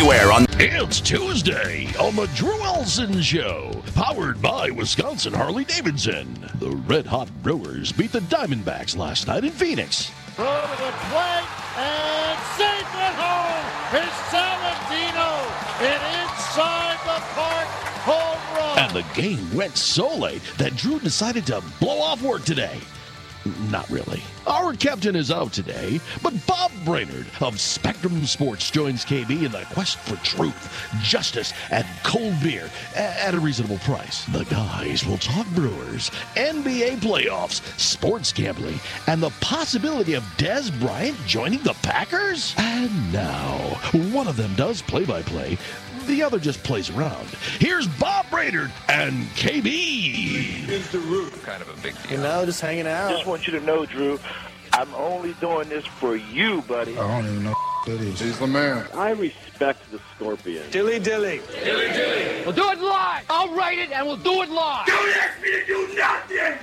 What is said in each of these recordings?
Anywhere on It's Tuesday on the Drew Olson Show, powered by Wisconsin Harley Davidson. The Red Hot Brewers beat the Diamondbacks last night in Phoenix. Throw to the plate and safe at home. It's Saladino. It inside the park. Home run. And the game went so late that Drew decided to blow off work today. Not really. Our captain is out today, but Bob Brainerd of Spectrum Sports joins KB in the quest for truth, justice, and cold beer at a reasonable price. The guys will talk Brewers, NBA playoffs, sports gambling, and the possibility of Dez Bryant joining the Packers. And now, one of them does play by play. The other just plays around. Here's Bob Brainerd and KB. Is the roof kind of a big? You know, just hanging out. I just want you to know, Drew, I'm only doing this for you, buddy. I don't even know that is. He's the man. I respect the Scorpion. Dilly dilly. Dilly dilly. We'll do it live. I'll write it and we'll do it live. Don't ask me to do nothing.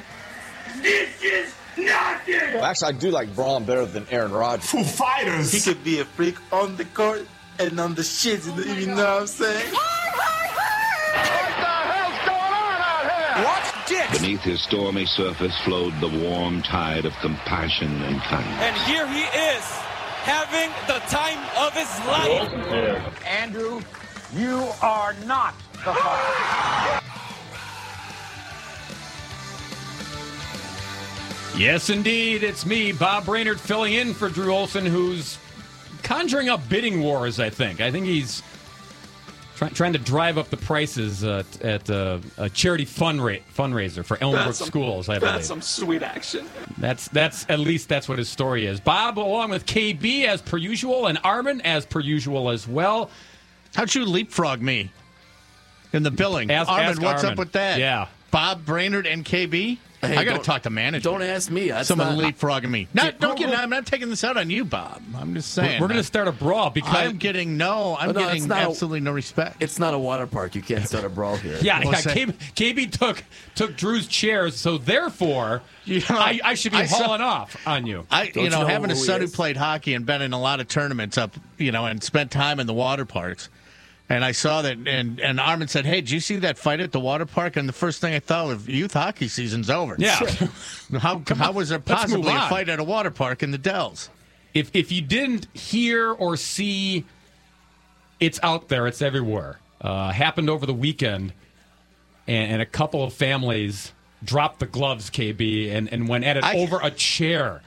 This is nothing. Well, actually, I do like Braun better than Aaron Rodgers. Foo Fighters. He could be a freak on the court and on the shit. You know, know what I'm saying? What's beneath his stormy surface flowed the warm tide of compassion and kindness. And here he is, having the time of his life. Andrew, you are not the father. Yes, indeed. It's me, Bob Brainerd, filling in for Drew Olson, who's conjuring up bidding wars, I think. I think he's try, trying to drive up the prices uh, at uh, a charity funra- fundraiser for Elmbrook Schools, I believe. That's some sweet action. That's that's at least that's what his story is. Bob, along with KB as per usual, and Armin as per usual as well. How'd you leapfrog me in the billing? Ask- Armin, ask what's Armin. up with that? Yeah. Bob Brainerd and KB? Hey, I got to talk to management. Don't ask me. That's Someone not, leapfrogging me. No, Yeah, don't get. I'm not taking this out on you, Bob. I'm just saying. We're, saying. going to start a brawl because I'm getting no. I'm Oh, no, getting not a- absolutely no respect. It's not a water park. You can't start a brawl here. Yeah, Well, yeah. KB, KB took took Drew's chairs, so therefore, You know, I, I should be I saw- hauling off on you. I, Don't you you know, know having a son who played hockey and been in a lot of tournaments up, you know, and spent time in the water parks. And I saw that, and, and Armin said, Hey, did you see that fight at the water park? And the first thing I thought of youth hockey season's over. Yeah. How, how was there possibly a fight at a water park in the Dells? if if you didn't hear or see, it's out there. It's everywhere. Uh, happened over the weekend, and, and a couple of families dropped the gloves, KB, and, and went at it I- over a chair.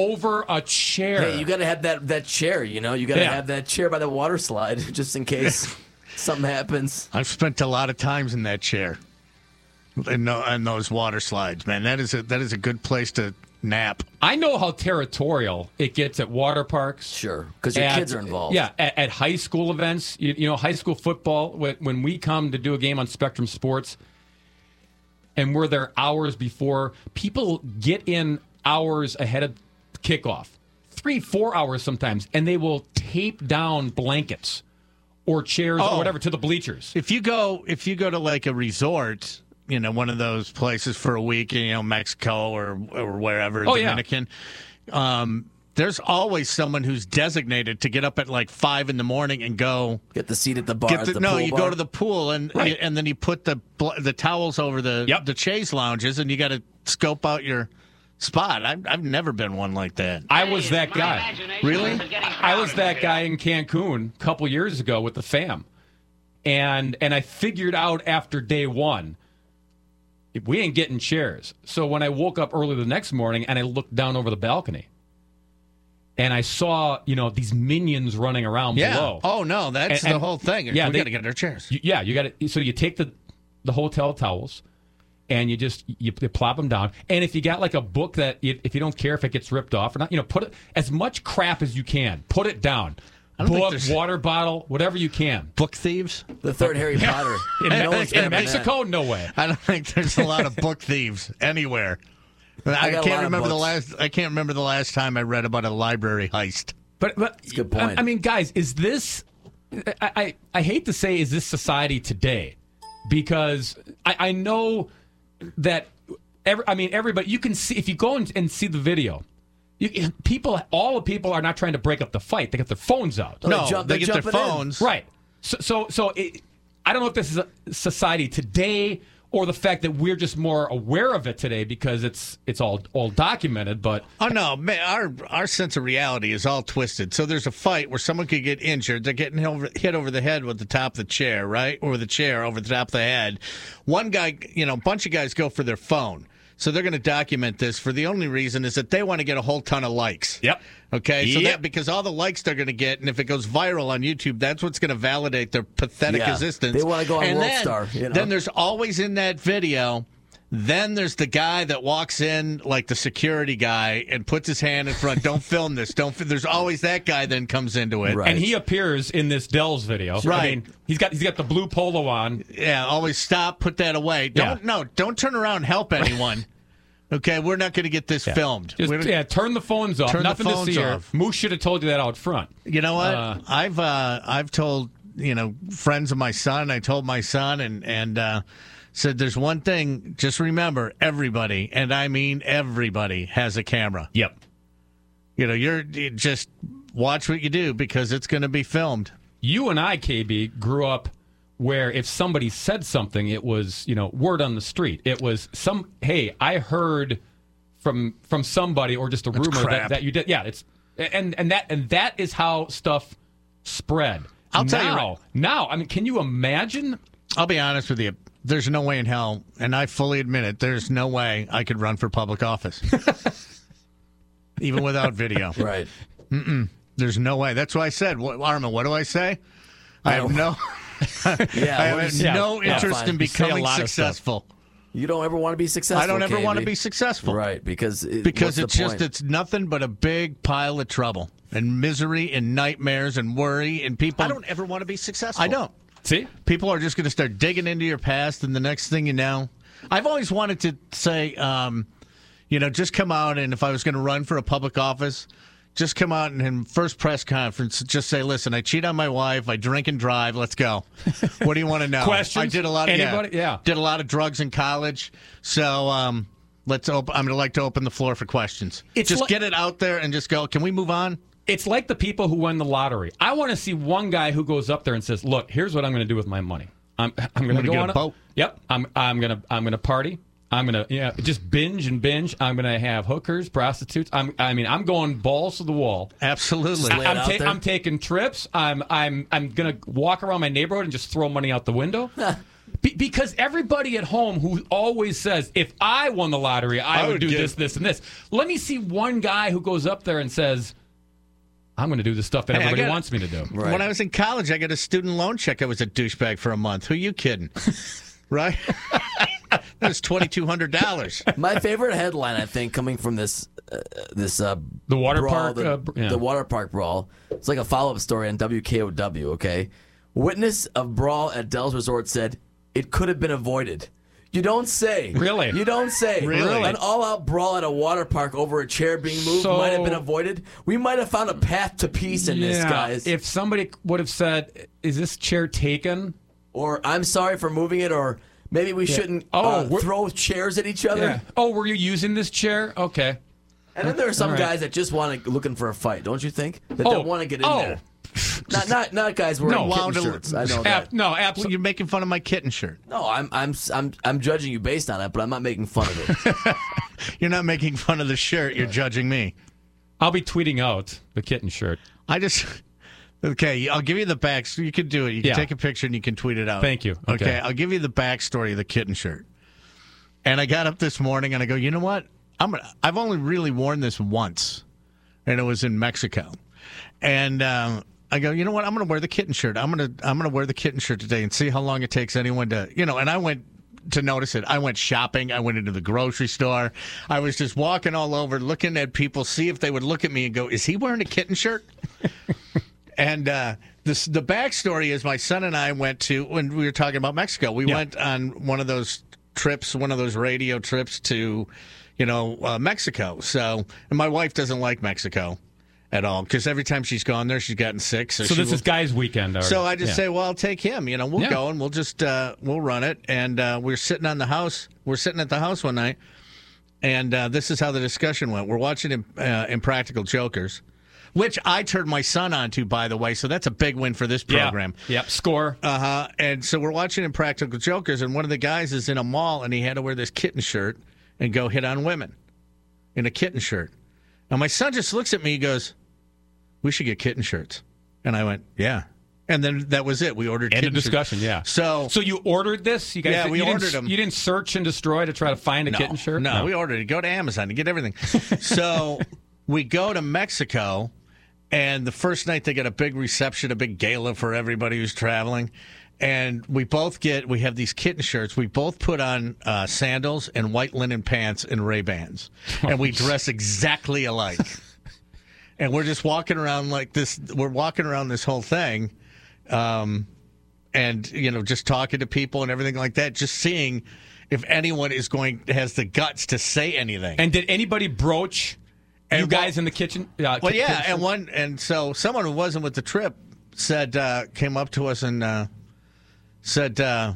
Over a chair. Hey, you got to have that that chair. You know, you got to Yeah. have that chair by the water slide just in case something happens. I've spent a lot of times in that chair, in, tho- in those water slides, man. That is a, that is a good place to nap. I know how territorial it gets at water parks. Sure, because your at- kids are involved. Yeah, at, at high school events, you, you know, high school football. When, when we come to do a game on Spectrum Sports, and we're there hours before, people get in hours ahead of kickoff, three, four hours sometimes, and they will tape down blankets or chairs Oh. or whatever to the bleachers. If you go, if you go to like a resort, you know, one of those places for a week, you know, Mexico or or wherever, Oh, yeah. Dominican, um, there's always someone who's designated to get up at like five in the morning and go. Get the seat at the bar. Get at the, the no, pool you bar. go to the pool and Right. and then you put the bl- the towels over the Yep. the chase lounges and you got to scope out your spot. I've I've never been one like that. I was that guy. Really? I was that guy in Cancun a couple years ago with the fam, and and I figured out after day one, we ain't getting chairs. So when I woke up early the next morning and I looked down over the balcony, and I saw you know these minions running around Yeah. below. Oh no, that's And- the and- whole thing. yeah, we they- got to get our chairs. You- yeah, you got to. So you take the the hotel towels, and you just you, you plop them down. And if you got like a book that you, if you don't care if it gets ripped off or not, you know, put it as much crap as you can. Put it down. I don't think book, water bottle, whatever you can. Book thieves? The third Harry Potter. In, No in grabbing that. Mexico, no way. I don't think there's a lot of book thieves anywhere. I, got a lot can't remember the last. I can't remember the last time I read about a library heist. But but a good point. I, I mean, guys, is this? I, I I hate to say, is this society today? Because I, I know that every. I mean, everybody. You can see if you go and, and see the video. You, people, all the people are not trying to break up the fight. They got their phones out. No, they jump- they they're get their jumping in. phones. Right. So, so, so it, I don't know if this is a society today or the fact that we're just more aware of it today because it's it's all all documented. But Oh no, man, our our sense of reality is all twisted. So there's a fight where someone could get injured. They're getting over, hit over the head with the top of the chair, right, or the chair over the top of the head. One guy, you know, a bunch of guys go for their phone. So they're going to document this for the only reason is that they want to get a whole ton of likes. Yep. Okay. So Yep. that because all the likes they're going to get, and if it goes viral on YouTube, that's what's going to validate their pathetic Yeah. existence. They wanna go on and World then, Star, you know? Then there's always in that video. Then there's the guy that walks in like the security guy and puts his hand in front. Don't film this. Don't. fi-" There's always that guy. Then comes into it. Right. and he appears in this Dell's video. I Right. mean, he's got he's got the blue polo on. Yeah. Always stop. Put that away. Don't. Yeah. No. Don't turn around and help anyone. okay. We're not going to get this filmed. Just, yeah, turn the phones off. Turn the Nothing phones to see here. off. Moose should have told you that out front. You know what? Uh, I've uh, I've told you know friends of my son. I told my son and and uh, said, "There's one thing. Just remember, everybody, and I mean everybody, has a camera. Yep. You know, you're you just watch what you do because it's going to be filmed. You and I, KB, grew up where if somebody said something, it was you know word on the street. It was some hey, I heard from from somebody or just a rumor that, that you did. Yeah, it's and and that and that is how stuff spread. I'll tell you now, right- now, I mean, can you imagine? I'll be honest with you. There's no way in hell, and I fully admit it. There's no way I could run for public office, even without video. Right. There's no way. That's why I said, what, Armin. What do I say? I have no. Yeah. I have is- no yeah, interest fine. in You say a becoming lot of stuff. successful. You don't ever want to be successful. I don't ever want to be successful. Right, because it, Because it's just point? it's nothing but a big pile of trouble and misery and nightmares and worry and people. I don't ever want to be successful. I don't. See, People are just going to start digging into your past, and the next thing you know, I've always wanted to say, um, you know, just come out and if I was going to run for a public office, just come out and in first press conference, just say, listen, I cheat on my wife, I drink and drive, let's go. What do you want to know? Questions? I did a lot of Anybody? Yeah. did a lot of drugs in college, so. Um, Let's open. I'm going to like to open the floor for questions. It's just like- get it out there and just go. Can we move on? It's like the people who win the lottery. I want to see one guy who goes up there and says, "Look, here's what I'm going to do with my money. I'm I'm going to go get on a boat." Yep. I'm I'm going to I'm going to party. I'm going to yeah, just binge and binge. I'm going to have hookers, prostitutes. I'm I mean, I'm going balls to the wall. Absolutely. I'm, out there. I'm taking trips. I'm I'm I'm gonna walk around my neighborhood and just throw money out the window. Be- because everybody at home who always says, "If I won the lottery, I, I would, would do give- this, this, and this." Let me see one guy who goes up there and says, "I'm going to do the stuff that Hey, everybody gotta- wants me to do." Right. When I was in college, I got a student loan check. I was a douchebag for a month. Who you kidding? right? that was twenty two hundred dollars. My favorite headline, I think, coming from this uh, this uh, The water brawl, park, the, uh, yeah. the water park brawl. It's like a follow up story on WKOW. Okay, witness of brawl at Dell's Resort said it could have been avoided. You don't say. Really? You don't say. Really? An all out brawl at a water park over a chair being moved So- might have been avoided. We might have found a path to peace in this, guys. If somebody would have said, "Is this chair taken?" or I'm sorry for moving it, or maybe we shouldn't Oh, uh, throw chairs at each other. Yeah. Oh, were you using this chair? Okay. And then there are some right. guys that just want to looking for a fight, don't you think? That Oh, don't want to get in oh. there. Not not not guys wearing No, kitten wound shirts. I know Ab- that. no, Well, absolutely. you're making fun of my kitten shirt. No, I'm I'm I'm I'm judging you based on it, but I'm not making fun of it. You're not making fun of the shirt. You're judging me. I'll be tweeting out the kitten shirt. I just. Okay, I'll give you the back. So you can do it. You can Yeah. take a picture and you can tweet it out. Thank you. Okay. Okay. I'll give you the backstory of the kitten shirt. And I got up this morning and I go, you know what? I'm gonna, I've only really worn this once, and it was in Mexico. And um, I go, you know what? I'm going to wear the kitten shirt. I'm going to I'm going to wear the kitten shirt today and see how long it takes anyone to, you know. And I went to notice it. I went shopping. I went into the grocery store. I was just walking all over, looking at people, see if they would look at me and go, "Is he wearing a kitten shirt?" And uh, this, the backstory is my son and I went to when we were talking about Mexico. We Yeah. went on one of those trips, one of those radio trips to, you know, uh, Mexico. So, and my wife doesn't like Mexico at all because every time she's gone there, she's gotten sick. So, So this will- is guys' weekend. Or, so I just yeah. say, well, I'll take him. You know, we'll Yeah. go and we'll just uh, we'll run it. And uh, we're sitting on the house. We're sitting at the house one night, and uh, this is how the discussion went. We're watching Im- uh, Impractical Jokers, which I turned my son onto, by the way. So that's a big win for this program. Yep. Score. Uh huh. And so we're watching Impractical Jokers, and one of the guys is in a mall, and he had to wear this kitten shirt and go hit on women in a kitten shirt. And my son just looks at me. He goes, "We should get kitten shirts." And I went, "Yeah." And then that was it. We ordered End of kitten shirts. discussion. Yeah. So So you ordered this? You guys? Yeah, we you didn't- ordered 'em. You didn't search and destroy to try to find a no, kitten shirt? No, we ordered it. Go to Amazon and get everything. so we go to Mexico, and the first night they get a big reception, a big gala for everybody who's traveling. And we both get, we have these kitten shirts. We both put on uh, sandals and white linen pants and Ray Bans. And we dress exactly alike. And we're just walking around like this. We're walking around this whole thing. Um, and you know just talking to people and everything like that just seeing if anyone is going has the guts to say anything And did anybody broach And you guys in the kitchen? Uh, well yeah kitchen? and one and so someone who wasn't with the trip said uh came up to us and uh said uh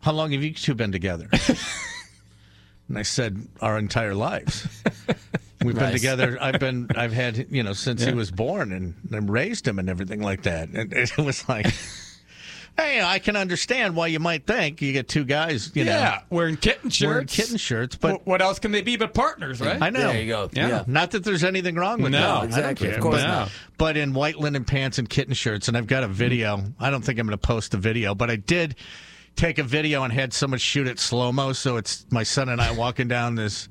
how long have you two been together and i said our entire lives We've been together. I've been. I've had you know since he was born, and, and raised him, and everything like that. And it was like, hey, I can understand why you might think you get two guys, you yeah, know, wearing kitten shirts. wearing kitten shirts, but Wh- what else can they be but partners, right? I know. There you go. Yeah. Yeah. Not that there's anything wrong with that. No, that. exactly. Of course care. not. But in white linen pants and kitten shirts, and I've got a video. I don't think I'm going to post the video, but I did take a video and had someone shoot it slow mo. So it's my son and I walking down this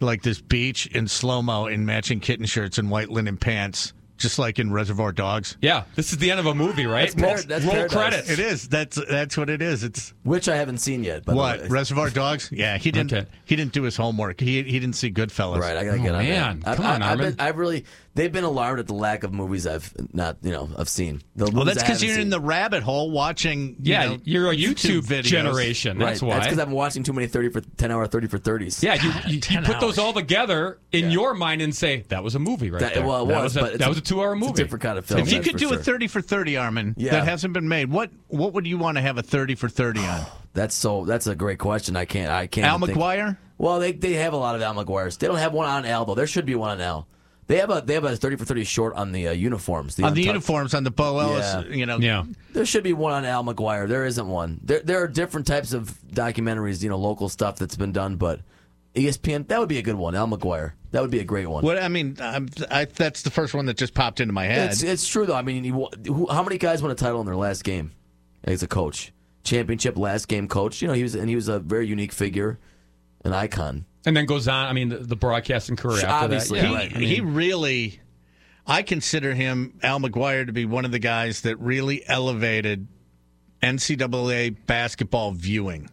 like this beach in slow mo in matching kitten shirts and white linen pants, just like in Reservoir Dogs. Yeah, this is the end of a movie, right? That's par- that's roll paradise. credits. It is. That's that's what it is. It's Which I haven't seen yet. By what The way. Reservoir Dogs. Yeah, he didn't. Okay. He didn't do his homework. He he didn't see Goodfellas. Right, I gotta Oh, get on man. that. Come I've, on, I've, Armin. been, I've really, they've been alarmed at the lack of movies I've not, you know, I've seen. The Well, that's I because you're in the rabbit hole watching. you Yeah, know, you're a YouTube, videos. generation. right. That's why. That's because I've been watching too many thirty for ten hour thirty for thirties. yeah, you, you, you put those all together in your mind and say that was a movie right That, there. well, it that was, a, but it's that was a two-hour movie. different kind of film. If you could do sure. a thirty for thirty, Armin, Yeah. that hasn't been made, what what would you want to have a thirty for thirty on? That's so. That's a great question. I can't. I can't. Al even think- McGuire? Well, they they have a lot of Al McGuire's. They don't have one on Al though. There should be one on Al. They have a they have a thirty for thirty short on the uh, uniforms. on the uniforms, on the Bo Ellis, Yeah. you know. Yeah. There should be one on Al McGuire. There isn't one. There there are different types of documentaries, you know, local stuff that's been done, but ESPN that would be a good one. Al McGuire. That would be a great one. What I mean, I'm, I, that's the first one that just popped into my head. It's it's true though. I mean, you, who, how many guys won a title in their last game as a coach? Championship last game coach. You know, he was and he was a very unique figure, an icon. and then goes on. I mean, the, the broadcasting career after obviously, that. he, Yeah, right. I mean, he really, I consider him Al McGuire to be one of the guys that really elevated NCAA basketball viewing.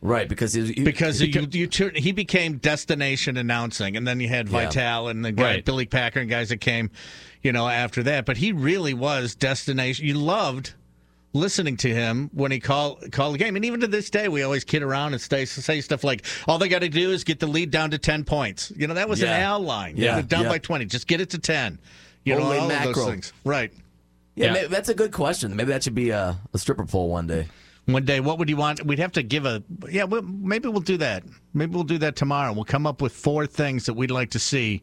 Right, because he, he- because he- you, you turn, he became destination announcing, and then you had Yeah. Vitale and the guy Right. Billy Packer and guys that came, you know, after that. But he really was destination. You loved listening to him when he called called the game, and even to this day, we always kid around and say say stuff like, "All they got to do is get the lead down to ten points." You know, that was an Yeah. Al line. Yeah, down yeah. by twenty, just get it to ten. You know, Holy all of those things. Right. yeah, Yeah. maybe that's a good question. Maybe that should be a, a stripper pole one day. One day, what would you want? We'd have to give a yeah. Well, maybe we'll do that. Maybe we'll do that tomorrow. We'll come up with four things that we'd like to see.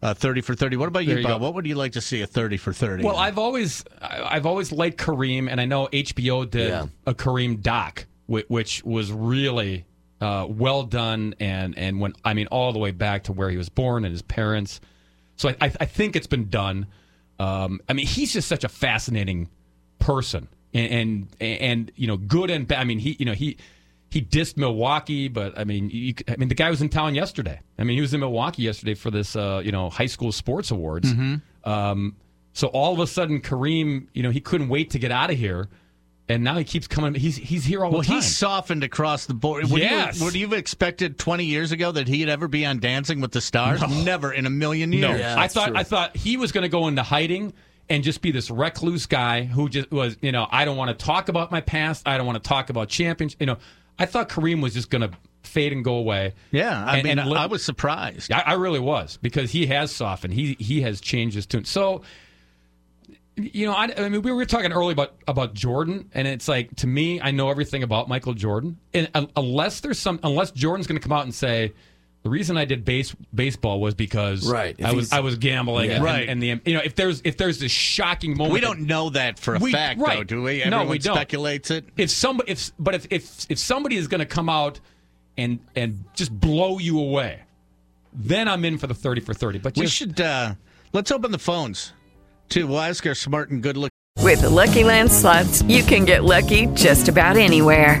Uh, thirty for thirty. What about you, you Bob? go. What would you like to see a thirty for thirty? Well, I've always I- I've always liked Kareem, and I know HBO did Yeah. a Kareem doc, which, which was really uh, well done, and and went I mean all the way back to where he was born and his parents. So I I, I think it's been done. Um, I mean, he's just such a fascinating person, and and, and you know, good and bad. I mean, he you know he. He dissed Milwaukee, but I mean, you, I mean, the guy was in town yesterday. I mean, he was in Milwaukee yesterday for this, uh, you know, high school sports awards. Um, so all of a sudden, Kareem, you know, he couldn't wait to get out of here, and now he keeps coming. He's he's here all well, the time. Well, he's softened across the board. Would Yes. you, would you have expected twenty years ago that he'd ever be on Dancing with the Stars? Never in a million years. no, Yeah, I thought true. I thought he was going to go into hiding, and just be this recluse guy who just was, you know, I don't want to talk about my past. I don't want to talk about champions. You know, I thought Kareem was just going to fade and go away. Yeah, I And- mean, and I was surprised. I, I really was because he has softened. He he has changed his tune. So, you know, I, I mean, we were talking earlier about about Jordan, and it's like to me, I know everything about Michael Jordan, and un- unless there's some, unless Jordan's going to come out and say. The reason I did base baseball was because Right, if I was he's- I was gambling Yeah. and, Right. and, the you know if there's if there's this shocking moment We that- don't know that for a We- fact, though, right. do we? No, Everyone we don't. speculates it. if somebody if but if if if somebody is going to come out and and just blow you away, then I'm in for the thirty for thirty. But We just, should uh, let's open the phones to we'll ask our smart and good look. With the Lucky Land slots, you can get lucky just about anywhere.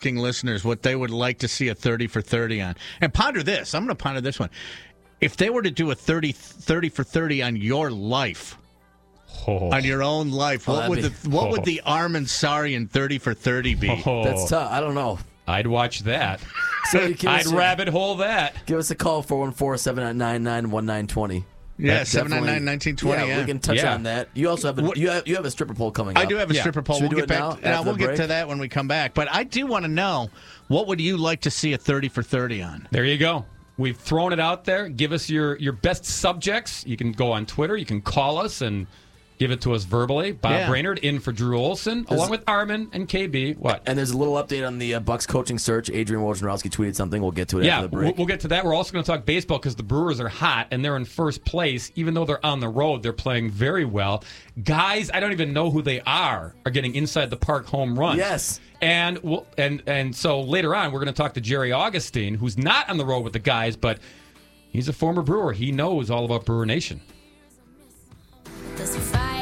asking listeners what they would like to see a 30 for 30 on. And ponder this. I'm going to ponder this one. If they were to do a 30, 30 for 30 on your life, Oh. on your own life, Oh, what would that'd the be- what would oh. the Armin Sarian 30 for 30 be? Oh. That's tough. I don't know. I'd watch that. So you give I'd us your- rabbit hole that. Give us a call 414-799-1920. Yeah, That 799-1920, yeah. we can touch Yeah. on that. You also have a, What- you have, you have a stripper pole coming I up. do have a Yeah. stripper pole. Should we we'll do get it back. now, To, no, after we'll get break? to that when we come back. But I do want to know what would you like to see a 30 for 30 on? There you go. We've thrown it out there. Give us your your best subjects. You can go on Twitter. You can call us and give it to us verbally. Bob Yeah. Brainerd in for Drew Olson, along with Armin and KB. What? And there's a little update on the uh, Bucks coaching search. Adrian Wojnarowski tweeted something. We'll get to it Yeah, after the we'll, we'll get to that. We're also going to talk baseball because the Brewers are hot and they're in first place. Even though they're on the road, they're playing very well. Guys, I don't even know who they are, are getting inside the park home runs. Yes. And we'll, and and so later on, we're going to talk to Jerry Augustine, who's not on the road with the guys, but he's a former Brewer. He knows all about Brewer Nation. There's a fire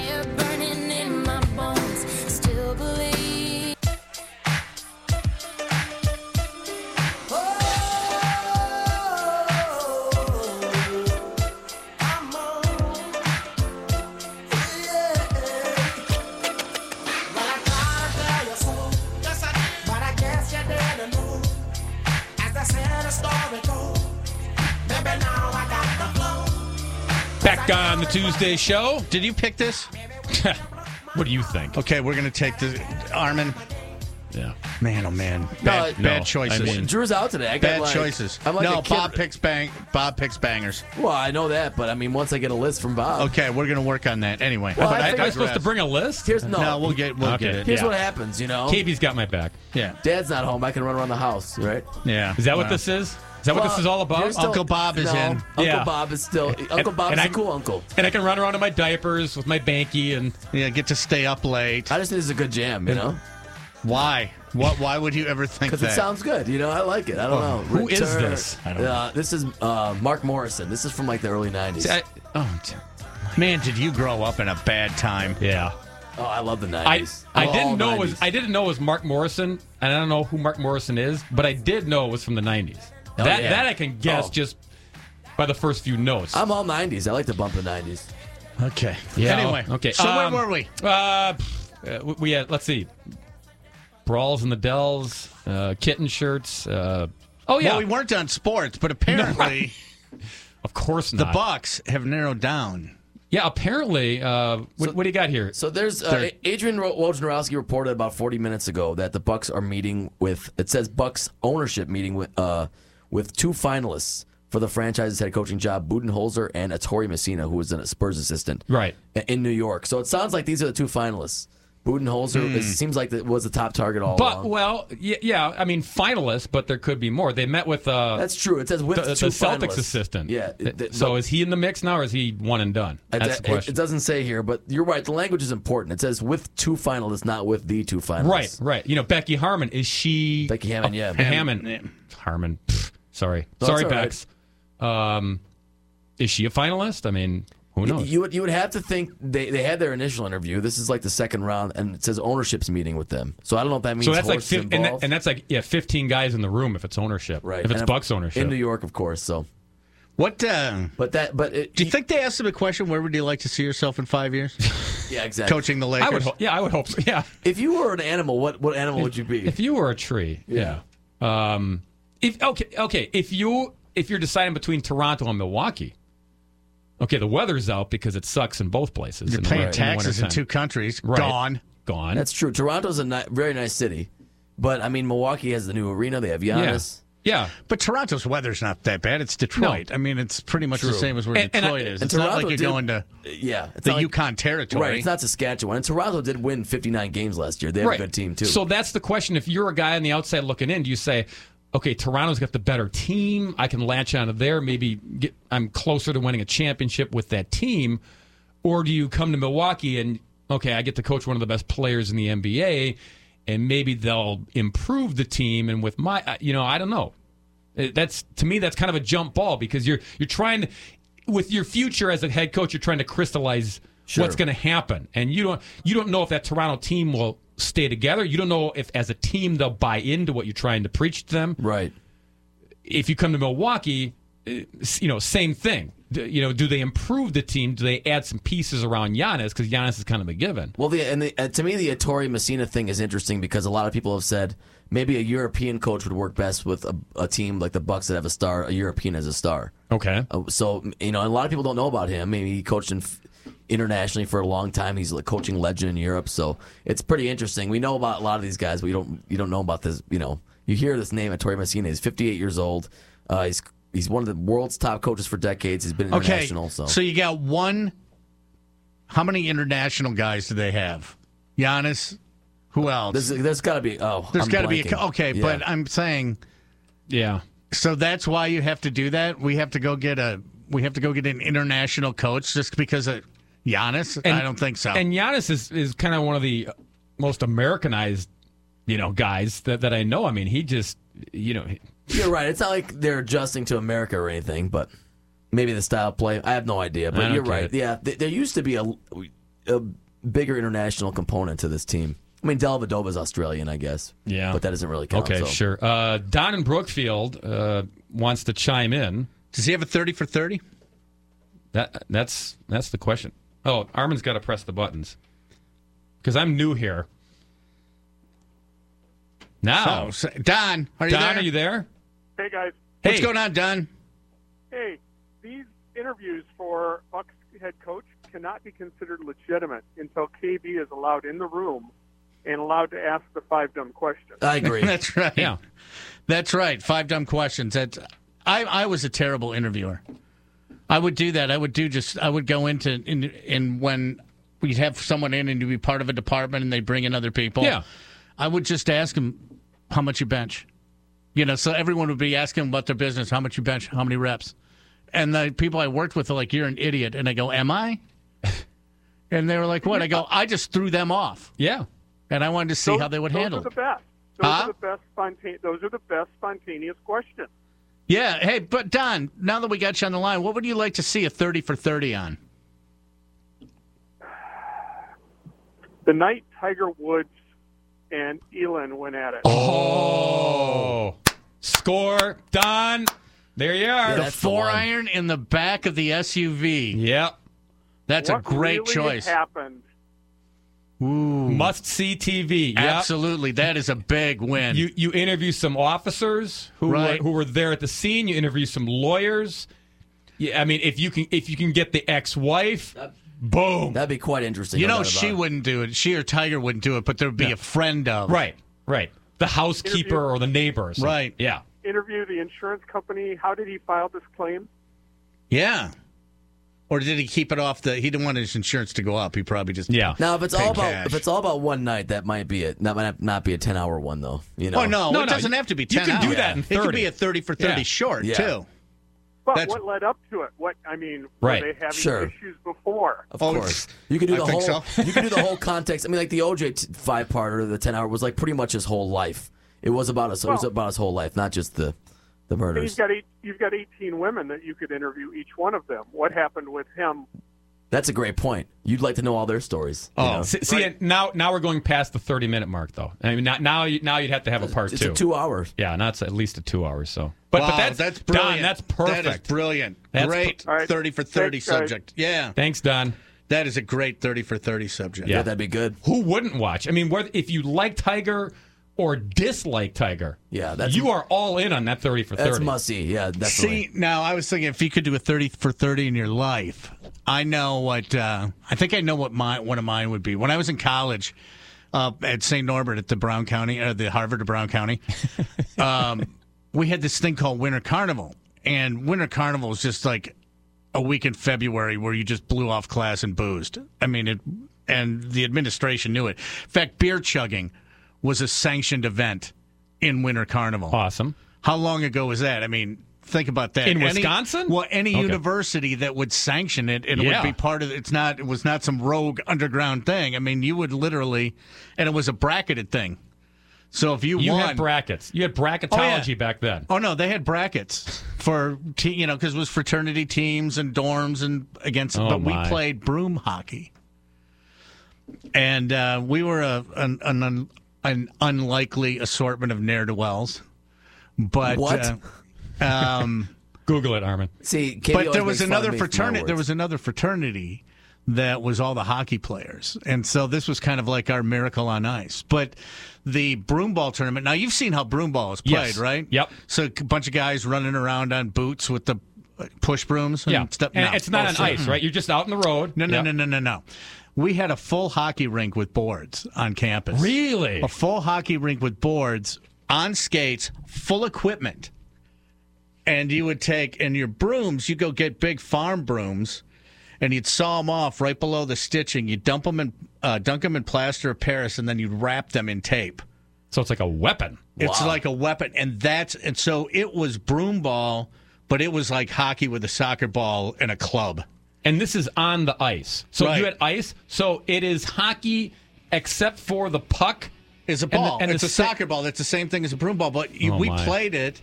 on the Tuesday show. Did you pick this? what do you think? Okay, we're going to take the Armin. Yeah. Man, oh man, bad, no, bad choices. I mean- Drew's out today. I got bad like, choices. I'm like no, a kid- Bob picks bang. Bob picks bangers. Well, I know that, but I mean, once I get a list from Bob. Okay, we're going to work on that anyway. Well, But I I, figured- was supposed to bring a list. Here's no. no, we'll get we'll Okay. get it. Here's Yeah. what happens. You know, KB's got my back. Yeah, Dad's not home. I can run around the house, right? yeah. Is that what this is? Is that what this is all about? still- Uncle Bob is no, in. Uncle Yeah. Bob is still. Uncle Bob's and a I- cool uncle. and I can run around in my diapers with my banky and Yeah, get to stay up late. I just think it's a good jam. You know, Why? What? Why would you ever think that? because it sounds good. You know, I like it. I don't know. who is Return- this? I don't know. Uh, this is uh, Mark Morrison. This is from like the early '90s. I, oh, t- Man, did you grow up in a bad time? yeah. oh, I love the I, '90s. I All didn't know it was I didn't know it was Mark Morrison, and I don't know who Mark Morrison is, but I did know it was from the '90s. Oh, that yeah. that I can guess Oh. just by the first few notes. I'm all '90s. I like to bump the '90s. Okay. Yeah, Anyway. okay. So Um, where were we? Uh, uh, we- we had let's see, brawls in the Dells, uh, kitten shirts. Uh, oh yeah, Well, we weren't on sports, but apparently of course not. the. Bucks have narrowed down. yeah, apparently. Uh, what, So- what do you got here? So there's uh, Adrian Ro- Wojnarowski reported about 40 minutes ago that the Bucks are meeting with. It says Bucks ownership meeting with uh, with two finalists for the franchise's head coaching job, Budenholzer and Ettore Messina, who was a Spurs assistant, Right. in New York. So it sounds like these are the two finalists. Budenholzer it seems like it was the top target all But along. well, yeah, yeah, I mean finalists, but there could be more. They met with uh, That's true. It says with the, the two Celtics finalists. assistant. Yeah, Th- it- so but- is he in the mix now, or is he one and done? It- That's the question. it doesn't say here, but you're right. The language is important. It says with two finalists, not with the two finalists. Right, right. You know, Becky Harmon is she? Becky Hammon, yeah. Hammon. Harmon. Pfft, sorry, No, sorry, it's all right. Bex. Um, is she a finalist? I mean, who You, knows? you would you would have to think they, they had their initial interview. This is like the second round, and it says ownership's meeting with them. So I don't know if that means so that's like, Horst and, that, and that's like yeah, fifteen guys in the room if it's ownership. right. If it's And Bucks ownership. in New York, of course. So What? Uh, but that but it, do you think they asked him a question? Where would you like to see yourself in five years? yeah exactly Coaching the Lakers. I would. Ho- yeah, I would hope. So. Yeah. If you were an animal, what what animal would you be? If you were a tree, yeah. Um, if okay, okay. If you if you're deciding between Toronto and Milwaukee, okay, the weather's out because it sucks in both places. You're paying the taxes in wintertime. two countries. Right. Gone. Gone. That's true. Toronto's a ni- very nice city, but I mean Milwaukee has the new arena. They have Giannis. yeah. Yeah, But Toronto's weather's not that bad. It's Detroit. No. I mean, it's pretty much the same as where And- and I- Detroit is. and It's not like you're did- going to Yeah, it's the like- Yukon territory. Right, it's not Saskatchewan. And Toronto did win 59 games last year. They have right. a good team too. So that's the question. If you're a guy on the outside looking in, do you say, okay, Toronto's got the better team. I can latch onto there. Maybe get, I'm closer to winning a championship with that team. Or do you come to Milwaukee and, okay, I get to coach one of the best players in the NBA, and maybe they'll improve the team. And with my, you know, I don't know. Uh, That's to me, that's kind of a jump ball because you're you're trying to, with your future as a head coach, you're trying to crystallize Sure. what's going to happen, and you don't you don't know if that Toronto team will stay together. You don't know if as a team they'll buy into what you're trying to preach to them. right. If you come to Milwaukee, uh, you know, same thing. You know, do they improve the team? Do they add some pieces around Giannis because Giannis is kind of a given? Well, the, and the, uh, to me, the Ettore Messina thing is interesting because a lot of people have said maybe a European coach would work best with a, a team like the Bucks that have a star, a European as a star. Okay. Uh, so you know, a lot of people don't know about him. Maybe he coached in, internationally for a long time. He's a coaching legend in Europe, so it's pretty interesting. We know about a lot of these guys, but you don't you don't know about this. You know, you hear this name, Ettore Messina. He's 58 years old. Uh, he's he's one of the world's top coaches for decades. He's been Okay, international. So, so you got one. How many international guys do they have? Giannis. Who else? there's, there's got to be oh, There's I'm got to be a okay, Yeah. but I'm saying Yeah. so that's why you have to do that. We have to go get a we have to go get an international coach just because of Giannis. I don't think so. And Giannis is, is kind of one of the most Americanized, you know, guys that, that I know. I mean, he just, you know, You're right. It's not like they're adjusting to America or anything, but maybe the style of play. I have no idea, but you're right. it. Yeah, th- there used to be a, a bigger international component to this team. I mean, Dellavedova's Australian, I guess. Yeah. but that doesn't really count. okay, so. sure. Uh, Don in Brookfield uh, wants to chime in. Does he have a thirty for thirty? That that's that's the question. Oh, Armin's got to press the buttons because I'm new here. Now, So, so- Don, are you Don, there? are you there? Hey guys, What's going on, Don? hey, these interviews for Bucks head coach cannot be considered legitimate until KB is allowed in the room and allowed to ask the five dumb questions. I agree. That's right. Yeah. That's right. Five dumb questions. That's I I was a terrible interviewer. I would do that. I would do just I would go into in, in when we'd have someone in and you'd be part of a department and they bring in other people. Yeah. I would just ask them how much you bench. You know, so everyone would be asking about their business, how much you bench, how many reps. And the people I worked with are like, You're an idiot. And I go, Am I? And they were like, What? I go, I just threw them off. Yeah. And I wanted to see those, how they would those handle are it. the best. Those Huh? are the best spontaneous. Those are the best spontaneous questions. Yeah. Hey, but Don, now that we got you on the line, what would you like to see a 30 for 30 on? The night Tiger Woods and Elin went at it. Oh, score, Don. There you are. the that's the four one. iron in the back of the SUV. Yep. That's what a great really choice. happened? Ooh. Must see TV. Yep. Absolutely. That is a big win. You you interview some officers who Right. were, who were there at the scene. You interview some lawyers. Yeah, I mean, if you can if you can get the ex-wife, boom. That'd be quite interesting. You know, she it. wouldn't do it. She or Tiger wouldn't do it, but there would be a friend of. Right, right. The housekeeper Interview- or the neighbor. Or. Right. Yeah. Interview the insurance company. How did he file this claim? Yeah. Or did he keep it off the? He didn't want his insurance to go up. He probably just Yeah. Now, if it's all about cash. if it's all about one night, that might be it. That might not be a ten hour one though. You know. Oh no, No, it no, doesn't have to be ten. you ten. can do hours. that in It could 30. be a thirty for thirty Yeah. short Yeah. too. But That's- what led up to it? What I mean, Right. were they having Sure. issues before? Of Oh, course, you can do I the think whole. so. you can do the whole context. I mean, like the OJ t- five parter, the ten hour was like pretty much his whole life. It was about his. it was about his whole life, not just the the And murders. You've got eight, you've got 18 women that you could interview each one of them. What happened with him? That's a great point. You'd like to know all their stories. you Oh. know? See, see, now now we're going past the thirty minute mark though. I mean, now now, you, now you'd have to have a part it's two. a two hours. Yeah, and that's at least a two hours. So, but wow, but that's that's Don. brilliant. That's perfect. That is brilliant. That's great per- All right. thirty for thirty Thanks, guys. subject. Yeah, Thanks, Don. that is a great thirty for thirty subject. Yeah, that'd be good. Who wouldn't watch? I mean, whether if you like Tiger or dislike Tiger, Yeah, that's you are all in on that thirty for thirty. That's see. Yeah, definitely. See, now I was thinking if you could do a thirty for thirty in your life, I know what uh, I think I know what my one of mine would be. When I was in college uh, at St. Norbert at the Brown County, or the Harvard of Brown County, um, we had this thing called Winter Carnival, and Winter Carnival is just like a week in February where you just blew off class and boozed. I mean, it, and the administration knew it. In fact, beer chugging was a sanctioned event in Winter Carnival. Awesome. How long ago was that? I mean, think about that. In Any- Wisconsin? Well, any Okay. university that would sanction it, it Yeah. would be part of. It's not. It was not some rogue underground thing. I mean, you would literally, and it was a bracketed thing. So if you, You won, had brackets. You had bracketology back then. Oh no, they had brackets for te- you know because it was fraternity teams and dorms and against. Oh, but we played broom hockey, and uh, we were a an, an, an unlikely assortment of ne'er do wells. But What? Uh, um, Google it, Armin. See, KB but there was another of me for my fraternity. There was another fraternity that was all the hockey players, and so this was kind of like our miracle on ice. But the broomball tournament. Now you've seen how broomball is played, Yes. right? Yep. So a bunch of guys running around on boots with the uh, push brooms. And Yeah, stuff. and No. it's not Oh, on sure. ice, right? You're just out in the road. No, no, Yep. no, no, no, no. We had a full hockey rink with boards on campus. Really? A full hockey rink with boards on skates, full equipment. And you would take, and your brooms, you go get big farm brooms, and you'd saw them off right below the stitching. You dump them in, uh, dunk them in plaster of Paris, and then you'd wrap them in tape. So it's like a weapon. It's Wow. like a weapon, and that's and so it was broom ball, but it was like hockey with a soccer ball and a club. And this is on the ice. So Right. you had ice. So it is hockey except for the puck. It's a And the- ball. and it's a sa- soccer ball. That's the same thing as a broom ball, but you, Oh, we my. played it,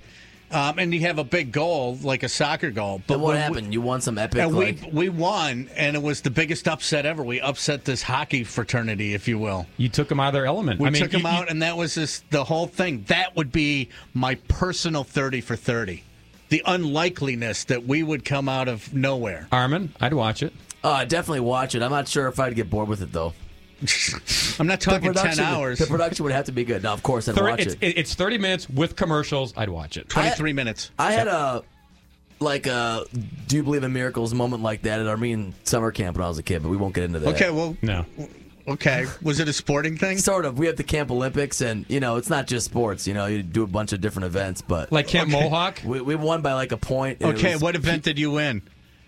um, and you have a big goal like a soccer goal. But Then what when we- happened? you won some epic. and like, we we won, and it was the biggest upset ever. We upset this hockey fraternity, if you will. You took them out of their element. We I mean, took them you- out, and that was just the whole thing. That would be my personal thirty for thirty. The unlikeliness that we would come out of nowhere. Armin, I'd watch it. Uh, I definitely watch it. I'm not sure if I'd get bored with it though. I'm not talking ten production- hours. The production would have to be good. Now, of course, I'd Thir- watch it's, it. it's 30 minutes with commercials. I'd watch it. Twenty three minutes. I had a like a do you believe in miracles moment like that at Armenian summer camp when I was a kid, but we won't get into that. Okay, well, No. Okay. Was it a sporting thing? Sort of. We have the Camp Olympics, and you know, it's not just sports. You know, you do a bunch of different events, but Like Camp Mohawk? we, we won by like a point. Okay, was- what event did you win?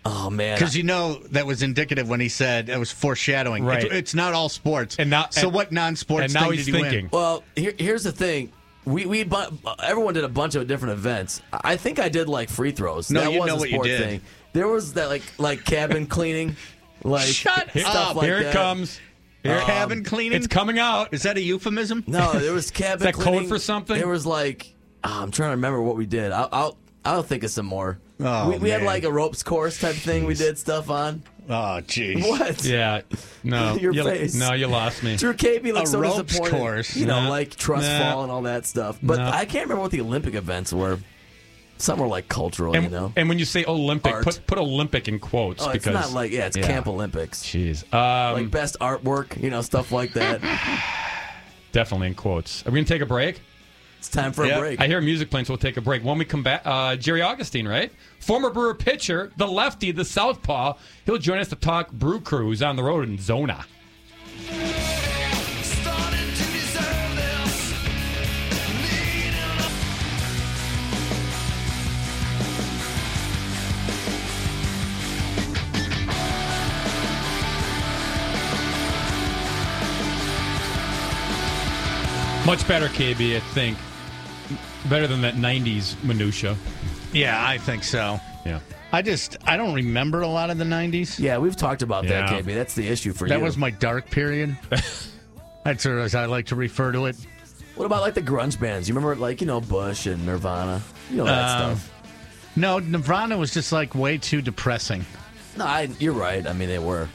Oh man, Because you know that was indicative when he said it was foreshadowing. Right. It's, it's not all sports. And now- so and- what non-sports and now thing he's did you thinking. win? Well, here, here's the thing. We we bu- everyone did a bunch of different events. I think I did like free throws. No, that you was know a what you sport did. Thing. There was that like like cabin cleaning, like Shut stuff up. like Here that. it comes. Here, um, Cabin cleaning. it's coming out. Is that a euphemism? No, there was cabin. that code cleaning. for something? There was like oh, I'm trying to remember what we did. I'll I'll, I'll think of some more. Oh, we we had man. like a ropes course type thing. We did stuff on. Oh, jeez. What? Yeah. No. Your you, face. No, you lost me. Drew KB looks A so ropes disappointed. course. You know, Nah. like trust Nah. fall and all that stuff. But Nah. I can't remember what the Olympic events were. Some were like cultural, And, you know. and when you say Olympic, Art. put put Olympic in quotes oh, it's because not like yeah, it's Camp Olympics. Jeez. Um, Like best artwork, you know, stuff like that. definitely in quotes. Are we gonna take a break? It's time for Yep. a break. I hear music playing, so we'll take a break. When we come back, uh, Jerry Augustine, right? Former Brewer pitcher, the lefty, the southpaw. He'll join us to talk Brew Crew. He's on the road in Zona. Much better, KB. I think better than that '90s minutia. Yeah, I think so. Yeah. I just I don't remember a lot of the '90s. Yeah, we've talked about that, KB. That's the issue for that you. That was my dark period. That's as I like to refer to it. What about like the grunge bands? You remember like you know Bush and Nirvana? You know that Um, stuff. No, Nirvana was just like way too depressing. No, I, you're right. I mean, they were.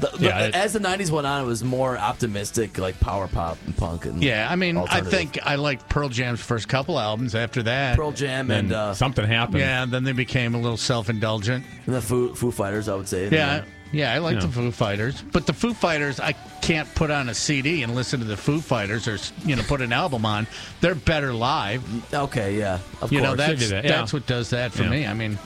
The, the- Yeah, it- as the '90s went on, it was more optimistic, like power pop and punk. And Yeah, I mean, I think I liked Pearl Jam's first couple albums. After that, Pearl Jam and uh, something happened. Yeah, and then they became a little self-indulgent. the Foo, Foo Fighters, I would say. Yeah, yeah, I like Yeah. the Foo Fighters, but the Foo Fighters, I can't put on a CD and listen to the Foo Fighters, or you know, put an album on. They're better live. Okay, yeah, of you know, that's that, yeah. that's what does that for Yeah. me. I mean,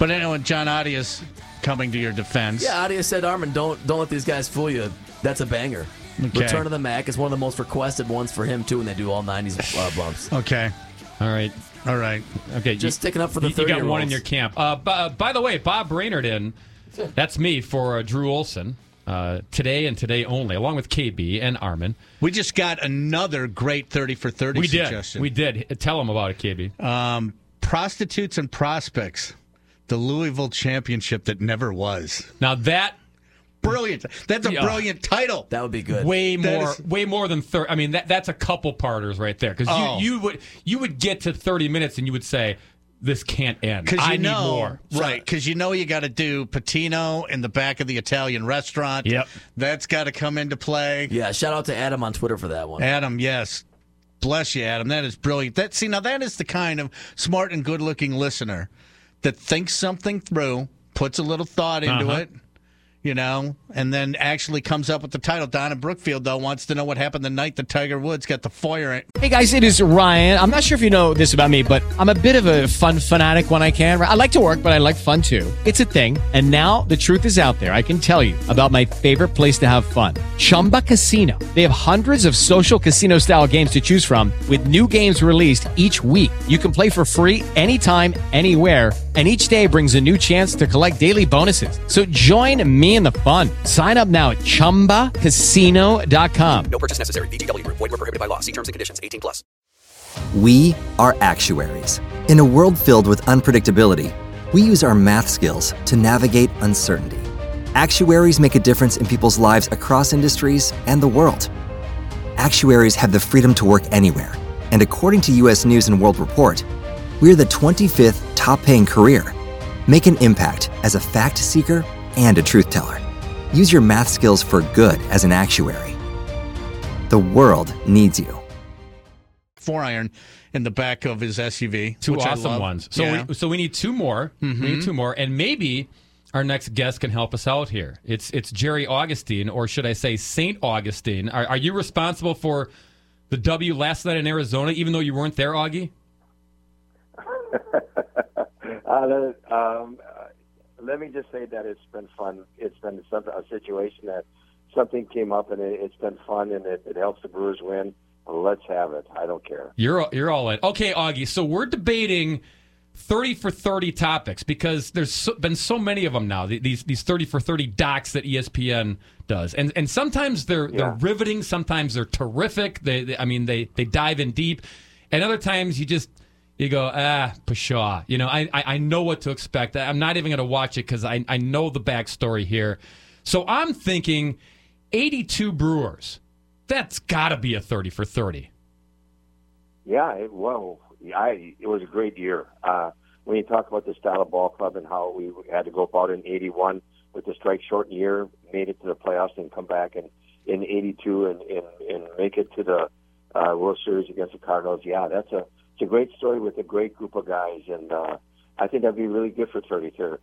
but anyway, John Adias coming to your defense. Yeah, Adia said, Armin, don't don't let these guys fool you. That's a banger. Okay. Return of the Mack is one of the most requested ones for him too, and they do all '90s uh, bumps. Okay. All right. All right. Okay. Just sticking up for the you, you got one 30-year-olds. in your camp. Uh, by, uh, by the way, Bob Brainerd in. That's me for uh, Drew Olson. Uh, today and today only, along with KB and Armin. We just got another great thirty for thirty We did. We did. Tell them about it, KB. Um, prostitutes and prospects, the Louisville championship that never was. Now that brilliant. That's a Yeah. brilliant title. That would be good. Way That more, is- way more than thirty. I mean, that that's a couple parters right there. Because Oh. you, you would you would get to thirty minutes and you would say, "This can't end. Because I you know, need more." right? Because you know you got to do Pitino in the back of the Italian restaurant. Yep. that's got to come into play. Yeah, shout out to Adam on Twitter for that one. Adam, yes, bless you, Adam. That is brilliant. That see now that is the kind of smart and good-looking listener that thinks something through, puts a little thought into Uh-huh. it. You know, and then actually comes up with the title. Donna Brookfield, though, wants to know what happened the night that Tiger Woods got the fire. In. Hey guys, it is Ryan. I'm not sure if you know this about me, but I'm a bit of a fun fanatic when I can. I like to work, but I like fun too. It's a thing. And now the truth is out there. I can tell you about my favorite place to have fun Chumba Casino. They have hundreds of social casino style games to choose from, with new games released each week. You can play for free anytime, anywhere. And each day brings a new chance to collect daily bonuses. So join me in the fun. Sign up now at chumbacasino.com. No purchase necessary. VGW Group. Void were prohibited by law. See terms and conditions. 18 plus. We are actuaries. In a world filled with unpredictability, we use our math skills to navigate uncertainty. Actuaries make a difference in people's lives across industries and the world. Actuaries have the freedom to work anywhere, and according to US News and World Report, we're the 25th top paying career. Make an impact as a fact seeker and a truth teller. Use your math skills for good as an actuary. The world needs you. Four iron in the back of his SUV. Two which I awesome love. ones. So Yeah. Mm-hmm. we, so we need two more. We need two more, and maybe our next guest can help us out here. It's it's Jerry Augustine, or should I say Saint Augustine? Are, are you responsible for the W last night in Arizona, even though you weren't there, Augie? Uh, that- um, let me just say that it's been fun. It's been something, a situation that something came up and it, it's been fun and it, it helps the Brewers win. Let's have it. I don't care. You're you're all in. Okay, Augie. So we're debating thirty for thirty topics because there's so, been so many of them now. These these thirty for thirty docs that ESPN does, and and sometimes they're they're riveting. Sometimes they're terrific. They, they I mean they they dive in deep, and other times you just. You go ah pshaw. You know I, I know what to expect. I'm not even going to watch it because I I know the backstory here. So I'm thinking, 82 Brewers. That's got to be a 30 for 30. Yeah, well, I it was a great year. Uh, when you talk about the style of ball club and how we had to go about in '81 with the strike shortened year, made it to the playoffs and come back and in '82 and, and and make it to the uh, World Series against the Cardinals. Yeah, that's a it's a great story with a great group of guys, and uh, I think that'd be really good for 33.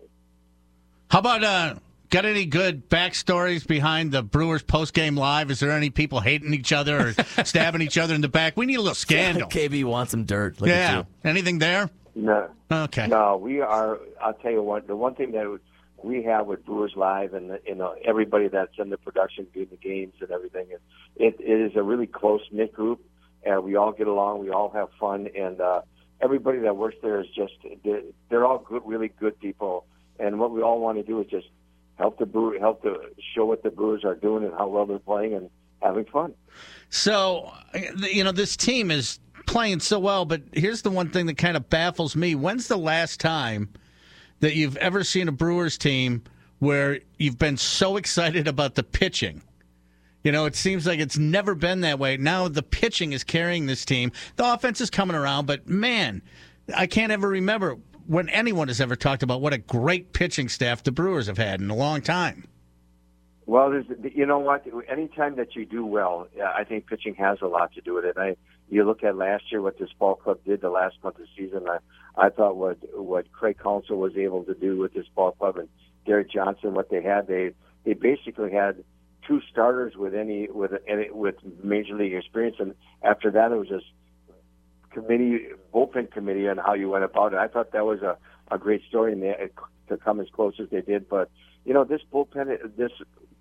How about uh got any good backstories behind the Brewers post game live? Is there any people hating each other or stabbing each other in the back? We need a little scandal. KB wants some dirt. Look at yeah. you. Anything there? No. Okay. No, we are. I'll tell you what. The one thing that we have with Brewers Live and you know everybody that's in the production, doing the games and everything, it, it, it is a really close knit group, and we all get along. We all have fun, and uh, everybody that works there is just they're, they're all good, really good people. And what we all want to do is just help the brewer, help to show what the Brewers are doing and how well they're playing, and having fun. So, you know, this team is playing so well, but here's the one thing that kind of baffles me. When's the last time that you've ever seen a Brewers team where you've been so excited about the pitching? You know, it seems like it's never been that way. Now the pitching is carrying this team. The offense is coming around, but man, I can't ever remember when anyone has ever talked about what a great pitching staff the Brewers have had in a long time. Well, there's, you know what? Anytime that you do well, I think pitching has a lot to do with it. I, you look at last year what this ball club did the last month of the season. I, I thought what what Craig Counsell was able to do with this ball club and Derek Johnson, what they had, they they basically had two starters with any with any with major league experience, and after that it was just committee bullpen committee on how you went about it. I thought that was a a great story, and they, to come as close as they did. But you know, this bullpen this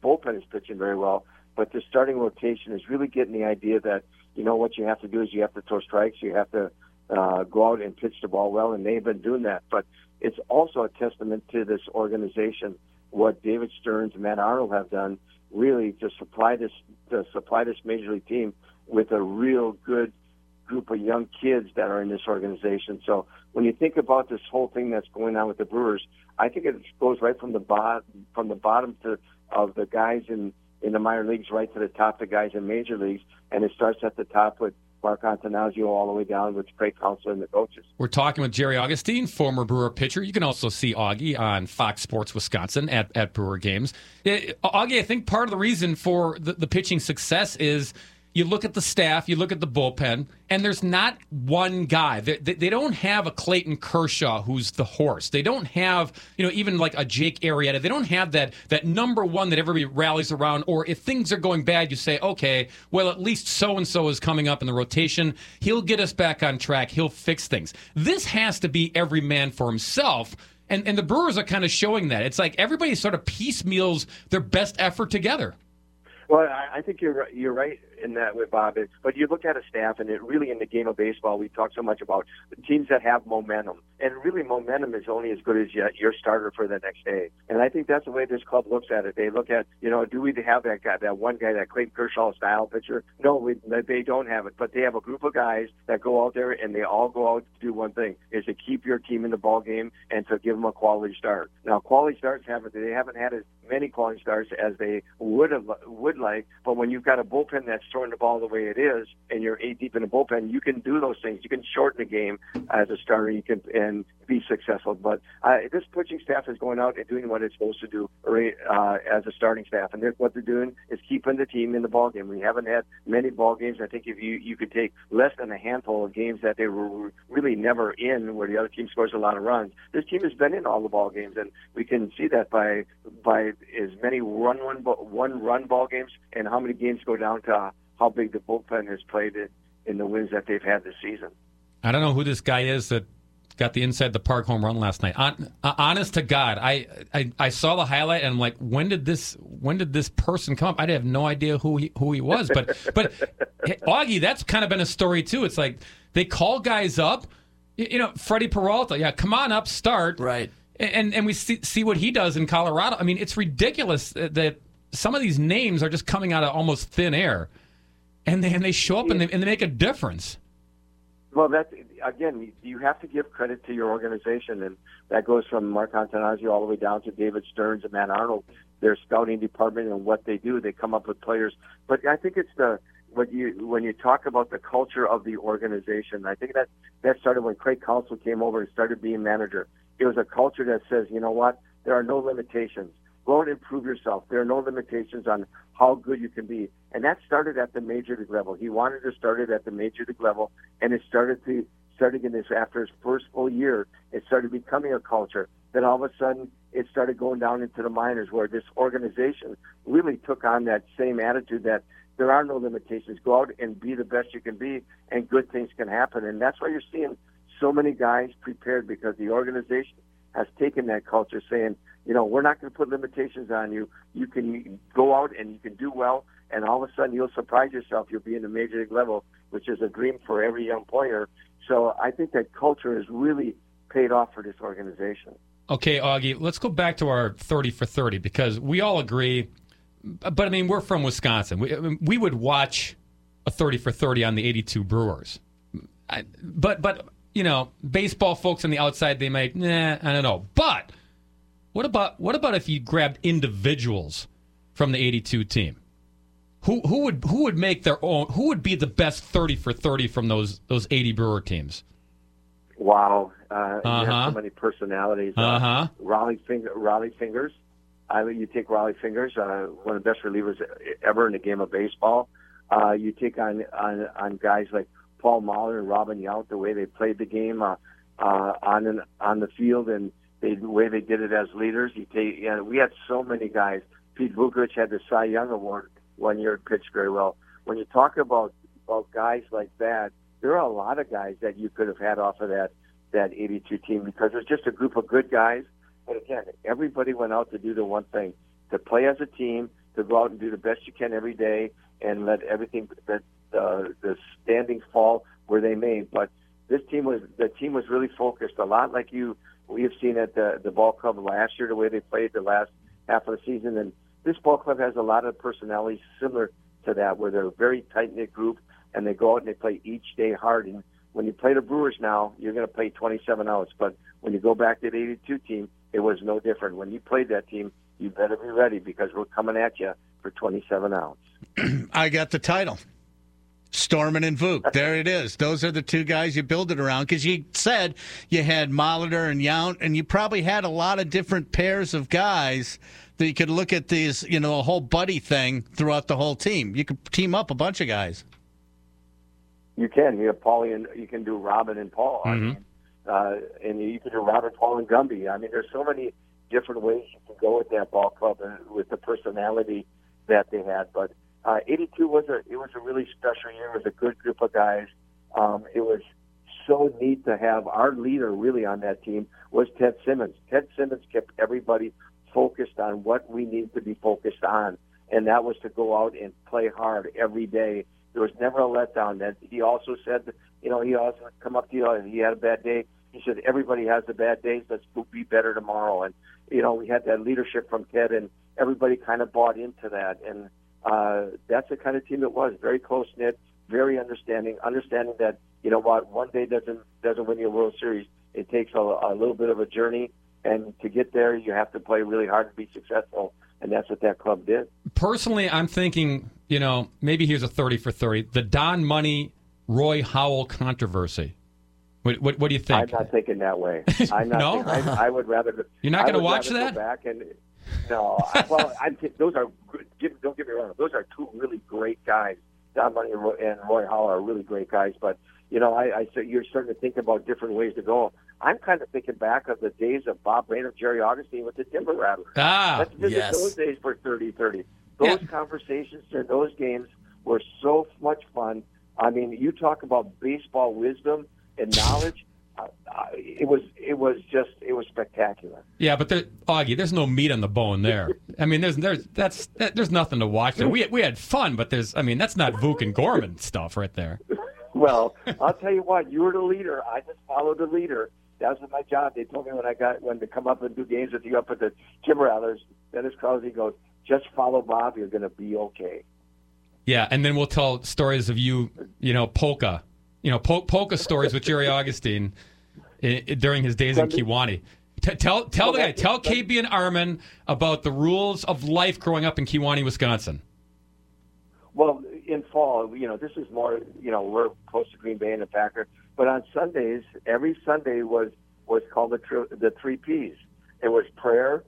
bullpen is pitching very well, but the starting rotation is really getting the idea that you know what you have to do is you have to throw strikes, you have to uh, go out and pitch the ball well, and they've been doing that. But it's also a testament to this organization what David Stearns Matt Arnold have done, really to supply this to supply this major league team with a real good group of young kids that are in this organization. So when you think about this whole thing that's going on with the Brewers, I think it goes right from the bottom from the bottom to of the guys in in the minor leagues right to the top, the guys in major leagues, and it starts at the top with Mark Attanasio all the way down with Craig Counsell and the coaches. We're talking with Jerry Augustine, former Brewer pitcher. You can also see Augie on Fox Sports Wisconsin at, at Brewer games. Eh, Augie, I think part of the reason for the, the pitching success is you look at the staff, you look at the bullpen, and there's not one guy. They, they, they, don't have a Clayton Kershaw who's the horse. They don't have, you know, even like a Jake Arrieta. They don't have that that number one that everybody rallies around. Or if things are going bad, you say, okay, well, at least so and so is coming up in the rotation. He'll get us back on track. He'll fix things. This has to be every man for himself. And, and the Brewers are kind of showing that. It's like everybody sort of piecemeals their best effort together. Well, I, I think you're you're right in that with Bob. But you look at a staff, and it really in the game of baseball, we talk so much about teams that have momentum, and really momentum is only as good as your starter for the next day. And I think that's the way this club looks at it. They look at you know, do we have that guy, that one guy, that Clayton Kershaw style pitcher? No, we, they don't have it. But they have a group of guys that go out there and they all go out to do one thing: is to keep your team in the ball game and to give them a quality start. Now, quality starts haven't they haven't had as many quality starts as they would have would like. But when you've got a bullpen that's throwing the ball the way it is, and you're eight deep in the bullpen, you can do those things. You can shorten the game as a starter. You can and be successful. But uh, this pitching staff is going out and doing what it's supposed to do uh, as a starting staff, and what they're doing is keeping the team in the ball game. We haven't had many ball games. I think if you you could take less than a handful of games that they were really never in, where the other team scores a lot of runs. This team has been in all the ball games, and we can see that by by as many run one one run ball games and how many games go down to how big the bullpen has played in, in the wins that they've had this season. I don't know who this guy is that got the inside the park home run last night. On, uh, honest to God, I, I I saw the highlight and I'm like, when did this when did this person come up? I have no idea who he who he was. But but Augie, that's kind of been a story too. It's like they call guys up. You, you know, Freddie Peralta, yeah, come on up, start right. And and we see see what he does in Colorado. I mean, it's ridiculous that some of these names are just coming out of almost thin air, and they and they show up and they and they make a difference. Well, that again, you have to give credit to your organization, and that goes from Mark Attanasio all the way down to David Stearns and Matt Arnold. Their scouting department and what they do, they come up with players. But I think it's the what you when you talk about the culture of the organization. I think that that started when Craig Counsell came over and started being manager. It was a culture that says, you know what, there are no limitations. Go and improve yourself. There are no limitations on how good you can be. And that started at the major league level. He wanted to start it at the major league level, and it started to starting in this after his first full year. It started becoming a culture. Then all of a sudden, it started going down into the minors, where this organization really took on that same attitude that there are no limitations. Go out and be the best you can be, and good things can happen. And that's why you're seeing so many guys prepared because the organization has taken that culture, saying, you know, we're not going to put limitations on you. You can go out and you can do well, and all of a sudden you'll surprise yourself. You'll be in the major league level, which is a dream for every young player. So I think that culture has really paid off for this organization. Okay, Augie, let's go back to our 30 for 30 because we all agree but I mean, we're from Wisconsin. We, I mean, we would watch a 30 for 30 on the 82 Brewers. I, but, but, you know, baseball folks on the outside, they might, nah, I don't know. But what about, what about if you grabbed individuals from the 82 team? Who, who would who would make their own? Who would be the best thirty for thirty from those those eighty Brewer teams? Wow, uh, you have Uh-huh. so many personalities. Uh-huh. Rollie Finger, Rollie Fingers. I mean, you take Rollie Fingers, uh, one of the best relievers ever in the game of baseball. Uh, you take on, on on guys like Paul Molitor and Robin Yount, the way they played the game uh, uh, on and on the field, and they, the way they did it as leaders. You take, you know, we had so many guys. Pete Vuckovich had the Cy Young Award one year, pitched very well. When you talk about about guys like that, there are a lot of guys that you could have had off of that that 82 team because it was just a group of good guys. But again, everybody went out to do the one thing: to play as a team, to go out and do the best you can every day, and let everything that uh, the standings fall where they may. But this team was the team was really focused. A lot like you we have seen at the the ball club last year the way they played the last half of the season. And this ball club has a lot of personalities similar to that where they're a very tight knit group and they go out and they play each day hard. And when you play the Brewers now you're going to play 27 outs. But when you go back to the 82 team it was no different. When you played that team you better be ready because we're coming at you for 27 outs. I got the title. Storman and Vuk. There it is. Those are the two guys you build it around because you said you had Molitor and Yount, and you probably had a lot of different pairs of guys that you could look at these, you know, a whole buddy thing throughout the whole team. You could team up a bunch of guys. You can. You have Paulie and you can do Robin and Paul. I mean, uh, and you can do Robin, Paul, and Gumby. I mean, there's so many different ways you can go with that ball club and with the personality that they had. But uh, 82 was a it was a really special year. It was a good group of guys. Um, it was so neat to have our leader really on that team was Ted Simmons. Ted Simmons kept everybody focused on what we need to be focused on, and that was to go out and play hard every day. There was never a letdown. That he also said, you know, he also come up to you and he had a bad day. He said, everybody has the bad days. Let's be better tomorrow. And you know, we had that leadership from Ted, and everybody kind of bought into that. And uh, that's the kind of team it was. Very close knit, very understanding, understanding that you know what, one day doesn't doesn't win you a World Series. It takes a, a little bit of a journey, and to get there, you have to play really hard to be successful. And that's what that club did. Personally, I'm thinking, you know, maybe here's a 30 for 30. The Don Money Roy Howell controversy. What, what, what do you think? I'm not thinking that way. I'm not. No? thinking, I, I would rather. You're not gonna watch that? Go back and no. I, well, I those are. don't get me wrong. Those are two really great guys. Don Money and Roy, and Roy Howell are really great guys. But you know, I, I said you're starting to think about different ways to go. I'm kind of thinking back of the days of Bob Brainerd, Jerry Augustine with the Timber Rattlers. Ah, Let's visit yes. those days for 30-30. Those conversations and those games were so much fun. I mean, you talk about baseball wisdom and knowledge. Uh, it was it was just it was spectacular. Yeah, but there, Augie, there's no meat on the bone there. I mean, there's there's that's that, there's nothing to watch there. We we had fun, but there's I mean, that's not Vuk and Gorman stuff right there. Well, I'll tell you what, you were the leader. I just followed the leader. That was my job. They told me when I got when to come up and do games with you up at the Timber Rattlers. Dennis Krause goes, just follow Bob. You're going to be okay. Yeah, and then we'll tell stories of you, you know, polka, you know, po- polka stories with Jerry Augustine i- i- during his days in Kewaunee. T- tell tell the guy, tell KB and Armin about the rules of life growing up in Kewaunee, Wisconsin. Well, in fall, you know, this is more, you know, we're close to Green Bay and the Packer, but on Sundays, every Sunday was was called the tr- the three P's. It was prayer,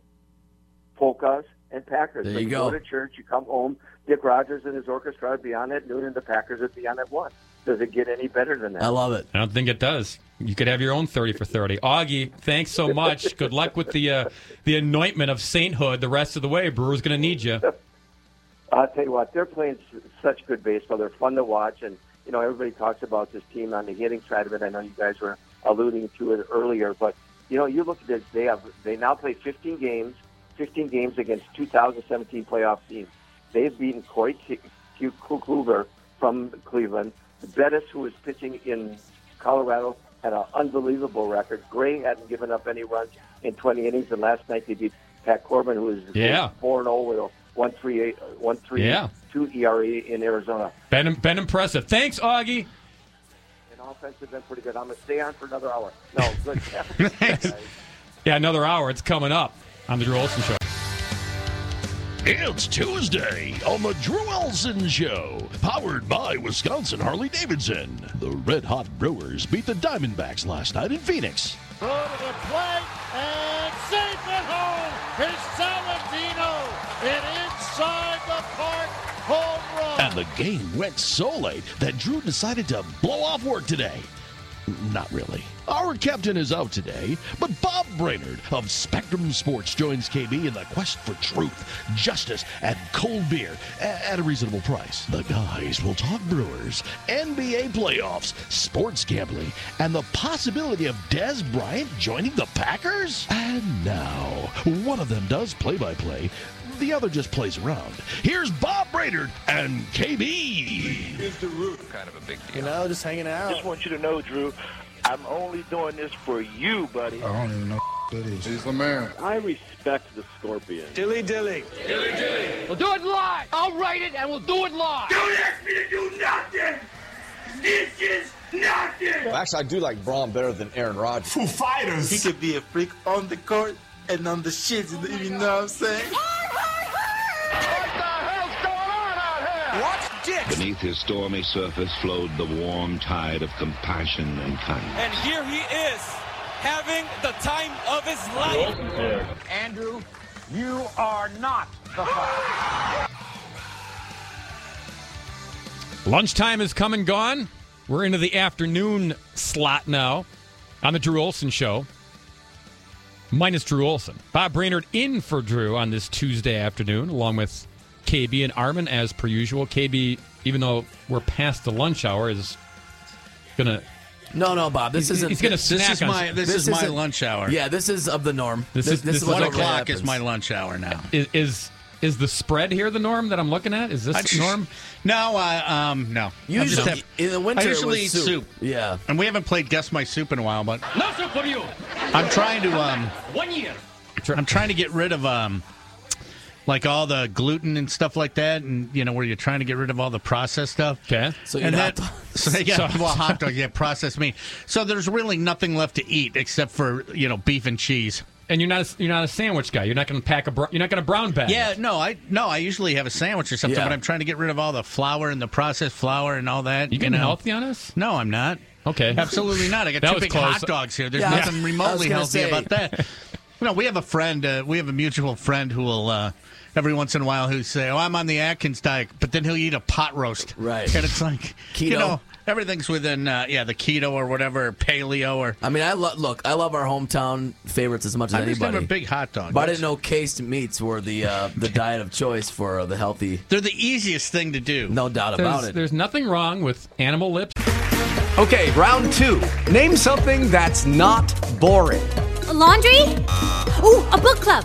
polkas, and Packers. There so you you go. go to church, you come home. Dick Rogers and his orchestra would be on at noon, and the Packers would be on at one. Does it get any better than that? I love it. I don't think it does. You could have your own thirty for thirty. Augie, thanks so much. Good luck with the uh, the anointment of sainthood the rest of the way. Brewer's going to need you. I'll tell you what, they're playing such good baseball. They're fun to watch, and you know everybody talks about this team on the hitting side of it. I know you guys were alluding to it earlier, but you know you look at this. They have they now play 15 games, 15 games against 2017 playoff teams. They've beaten Corey K- Q- Kluber from Cleveland. Bettis, who was pitching in Colorado, had an unbelievable record. Gray hadn't given up any runs in 20 innings, and last night they beat Pat Corbin, who was Yeah. 4 0 with a one three eight uh, one three Yeah. two ERA in Arizona. Been been impressive. Thanks, Augie. And offense has been pretty good. I'm gonna stay on for another hour. No, good. Yeah, another hour. It's coming up on the Drew Olson Show. It's Tuesday on the Drew Olson Show, powered by Wisconsin Harley Davidson. The Red Hot Brewers beat the Diamondbacks last night in Phoenix. Throw to the plate and safe at home is Saladino. An inside the park home run. And the game went so late that Drew decided to blow off work today. Not really. Our captain is out today, but Bob Brainerd of Spectrum Sports joins KB in the quest for truth, justice, and cold beer at a reasonable price. The guys will talk Brewers, NBA playoffs, sports gambling, and the possibility of Dez Bryant joining the Packers. And now, one of them does play by play, the other just plays around. Here's Bob Brainerd and KB. Is the root kind of a big deal? You know, just hanging out. I just want you to know, Drew, I'm only doing this for you, buddy. I don't even know that is. He's the man. I respect the scorpion. Dilly dilly. Dilly dilly. We'll do it live. I'll write it and we'll do it live. Don't ask me to do nothing. This is nothing. Actually, I do like Braun better than Aaron Rodgers. Foo Fighters. He could be a freak on the court and on the shits. Oh you know what I'm saying? Watch Dick. Beneath his stormy surface flowed the warm tide of compassion and kindness. And here he is, having the time of his life. Andrew, you are not the father. Lunchtime has come and gone. We're into the afternoon slot now on the Drew Olson Show. Minus Drew Olson. Bob Brainerd in for Drew on this Tuesday afternoon, along with KB and Armin as per usual. KB, even though we're past the lunch hour, is gonna. No, no, Bob. This He's- isn't. he's gonna snack This is on- my this, is my lunch hour. Yeah, this is of the norm. This is- this is one o'clock is my lunch hour now. Is, is is the spread here the norm that I'm looking at? Is this I just- norm? No, I um no. I just Usually, have- in the winter, I it usually was eat soup. soup. Yeah. And we haven't played Guess My Soup in a while, but No soup for you. I'm trying to um One year. I'm trying to get rid of um like all the gluten and stuff like that, and you know where you're trying to get rid of all the processed stuff. Okay. So and you that, so, yeah, So- well, hot dog, yeah, processed meat. So there's really nothing left to eat except for you know beef and cheese. And you're not a, you're not a sandwich guy. You're not going to pack a br- you're not going to brown bag. Yeah, no, I no, I usually have a sandwich or something, Yeah. but I'm trying to get rid of all the flour and the processed flour and all that. You getting know. healthy on us? No, I'm not. Okay. Absolutely not. I got That two big close. hot dogs here. There's Yeah, nothing remotely healthy say- about that. You know, we have a friend. Uh, we have a mutual friend who will uh, every once in a while who say, "Oh, I'm on the Atkins diet," but then he'll eat a pot roast. Right. And it's like you know everything's within uh, yeah the keto or whatever paleo or. I mean, I lo- look. I love our hometown favorites as much as I'm just anybody. never a big hot dog. but I didn't know cased meats were the uh, the diet of choice for the healthy. They're the easiest thing to do. No doubt about it. there's nothing wrong with animal lips. Okay, round two. Name something that's not boring. A laundry? Ooh, a book club.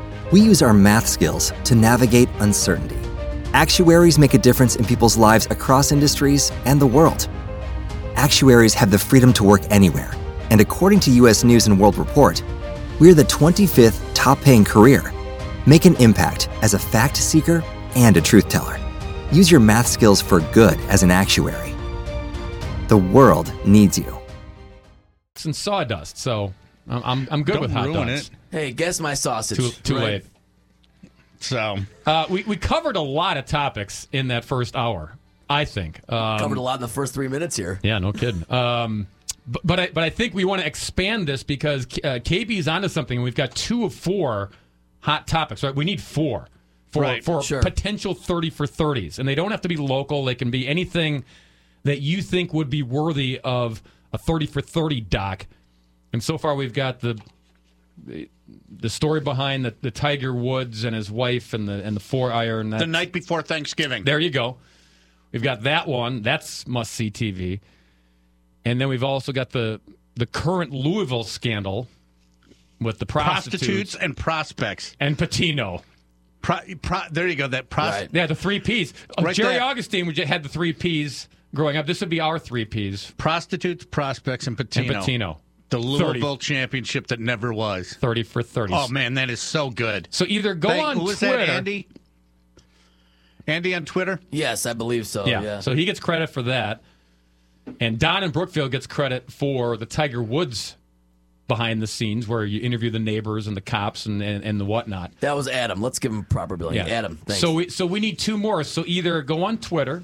we use our math skills to navigate uncertainty. Actuaries make a difference in people's lives across industries and the world. Actuaries have the freedom to work anywhere, and according to US News and World Report, we're the 25th top paying career. Make an impact as a fact seeker and a truth teller. Use your math skills for good as an actuary. The world needs you. It's in sawdust, so I'm I'm, I'm good Don't with hot ruin dogs. it. Hey, guess my sausage. Too, too Right. late. So Uh, we we covered a lot of topics in that first hour. I think um, Covered a lot in the first three minutes here. Yeah, no kidding. Um, but but I, but I think we want to expand this because uh, KB is onto something. We've got two of four hot topics. Right, we need four for Right, for sure. potential thirty for thirties, and they don't have to be local. They can be anything that you think would be worthy of a thirty for thirty doc. And so far, we've got the the, the story behind the, the Tiger Woods and his wife and the and the four iron. the night before Thanksgiving. there you go. we've got that one. That's must see TV. And then we've also got the the current Louisville scandal with the prostitutes, Prostitutes and prospects. and Pitino. Pro, pro, there you go. That pros, Yeah, the three P's. Uh, Right Jerry there. Augustine would- had the three P's growing up. This would be our three P's. prostitutes, prospects, and Pitino. And Pitino. The 30. Louisville championship that never was. 30 for 30. Oh man, that is so good. So either go Thank- on who was Twitter. that, Andy? Andy on Twitter. Yes, I believe so. yeah. Yeah. So he gets credit for that. And Don in Brookfield gets credit for the Tiger Woods behind the scenes where you interview the neighbors and the cops and, and, and the whatnot. That was Adam. Let's give him proper billing. Adam, thanks. So we so we need two more. So either go on Twitter,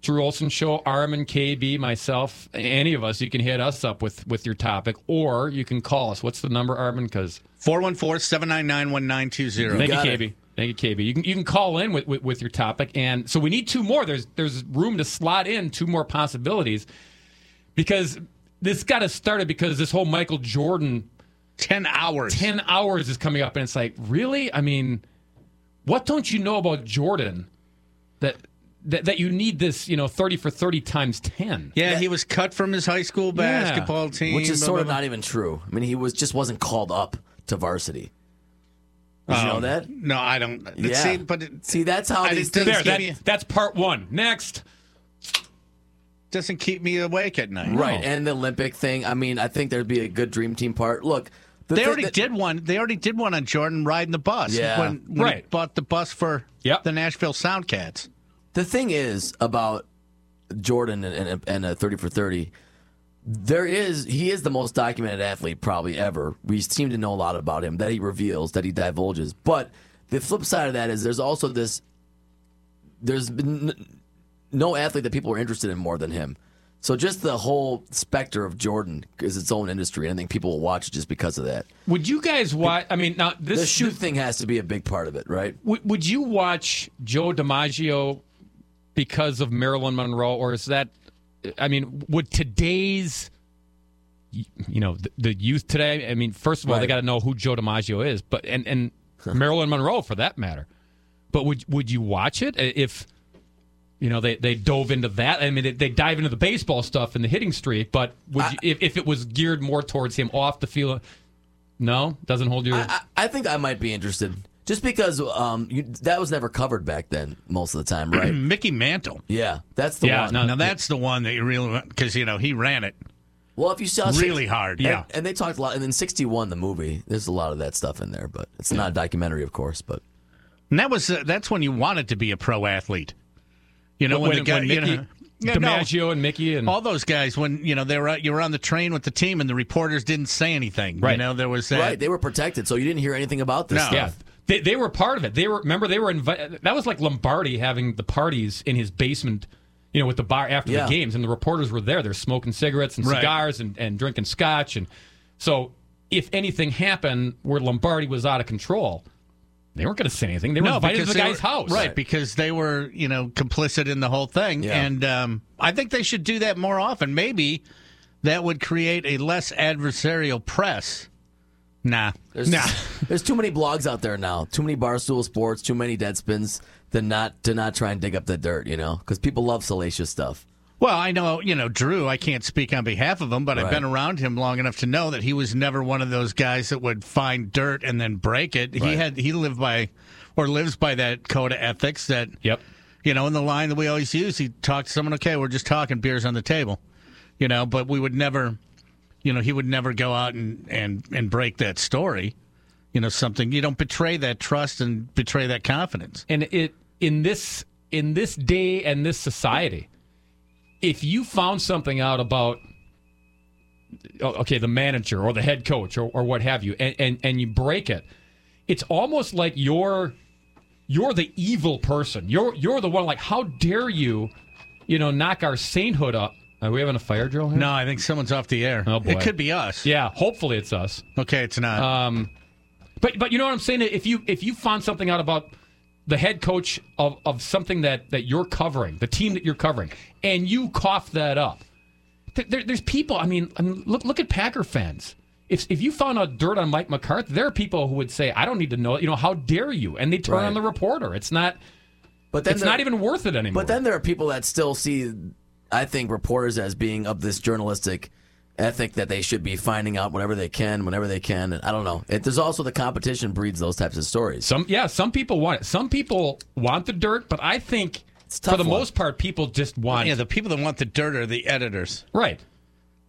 Drew Olson Show, Armin, KB, myself, any of us. You can hit us up with with your topic, or you can call us. What's the number, Armin? Because 414-799-1920. Thank you, KB. Thank you, KB. You can you can call in with, with with your topic, and so we need two more. There's there's room to slot in two more possibilities because this got us started because this whole Michael Jordan 10 hours 10 hours is coming up and it's like really i mean what don't you know about jordan that that, that you need this you know 30 for 30 times 10 Yeah, he was cut from his high school basketball team, Which is blah, sort blah, of blah. not even true. I mean, he was just wasn't called up to varsity. Did you know Um, that? No, I don't. Yeah. See, but it, See, that's how I these didn't- things there that, me- that's part one next doesn't keep me awake at night. Right, and the Olympic thing. I mean, I think there'd be a good dream team part. Look, the they already that- did one. They already did one on Jordan riding the bus. Yeah. when, when he Right. bought the bus for Yep. the Nashville Soundcats. The thing is about Jordan and, and, and a 30 for 30, there is, he is the most documented athlete probably ever. We seem to know a lot about him that he reveals, that he divulges. But the flip side of that is there's also this, there's been no athlete that people are interested in more than him. So just the whole specter of Jordan is its own industry. and I think people will watch it just because of that. would you guys watch i mean now this the shoot thing has to be a big part of it, right? would, would you watch joe dimaggio because of marilyn monroe or is that i mean would today's you know the, the youth today i mean first of all they got to know who joe dimaggio is but and and marilyn monroe for that matter. But would would you watch it if you know they, they dove into that? I mean they, they dive into the baseball stuff and the hitting streak but would you, if, if it was geared more towards him off the field? No? Doesn't hold your I, I think I might be interested, just because um, you, that was never covered back then. Most of the time, right? Mickey Mantle. yeah, that's the Yeah, one. no, Now that's the one that you really because you know he ran it Well, if you saw really hard. and, and they talked a lot. And then '61, the movie, there's a lot of that stuff in there, but it's not a documentary, of course. But and that was uh, that's when you wanted to be a pro athlete. You know when, when, the guy, when you know, Yeah, no. DiMaggio and Mickey and all those guys when you know they were you were on the train with the team and the reporters didn't say anything. Right. You Right. know there was that. right, they were protected, so you didn't hear anything about this No. stuff. Yeah, they, they were part of it. They were remember they were invited. That was like Lombardi having the parties in his basement, you know, with the bar after Yeah. the games, and the reporters were there. They're smoking cigarettes and Right. cigars and, and drinking scotch, and so if anything happened where Lombardi was out of control, they weren't going to say anything. They were no, invited to the guy's were- house, right? Because they were, you know, complicit in the whole thing, Yeah. and um, I think they should do that more often. Maybe that would create a less adversarial press. Nah, There's, nah. there's too many blogs out there now. Too many barstool sports. Too many deadspins to not to not try and dig up the dirt. You know, because people love salacious stuff. Well, I know, you know, Drew, I can't speak on behalf of him, but I've been around him long enough to know that he was never one of those guys that would find dirt and then break it. He had he lived by or lives by that code of ethics that Yep. you know, in the line that we always use, he talked to someone, okay, we're just talking beers on the table. You know, but we would never you know, he would never go out and and and break that story. You know, something you don't betray that trust and betray that confidence. and it in this in this day and this society if you found something out about okay the manager or the head coach or, or what have you and, and and you break it it's almost like you're you're the evil person you're you're the one like how dare you you know knock our sainthood up are we having a fire drill here No, I think someone's off the air. Oh, boy. It could be us. yeah hopefully it's us Okay, it's not. um, but but you know what I'm saying? If you if you found something out about the head coach of, of something that, that you're covering, the team that you're covering, and you cough that up, there, there's people. I mean, I mean, look look at Packer fans. If if you found out dirt on Mike McCarthy, there are people who would say, "I don't need to know. You know, how dare you? And they turn Right. on the reporter. It's not. But then it's there- not even worth it anymore. But then there are people that still see, I think, reporters as being of this journalistic ethic that they should be finding out whatever they can, whenever they can. And I don't know. It, there's also the competition breeds those types of stories. Some yeah, some people want it. Some people want the dirt, but I think for tough the one. most part, people just want Yeah, the people that want the dirt are the editors. right.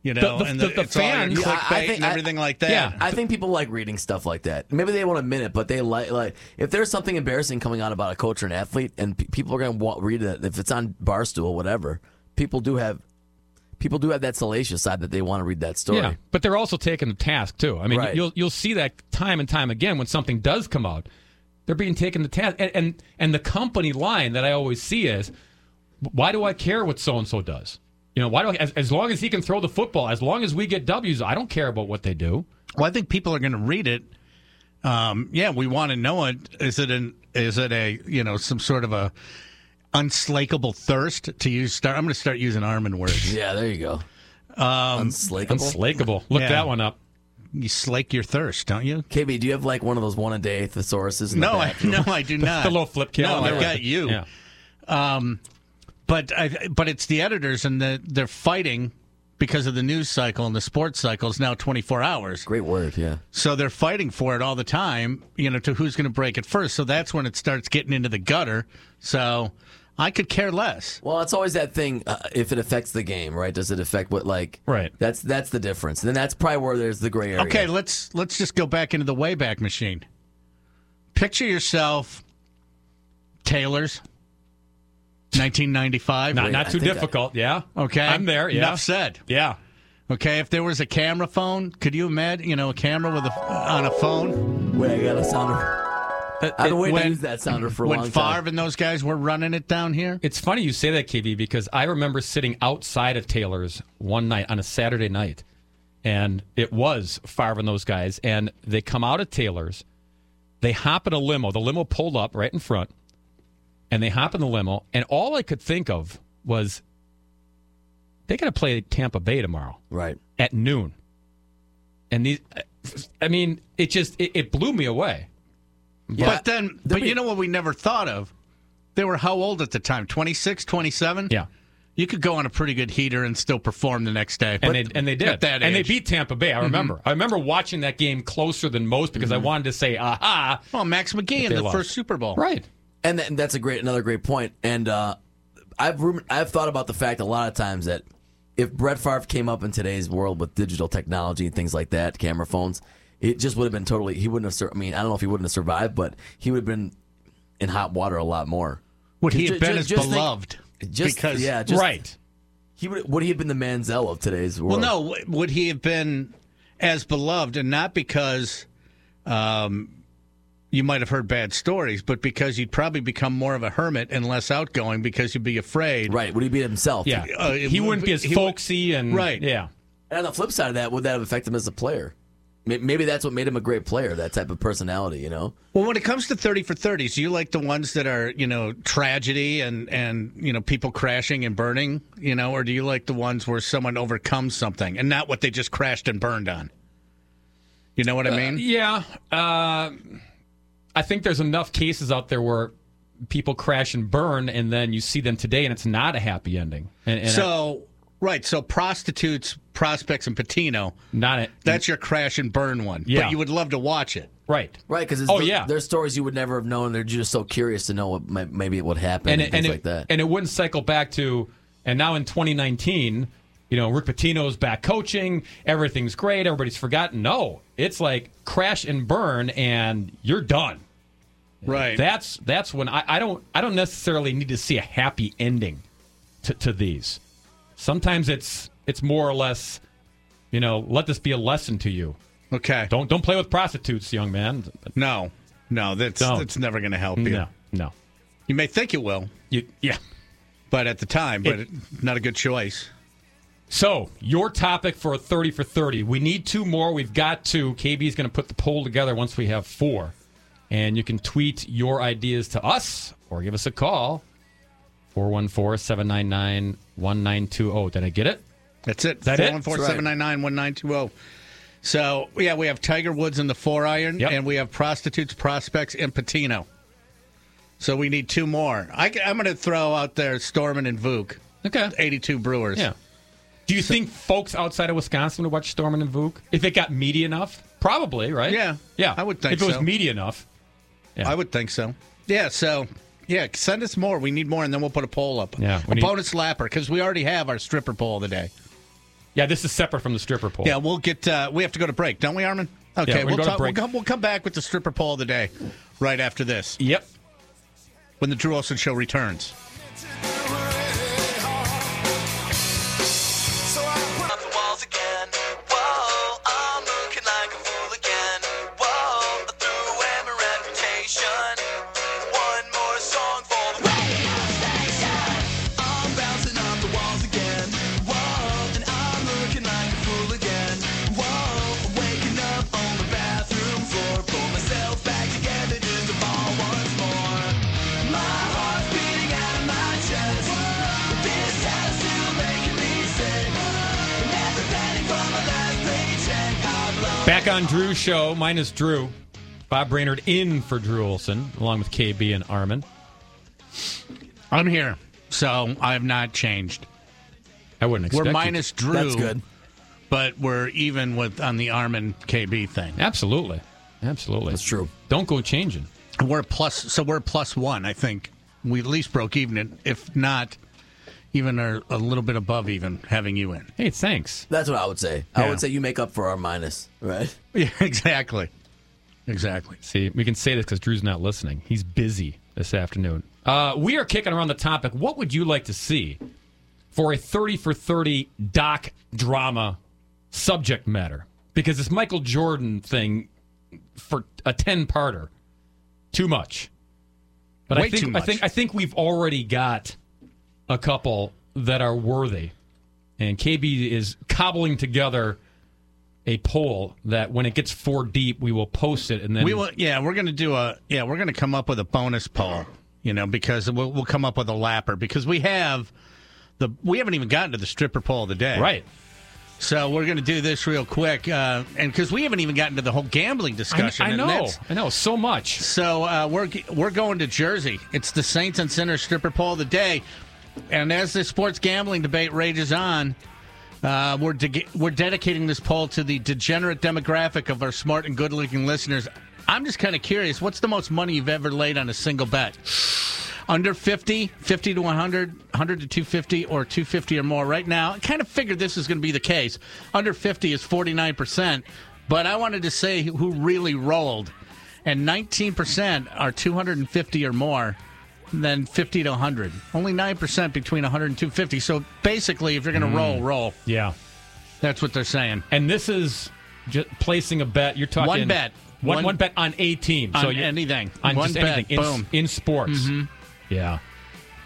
You know, The- the- and the- the it's all your fans- Yeah, clickbait and everything like that. Yeah, I think people like reading stuff like that. Maybe they won't admit it, but they like like if there's something embarrassing coming out about a coach or an athlete, and pe- people are going to wa- read it. If it's on Barstool, whatever, people do have people do have that salacious side that they want to read that story. Yeah, but they're also taking the task too. I mean, Right. you'll you'll see that time and time again when something does come out. They're being taken to task, and and, and the company line that I always see is, why do I care what so and so does? You know, why do I, as, as long as he can throw the football, as long as we get W's, I don't care about what they do. Well, I think people are going to read it. Um, yeah, we want to know it. Is it an is it a you know some sort of a unslakable thirst to use? Start. I'm going to start using Armin words. Yeah, there you go. Um, Unslakable. Unslakable. Look Yeah. that one up. You slake your thirst, don't you? KB, do you have like one of those one a day thesauruses? In No, the I, no, I do not. the little flip No. I've got you. Yeah. Um, but I, but it's the editors, and the, they're fighting because of the news cycle and the sports cycle is now 24 hours. Great word, yeah. So they're fighting for it all the time, you know, to who's going to break it first. So that's when it starts getting into the gutter. So I could care less. Well, it's always that thing. Uh, if it affects the game, right? Does it affect what like? Right. That's that's the difference. And then that's probably where there's the gray area. Okay, let's let's just go back into the Wayback Machine. Picture yourself, Taylor's, 1995. Not not too difficult. yeah. Okay, I'm there. Yeah. Enough said. Yeah. Okay, if there was a camera phone, could you imagine? You know, a camera with a on a phone. Wait, I got a Uh, sounder. I've been waiting to use that sounder for a when long Favre and those guys were running it down here. It's funny you say that, KB, because I remember sitting outside of Taylor's one night on a Saturday night, and it was Favre and those guys, and they come out of Taylor's, they hop in a limo. The limo pulled up right in front, and they hop in the limo, and all I could think of was they got to play Tampa Bay tomorrow, right at noon, and these, I mean, it just it, it blew me away. But then, but you know what we never thought of? They were how old at the time? 26, 27? Yeah. You could go on a pretty good heater and still perform the next day. and they and they did, At that and they beat Tampa Bay. I remember. I remember watching that game closer than most because I wanted to say, "Aha!" Well, Max McGee in the lost. first Super Bowl. Right. And, th- and that's a great another great point. And uh, I've rum- I've thought about the fact a lot of times that if Brett Favre came up in today's world with digital technology and things like that, camera phones, it just would have been totally. He wouldn't have. Sur- I mean, I don't know if he wouldn't have survived, but he would have been in hot water a lot more. Would he have been ju- as just think- beloved? just because yeah, just, right. He would. Would he have been the Manziel of today's world? Well, no. Would he have been as beloved, and not because um, you might have heard bad stories, but because you'd probably become more of a hermit and less outgoing because you'd be afraid. Right? Would he be himself? Yeah, Uh, he wouldn't be as he would- folksy and Right. Yeah, And on the flip side of that, would that have affected him as a player? May- Maybe that's what made him a great player. That type of personality, you know. Well, when it comes to thirty for thirties, do you like the ones that are you know tragedy and and you know people crashing and burning, you know, or do you like the ones where someone overcomes something and not what they just crashed and burned on? You know what I mean? yeah. Uh, I think there's enough cases out there where people crash and burn, and then you see them today, and it's not a happy ending. And, and so right, so prostitutes, prospects, and Pitino. not it. That's your crash and burn one. Yeah. But you would love to watch it. Right. Right, because Oh, yeah. there's stories you would never have known. They're just so curious to know what maybe it would happen and, and, it, things and, like it, that. and it wouldn't cycle back to, and now in 2019, you know, Rick Pitino's back coaching, everything's great, everybody's forgotten. No, it's like crash and burn, and you're done. Right. That's that's when I, I don't I don't necessarily need to see a happy ending to, to these. Sometimes it's it's more or less, you know, let this be a lesson to you. Okay. Don't don't play with prostitutes, young man. No, no, that's Don't. that's never going to help you. No, no. You may think it will, You, yeah. but at the time, but It- not a good choice. So, your topic for a 30 for 30. We need two more. We've got two. KB is going to put the poll together once we have four. And you can tweet your ideas to us or give us a call. 414 799 1920. Did I get it? That's it. Is that it? 414-799-1920. So, yeah, we have Tiger Woods in the four iron, Yep. and we have prostitutes, prospects, and Pitino. So we need two more. I, am going to throw out there Storman and Vuk. Okay. 82 Brewers. Yeah. Do you think folks outside of Wisconsin would watch Storman and Vuk if it got media enough? Probably, right? Yeah. Yeah. I would think if it was so. media enough. I would think so. Yeah, so yeah, send us more. We need more, and then we'll put a poll up. Yeah, a need- bonus lapper because we already have our stripper poll of the day. Yeah, this is separate from the stripper poll. Yeah, we'll get. Uh, we have to go to break, don't we, Armin? Okay, Yeah, we'll, talk-. We'll, come, we'll come back with the stripper poll of the day right after this. Yep. When the Drew Olson Show returns. Back on Drew's show, minus Drew. Bob Brainerd in for Drew Olson, along with KB and Armin. I'm here, so I have not changed. I wouldn't expect We're you- minus Drew. That's good. But we're even with on the Armin KB thing. Absolutely. Absolutely. That's true. Don't go changing. We're plus, so we're plus one. I think we at least broke even, if not even are a little bit above even having you in. Hey, thanks. That's what I would say. I would say you make up for our minus, right? Yeah, exactly. Exactly. See, we can say this because Drew's not listening. He's busy this afternoon. Uh, we are kicking around the topic. What would you like to see for a 30 for 30 doc drama subject matter? Because this Michael Jordan thing for a 10 parter, too much. But I think too I much. think I think we've already got a couple that are worthy. And KB is cobbling together a poll that when it gets four deep, we will post it and then we will. Yeah, we're going to do a. Yeah, we're going to come up with a bonus poll. You know, because we'll, we'll come up with a lapper because we have the. We haven't even gotten to the stripper poll of the day. Right. So we're going to do this real quick, uh, and because we haven't even gotten to the whole gambling discussion. I and know. I know so much. So uh, we're we're going to Jersey. It's the Saints and Sinners stripper poll of the day, and as the sports gambling debate rages on, uh, we're de- we're dedicating this poll to the degenerate demographic of our smart and good-looking listeners. I'm just kind of curious. What's the most money you've ever laid on a single bet? Under 50, 50 to 100, 100 to 250, or 250 or more. Right now, I kind of figured this is going to be the case. Under 50 is 49%, but I wanted to say who really rolled. And 19% are 250 or more, then 50 to 100. Only 9% between 100 and 250. So basically, if you're going to Mm. roll, roll. Yeah. That's what they're saying. And this is just placing a bet. You're talking One bet. One, One- one bet on a team. On so anything. On One bet. anything. In, Boom. in sports. Mhm. Yeah.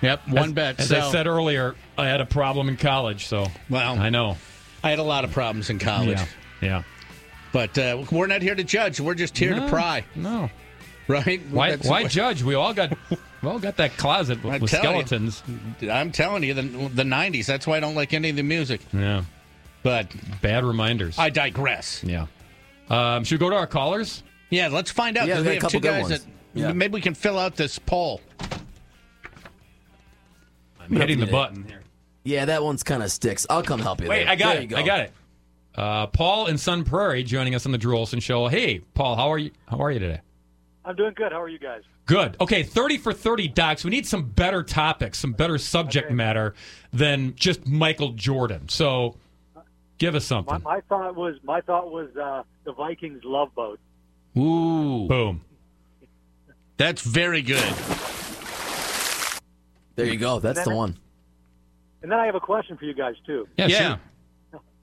Yep. One as, bet. As so, I said earlier, I had a problem in college. So well, I know. I had a lot of problems in college. Yeah. Yeah. But uh, we're not here to judge. We're just here No, to pry. No. Right? Why? That's- Why judge? We all got. We all got that closet with, with telling you. skeletons. I'm telling you, the, the 90s. That's why I don't like any of the music. Yeah. But bad reminders. I digress. Yeah. Um, should we go to our callers? Yeah, let's find out. Yeah, 'cause we we, got a have two guys that Yeah. maybe we can fill out this poll. I'm hitting the button here. Yeah, that one's kind of sticks. I'll come help you. Wait, there. I got There it. you I got it. Uh, Paul in Sun Prairie joining us on the Drew Olson Show. Hey, Paul, how are you? How are you today? I'm doing good. How are you guys? Good. Okay, 30 for 30 docs. We need some better topics, some better subject matter than just Michael Jordan. So give us something. my thought was my thought was uh, the Vikings love boat. Ooh. Boom. That's very good. There you go. That's the one. And then I have a question for you guys too. Yeah, Yeah.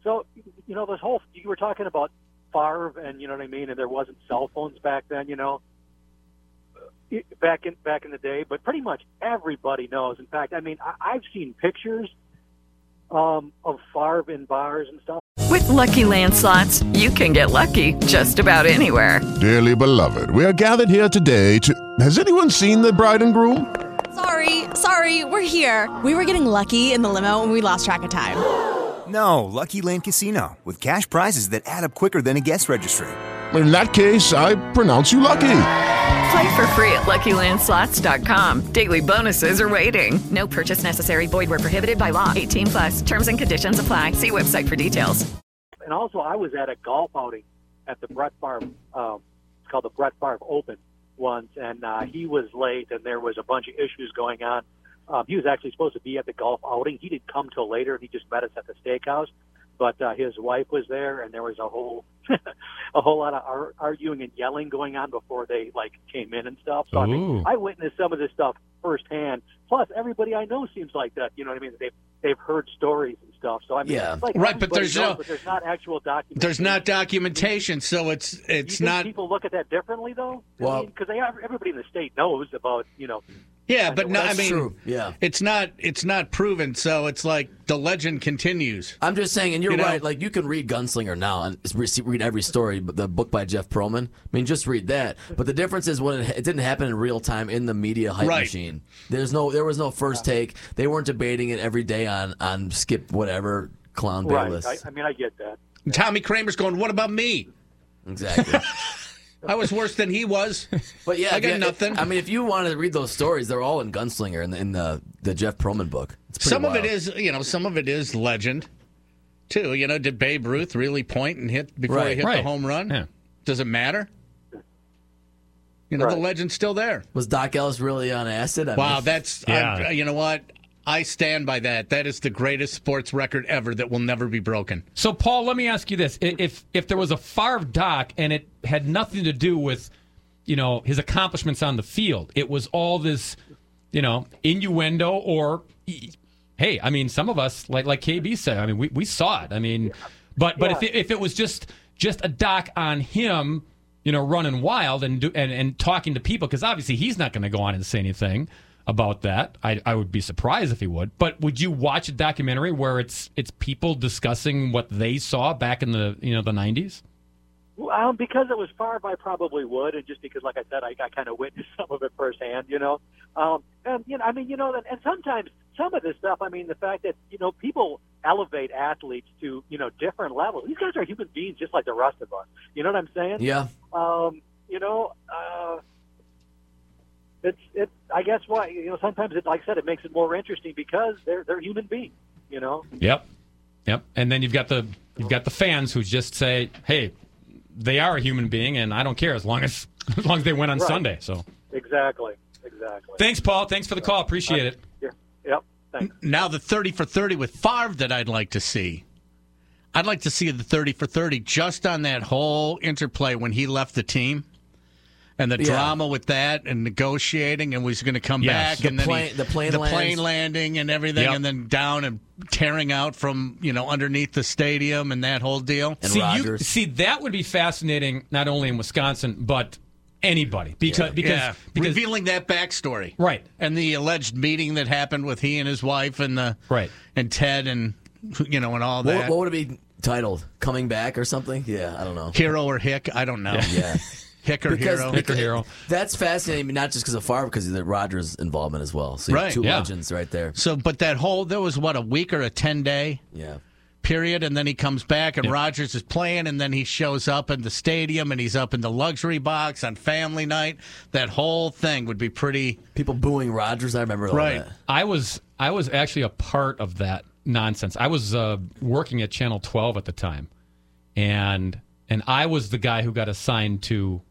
So you know this whole you were talking about Favre and you know what I mean, and there wasn't cell phones back then. You know, It- back in back in the day, but pretty much everybody knows. In fact, I mean I, I've seen pictures um, of Favre in bars and stuff. With Lucky Land slots, you can get lucky just about anywhere. Dearly beloved, we are gathered here today to. Has anyone seen the bride and groom? Sorry, sorry, we're here. We were getting lucky in the limo and we lost track of time. No, Lucky Land Casino, with cash prizes that add up quicker than a guest registry. In that case, I pronounce you lucky. Play for free at LuckyLandSlots.com. Daily bonuses are waiting. No purchase necessary. Void were prohibited by law. 18 plus. Terms and conditions apply. See website for details. And also, I was at a golf outing at the Brett Favre. Um, it's called the Brett Favre Open once, and uh, he was late, and there was a bunch of issues going on. Um, he was actually supposed to be at the golf outing. He didn't come till later, and he just met us at the steakhouse. But uh, his wife was there, and there was a whole a whole lot of ar- arguing and yelling going on before they like came in and stuff. So I mean, I witnessed some of this stuff firsthand. Plus, everybody I know seems like that. You know what I mean? They've they've heard stories and stuff. So I mean, Yeah. it's like Right, but there's knows, no- but there's not actual documentation. There's not documentation, so it's You it's think not. people look at that differently though. Well- because they everybody in the state knows about you know. Yeah, but no, I mean, true. Yeah. it's not it's not proven. So it's like the legend continues. I'm just saying, and you're You know? right. Like you can read Gunslinger now and read every story, but the book by Jeff Pearlman. I mean, just read that. But the difference is when it, it didn't happen in real time in the media hype Right. machine. There's no, there was no first take. They weren't debating it every day on on skip whatever clown Right. Bayless. I, I mean, I get that. And Tommy Kramer's going. What about me? Exactly. I was worse than he was. But yeah, I got you- nothing. I mean, if you wanted to read those stories, they're all in Gunslinger in the in the, the Jeff Pearlman book. It's pretty Some of it is, you know, some of it is legend, too. You know, did Babe Ruth really point and hit before he hit Right. the home run? Yeah. Does it matter? You know, Right. the legend's still there. Was Doc Ellis really on acid? I wow, mean, that's Yeah. I, you know what? I stand by that. That is the greatest sports record ever that will never be broken. So, Paul, let me ask you this: if if there was a Favre doc and it had nothing to do with, you know, his accomplishments on the field, it was all this, you know, innuendo or, hey, I mean, some of us, like like KB said, I mean, we, we saw it. I mean, but but if it, if it was just just a doc on him, you know, running wild and do, and and talking to people, because obviously he's not going to go on and say anything about that. I, I would be surprised if he would. But would you watch a documentary where it's it's people discussing what they saw back in the you know the nineties? Well, Um, because it was Favre, I probably would, and just because, like I said, I, I kind of witnessed some of it firsthand, you know. Um, and you know, I mean, you know, and, and sometimes some of this stuff. I mean, the fact that you know people elevate athletes to you know different levels. These guys are human beings, just like the rest of us. You know what I'm saying? Yeah. Um, you know, uh, it's it. I guess why you know sometimes it, like I said, it makes it more interesting because they're they're human beings. You know. Yep, yep. And then you've got the you've got the fans who just say, hey, they are a human being, and I don't care as long as as long as they win on Right. Sunday. So Exactly. Exactly. thanks, Paul. Thanks for the call. Appreciate it. Yeah. Yep. Thanks. Now the 30 for 30 with Favre that I'd like to see. I'd like to see the 30 for 30 just on that whole interplay when he left the team. And the Yeah. drama with that and negotiating and was going to come Yes. back The and then he- the plane the lands. plane landing and everything Yep. and then down and tearing out from you know underneath the stadium and that whole deal. see, you, see, that would be fascinating, not only in Wisconsin but anybody, because because yeah. because revealing that backstory, right, and the alleged meeting that happened with he and his wife and the right and Ted and you know and all What, that. what would it be titled? Coming back or something? Yeah, I don't know. Hero or Hick? I don't know. Yeah. Hick or Because- Hero? because That's fascinating, not just because of Favre, because of the Rodgers involvement as well. So you Right, two yeah. legends right there. So, but that whole there was what a week or a ten day Yeah. period, and then he comes back and Rodgers is playing, and then he shows up in the stadium, and he's up in the luxury box on family night. That whole thing would be pretty. People booing Rodgers. I remember all Right. that. I was I was actually a part of that nonsense. I was uh, working at Channel 12 at the time, and and I was the guy who got assigned to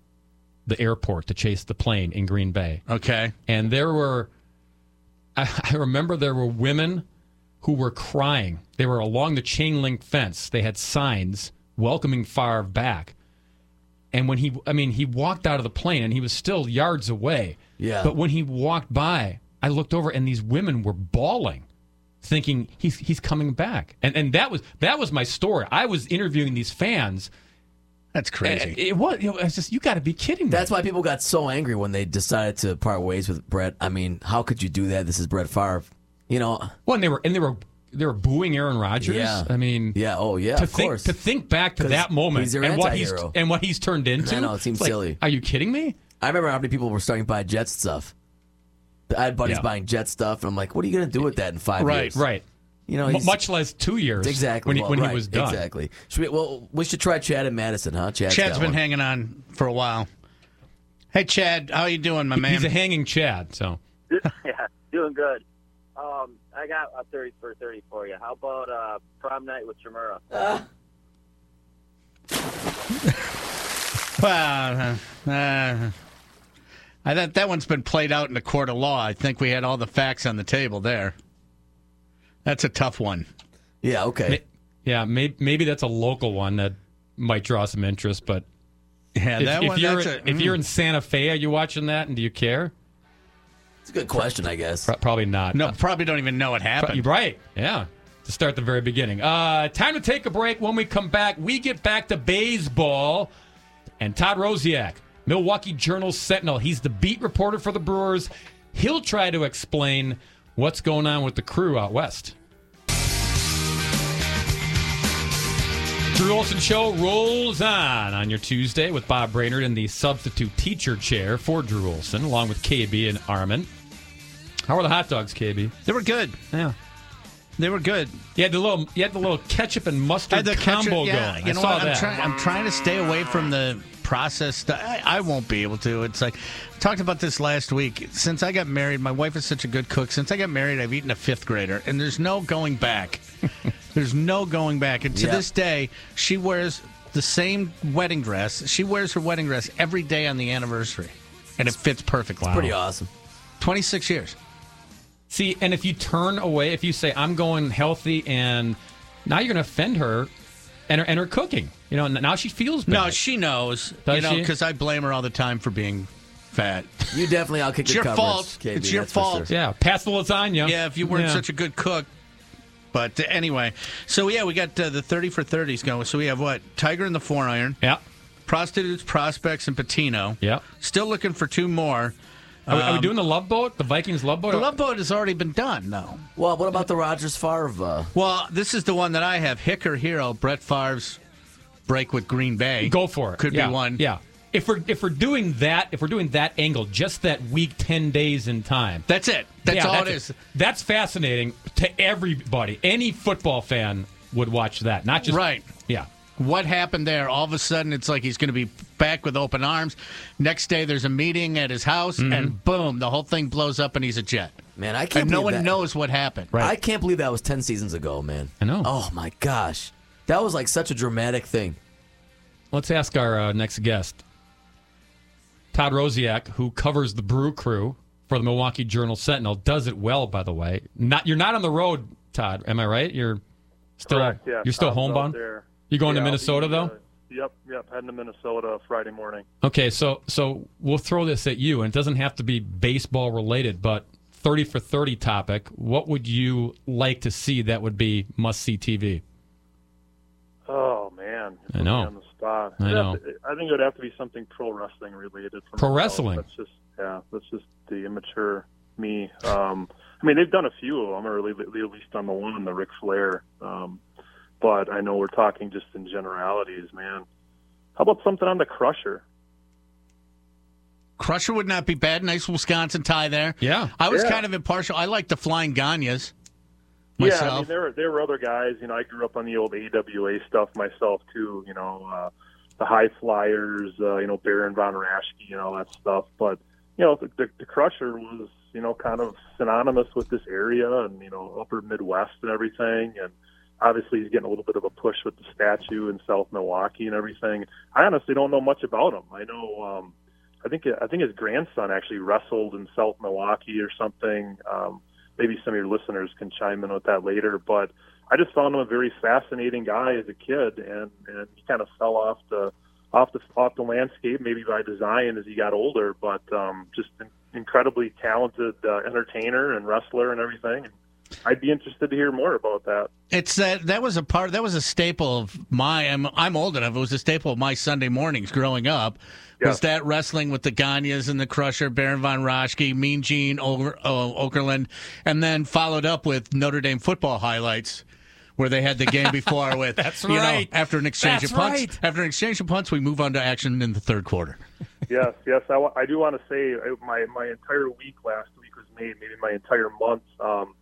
the airport to chase the plane in Green Bay. Okay, and there were, I, I remember there were women who were crying. They were along the chain link fence. They had signs welcoming Favre back. And when he, I mean, he walked out of the plane and he was still yards away. Yeah. But when he walked by, I looked over and these women were bawling, thinking he's he's coming back. And and that was that was my story. I was interviewing these fans. That's crazy. It, was. You know, it's just you got to be kidding me. That's why people got so angry when they decided to part ways with Brett. I mean, how could you do that? This is Brett Favre. You know. Well, and they were and they were they were booing Aaron Rodgers. Yeah. I mean, yeah. Oh, yeah. to of think course. to think back to 'Cause that moment he's and what he's anti-hero. and what he's turned into. I know it seems it's like, silly. Are you kidding me? I remember how many people were starting to buy Jet stuff. I had buddies Yeah. buying Jet stuff, and I'm like, "What are you going to do with that in five Right, years?" right. You know, he's- much less two years. Exactly. when he, well, when right, he was done. Exactly. Should we, well, we should try Chad and Madison, huh? Chad's, Chad's been one. hanging on for a while. Hey, Chad, how you doing, my man? He's a hanging Chad. So yeah, doing good. Um, I got a 30 for 30 for you. How about uh, prom night with Chimera? Well, uh, uh, I thought that one's been played out in the court of law. I think we had all the facts on the table there. That's a tough one. Yeah, okay. Ma- yeah, maybe, maybe that's a local one that might draw some interest. But Yeah, if, that if one- you're that's a- if you're mm. in Santa Fe, are you watching that? And do you care? It's a good question, I guess. Pro- probably not. No, probably don't even know what happened. Pro- Right. Yeah. To start the very beginning. Uh, time to take a break. When we come back, we get back to baseball. And Todd Rosiak, Milwaukee Journal Sentinel. He's the beat reporter for the Brewers. He'll try to explain what's going on with the crew out west. Drew Olson Show rolls on on your Tuesday with Bob Brainerd in the substitute teacher chair for Drew Olson, along with KB and Armin. How are the hot dogs, KB? They were good. Yeah. They were good. You had the little, you had the little ketchup and mustard the combo ketchup- yeah, going. You I know saw what? I'm, that. trying, I'm trying to stay away from the processed stuff. I, I won't be able to. It's like I talked about this last week. Since I got married, my wife is such a good cook. Since I got married, I've eaten a fifth grader, and there's no going back. there's no going back. And to Yeah. this day, she wears the same wedding dress. She wears her wedding dress every day on the anniversary, and it fits perfectly. Pretty awesome. 26 years. See, and if you turn away, if you say I'm going healthy, and now you're going to offend her, and her and her cooking, you know, now she feels bad. No, she knows. Does you know, because I blame her all the time for being fat. You definitely outkicked It's the can. It's your coverage, fault. KB, it's your fault. sure. Yeah, pass the lasagna. Yeah, if you weren't Yeah. such a good cook. But uh, anyway, so yeah, we got uh, the 30 for 30s going. So we have what? Tiger in the four iron. Yeah. Prostitutes, prospects, and Pitino. Yeah. Still looking for two more. Are, we- are we Um, doing the love boat? The Vikings love boat? The love boat has already been done, though. Well, what about the Rodgers Favre? Uh, Well, this is the one that I have. Hicker Hero, Brett Favre's break with Green Bay. Go for it. Could Yeah, be one. Yeah. If we're if we're doing that, if we're doing that angle, just that week ten days in time. That's it. That's Yeah, all that's it is. That's fascinating to everybody. Any football fan would watch that. Not just Right. Yeah. What happened there? All of a sudden, it's like he's going to be back with open arms. Next day, there's a meeting at his house, mm-hmm. and boom, the whole thing blows up, and he's a jet. man, I can't And no one that. knows what happened. Right. I can't believe that was 10 seasons ago, man. I know. Oh, my gosh. That was like such a dramatic thing. Let's ask our uh, next guest, Todd Rosiak, who covers the Brew Crew for the Milwaukee Journal Sentinel. Does it well, by the way. Not you're not on the road, Todd. Am I right? You're still Correct, yeah. you're still Tom's out homebound. there. You going Yeah, to Minnesota be, though? uh, yep, yep. Heading to Minnesota Friday morning. Okay, so so we'll throw this at you, and it doesn't have to be baseball related, but thirty for thirty topic. What would you like to see that would be must see TV? Oh man, I know. on the spot. I know. to- I think it would have to be something pro wrestling related. Pro wrestling? That's just yeah. That's just the immature me. Um, I mean, they've done a few of them, or at le- at least on the one, the Ric Flair. Um, but I know we're talking just in generalities, man. How about something on the Crusher? Crusher would not be bad. Nice Wisconsin tie there. Yeah. I was Yeah. kind of impartial. I like the Flying Gagnes Yeah, I mean, there were there were other guys. You know, I grew up on the old AWA stuff myself too. You know, uh, the High Flyers. Uh, you know, Baron von Raschke and all that stuff. But you know, the, the, the Crusher was you know kind of synonymous with this area and you know Upper Midwest and everything. And obviously, he's getting a little bit of a push with the statue in South Milwaukee and everything. I honestly don't know much about him. I know. Um, I think I think his grandson actually wrestled in South Milwaukee or something. Um, maybe some of your listeners can chime in with that later. But I just found him a very fascinating guy as a kid, and and he kind of fell off the off the off the landscape, maybe by design as he got older. But um, just an incredibly talented uh, entertainer and wrestler and everything. And I'd be interested to hear more about that. It's that that was a part that was a staple of my I'm I'm old enough. It was a staple of my Sunday mornings growing up. Was that wrestling with the Gagnes and the Crusher, Baron von Raschke, Mean Gene Oker, uh, Okerlund, and then followed up with Notre Dame football highlights. Where they had the game before with That's you know, right. after an exchange That's of punts. right. After an exchange of punts, we move on to action in the third quarter. yes, yes. I, I do want to say uh, my my entire week last week was made, maybe my entire month. Um,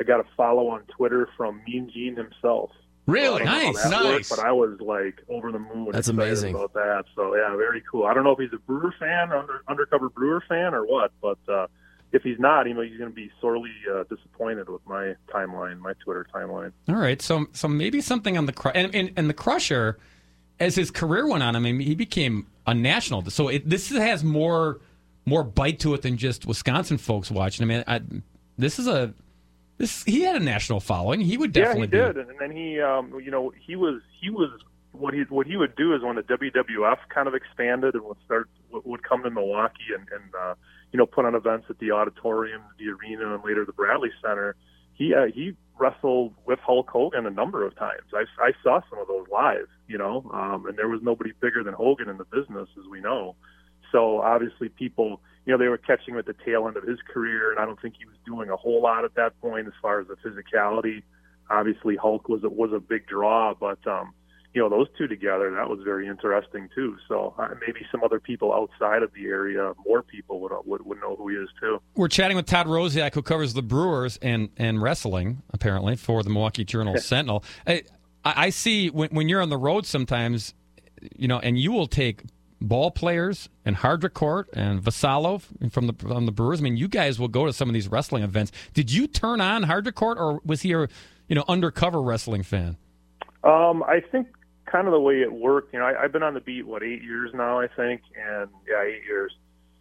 I got a follow on Twitter from Mean Gene himself. Really? I don't know how Nice, worked, but I was like over the moon. That's amazing. about that. So yeah, very cool. I don't know if he's a Brewer fan, under, undercover Brewer fan, or what, but uh, if he's not, you know, he's going to be sorely uh, disappointed with my timeline, my Twitter timeline. All right, so so maybe something on the cru- and, and and the Crusher, as his career went on, I mean, he became a national. So it, this has more more bite to it than just Wisconsin folks watching. I mean, I, this is a this he had a national following. He would definitely yeah, he be. did, and then he, um, you know, he was he was what he what he would do is when the WWF kind of expanded and would start would- would come to Milwaukee and, and uh, you know put on events at the auditorium, the arena, and later the Bradley Center. He uh, he wrestled with Hulk Hogan a number of times. I, I saw some of those live, you know, um, and there was nobody bigger than Hogan in the business, as we know. So obviously, people, you know, they were catching him at the tail end of his career, and I don't think he was doing a whole lot at that point as far as the physicality. Obviously, Hulk was a, was a big draw, but um, you know, those two together, that was very interesting too. So uh, maybe some other people outside of the area, more people would would, would know who he is too. We're chatting with Todd Rosiak, who covers the Brewers and, and wrestling, apparently, for the Milwaukee Journal Sentinel. I, I see when, when you're on the road sometimes, you know, and you will take ball players and Haudricourt and Vassallo from the from the Brewers. I mean, you guys will go to some of these wrestling events. Did you turn on Haudricourt, or was he a you know undercover wrestling fan? Um, I think kind of the way it worked. You know, I, I've been on the beat what eight years now, I think, and yeah, eight years.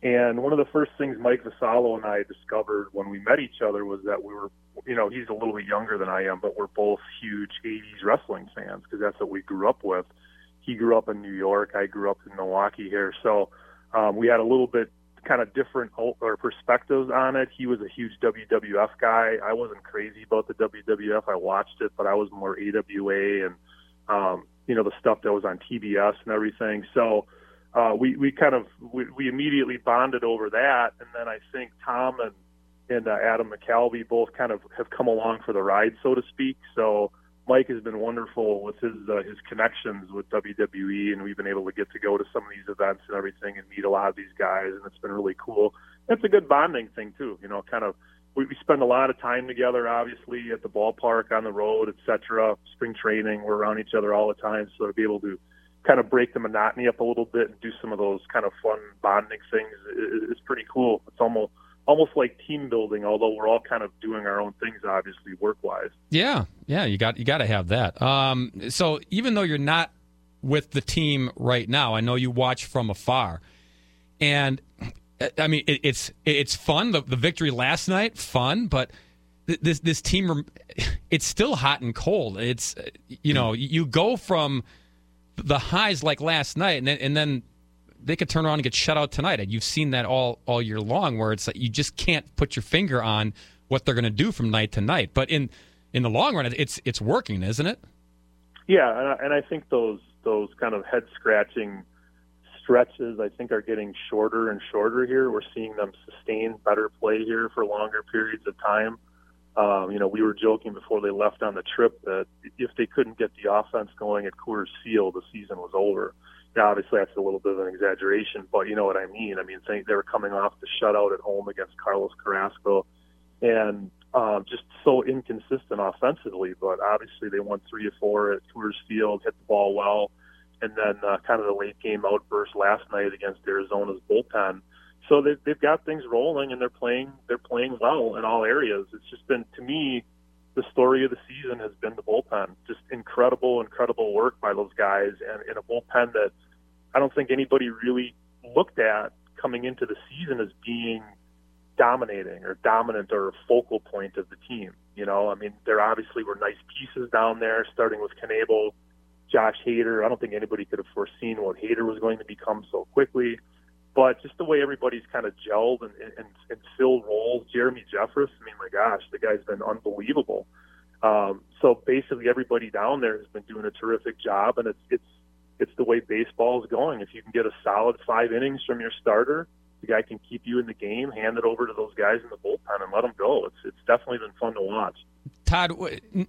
And one of the first things Mike Vassallo and I discovered when we met each other was that we were, you know, he's a little bit younger than I am, but we're both huge '80s wrestling fans because that's what we grew up with. He grew up in New York. I grew up in Milwaukee here, so um, we had a little bit kind of different or perspectives on it. He was a huge WWF guy. I wasn't crazy about the WWF. I watched it, but I was more AWA and um, you know the stuff that was on TBS and everything. So uh, we we kind of we, we immediately bonded over that, and then I think Tom and and uh, Adam McCalvy both kind of have come along for the ride, so to speak. So Mike has been wonderful with his uh, his connections with WWE, and we've been able to get to go to some of these events and everything, and meet a lot of these guys, and it's been really cool. It's a good bonding thing too, you know, kind of. We, we spend a lot of time together, obviously, at the ballpark, on the road, etc. Spring training, we're around each other all the time, so to be able to kind of break the monotony up a little bit and do some of those kind of fun bonding things is, is pretty cool. It's almost almost like team building, although we're all kind of doing our own things, obviously, work wise. Yeah, yeah, you got you got to have that. Um, so even though you're not with the team right now, I know you watch from afar, and I mean it, it's it's fun. The, the victory last night, fun, but this this team, it's still hot and cold. It's you know you go from the highs like last night, and then and then they could turn around and get shut out tonight. And you've seen that all all year long, where it's like you just can't put your finger on what they're going to do from night to night. But in in the long run, it's it's working, isn't it? Yeah, and I, think those those kind of head scratching stretches I think are getting shorter and shorter here. We're seeing them sustain better play here for longer periods of time. Um, you know, we were joking before they left on the trip that if they couldn't get the offense going at Coors Field, the season was over. Obviously, that's a little bit of an exaggeration, but you know what I mean. I mean, they were coming off the shutout at home against Carlos Carrasco, and um, just so inconsistent offensively. But obviously, they won three or four at Coors Field, hit the ball well, and then uh, kind of the late game outburst last night against Arizona's bullpen. So they've, they've got things rolling, and they're playing they're playing well in all areas. It's just been to me the story of the season has been the bullpen. Just incredible, incredible work by those guys, and in a bullpen that I don't think anybody really looked at coming into the season as being dominating or dominant or a focal point of the team. You know, I mean, there obviously were nice pieces down there, starting with Knebel, Josh Hader. I don't think anybody could have foreseen what Hader was going to become so quickly. But just the way everybody's kind of gelled and, and, and filled roles. Jeremy Jeffress, I mean, my gosh, the guy's been unbelievable. Um, so basically, everybody down there has been doing a terrific job, and it's it's it's the way baseball is going. If you can get a solid five innings from your starter, the guy can keep you in the game. Hand it over to those guys in the bullpen and let them go. It's it's definitely been fun to watch. Todd,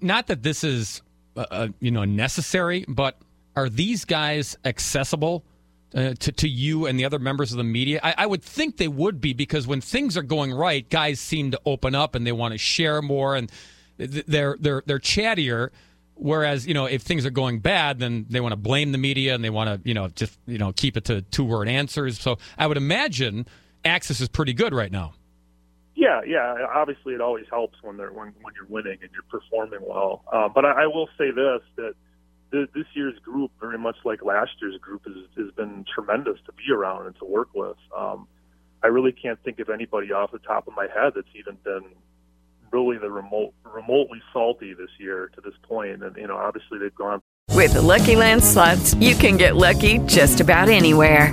not that this is uh, uh, you know necessary, but are these guys accessible uh, to to you and the other members of the media? I, I would think they would be because when things are going right, guys seem to open up and they want to share more and they're they're they're chattier. Whereas, you know, if things are going bad, then they want to blame the media and they want to, you know, just, you know, keep it to two word answers. So I would imagine access is pretty good right now. Yeah, yeah. Obviously, it always helps when they're when, when you're winning and you're performing well. Uh, but I, I will say this: that th- this year's group, very much like last year's group, has, has been tremendous to be around and to work with. Um, I really can't think of anybody off the top of my head that's even been really the remote remotely salty this year to this point. And you know, obviously they've gone. With the Lucky Land slots, you can get lucky just about anywhere.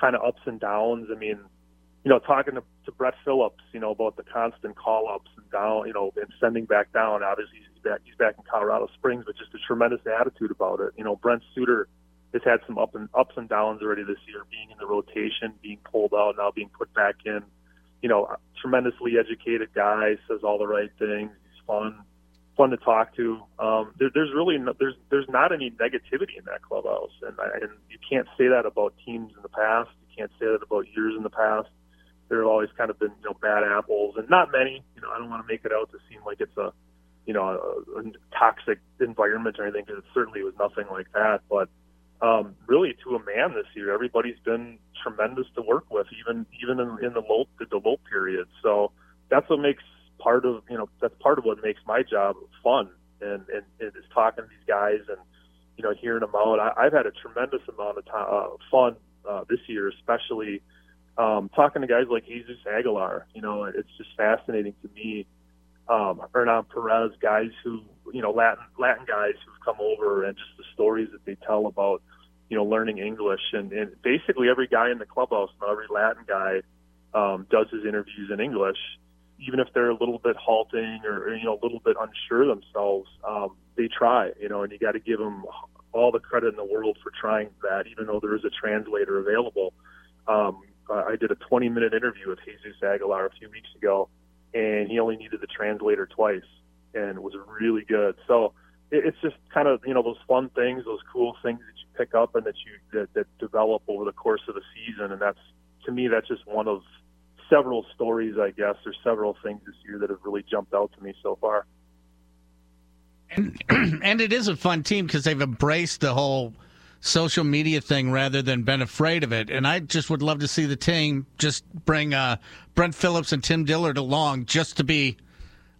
kind of ups and downs. I mean, you know, talking to, to Brett Phillips, you know, about the constant call ups and down, you know, and sending back down. Obviously, he's back, he's back in Colorado Springs, but just a tremendous attitude about it. You know, Brent Suter has had some up and ups and downs already this year, being in the rotation, being pulled out, now being put back in. You know, tremendously educated guy, says all the right things. He's fun, fun to talk to. Um, there, there's really no, there's there's not any negativity in that clubhouse, and I, and you can't say that about teams in the past. You can't say that about years in the past. There have always kind of been you know bad apples, and not many. You know, I don't want to make it out to seem like it's a you know a, a toxic environment or anything, because it certainly was nothing like that. But um, really, to a man this year, everybody's been tremendous to work with, even even in, in the low the low period. So that's what makes part of you know that's part of what makes my job fun and and, and is talking to these guys and you know hearing them out. I, I've had a tremendous amount of time, uh, fun uh, this year, especially um, talking to guys like Jesus Aguilar. You know, it's just fascinating to me. Um, Hernan Perez, guys who you know Latin Latin guys who've come over and just the stories that they tell about you know learning English and, and basically every guy in the clubhouse every Latin guy um, does his interviews in English even if they're a little bit halting or you know a little bit unsure themselves, um, they try. You know, and you got to give them all the credit in the world for trying that, even though there is a translator available. Um, I did a 20 minute interview with Jesus Aguilar a few weeks ago, and he only needed the translator twice, and it was really good. So it's just kind of you know those fun things, those cool things that you pick up and that you that, that develop over the course of the season, and that's to me that's just one of several stories, I guess, or several things this year that have really jumped out to me so far. and it is a fun team because they've embraced the whole social media thing rather than been afraid of it. And I just would love to see the team just bring uh, Brent Phillips and Tim Dillard along just to be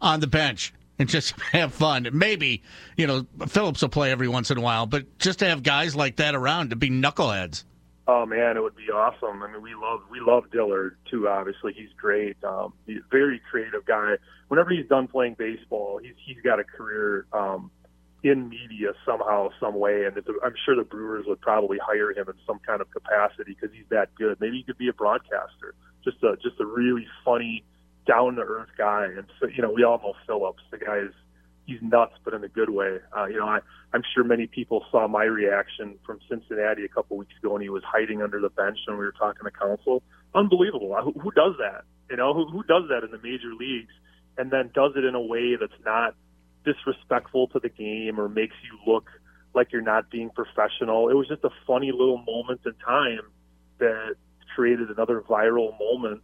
on the bench and just have fun. Maybe, you know, Phillips will play every once in a while, but just to have guys like that around to be knuckleheads. Oh man, it would be awesome. I mean, we love we love Dillard too. Obviously, he's great. Um, he's a very creative guy. Whenever he's done playing baseball, he's he's got a career um, in media somehow, some way. And the, I'm sure the Brewers would probably hire him in some kind of capacity because he's that good. Maybe he could be a broadcaster. Just a just a really funny, down to earth guy. And so you know, we all know Phillips. The guy is he's nuts, but in a good way. Uh, you know, I, I'm sure many people saw my reaction from Cincinnati a couple weeks ago when he was hiding under the bench when we were talking to Counsell. Unbelievable. Who, who does that? You know, who, who does that in the major leagues and then does it in a way that's not disrespectful to the game or makes you look like you're not being professional. It was just a funny little moment in time that created another viral moment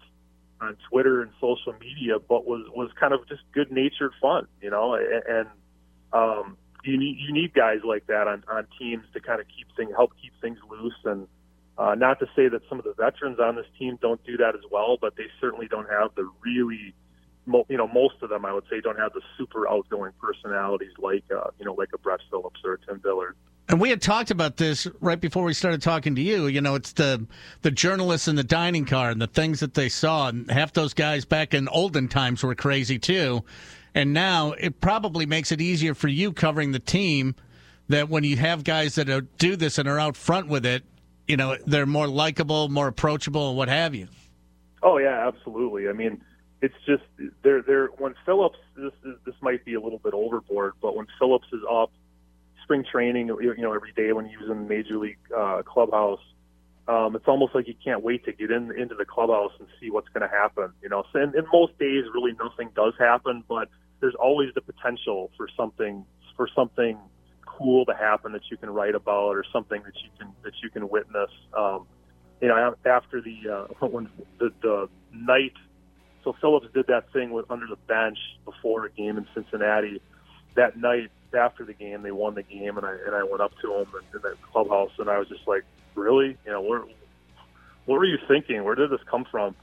on Twitter and social media, but was was kind of just good natured fun, you know. And um, you need you need guys like that on on teams to kind of keep things help keep things loose. And uh, not to say that some of the veterans on this team don't do that as well, but they certainly don't have the really, you know, most of them I would say don't have the super outgoing personalities like uh, you know like a Brett Phillips or a Tim Dillard. And we had talked about this right before we started talking to you. You know, it's the the journalists in the dining car and the things that they saw. And half those guys back in olden times were crazy too. And now it probably makes it easier for you covering the team that when you have guys that are, do this and are out front with it, you know, they're more likable, more approachable, and what have you. Oh yeah, absolutely. I mean, it's just they're they're when Phillips this this might be a little bit overboard, but when Phillips is up spring training, you know, every day when he was in the major league uh, clubhouse, um, it's almost like you can't wait to get in into the clubhouse and see what's going to happen. You know, so and, and most days really nothing does happen, but there's always the potential for something for something cool to happen that you can write about or something that you can that you can witness. Um, you know, after the uh, when the, the night, so Phillips did that thing with under the bench before a game in Cincinnati. That night after the game, they won the game, and I and I went up to him in, in the clubhouse, and I was just like, "Really? You know, where, what were you thinking? Where did this come from?"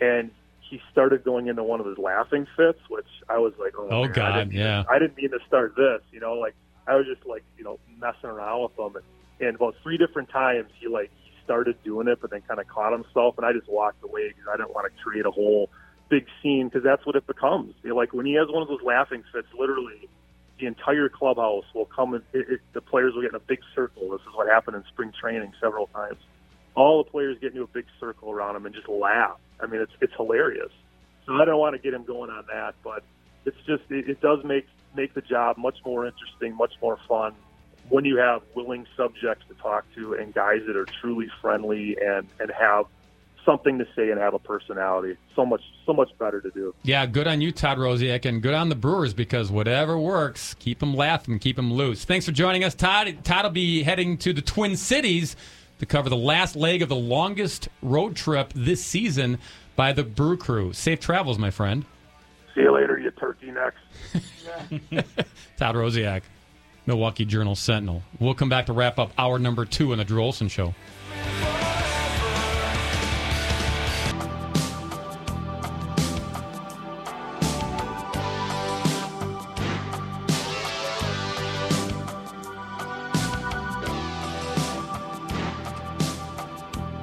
And he started going into one of his laughing fits, which I was like, "Oh, Oh, I God, didn't yeah. I didn't mean to start this." You know, like I was just like, you know, messing around with him, and, and about three different times he like he started doing it, but then kind of caught himself, and I just walked away because I didn't want to create a whole big scene because that's what it becomes. You know, like when he has one of those laughing fits, literally the entire clubhouse will come and it, it, the players will get in a big circle. This is what happened in spring training several times. All the players get into a big circle around him and just laugh. I mean, it's it's hilarious. So I don't want to get him going on that, but it's just it, it does make make the job much more interesting, much more fun when you have willing subjects to talk to and guys that are truly friendly and and have something to say and have a personality. So much so much better to do. Yeah, good on you, Todd Rosiak, and good on the Brewers because whatever works, keep them laughing, keep them loose. Thanks for joining us, Todd. Todd will be heading to the Twin Cities to cover the last leg of the longest road trip this season by the Brew Crew. Safe travels, my friend. See you later, you turkey necks. Todd Rosiak, Milwaukee Journal Sentinel. We'll come back to wrap up hour number two on the Drew Olson Show.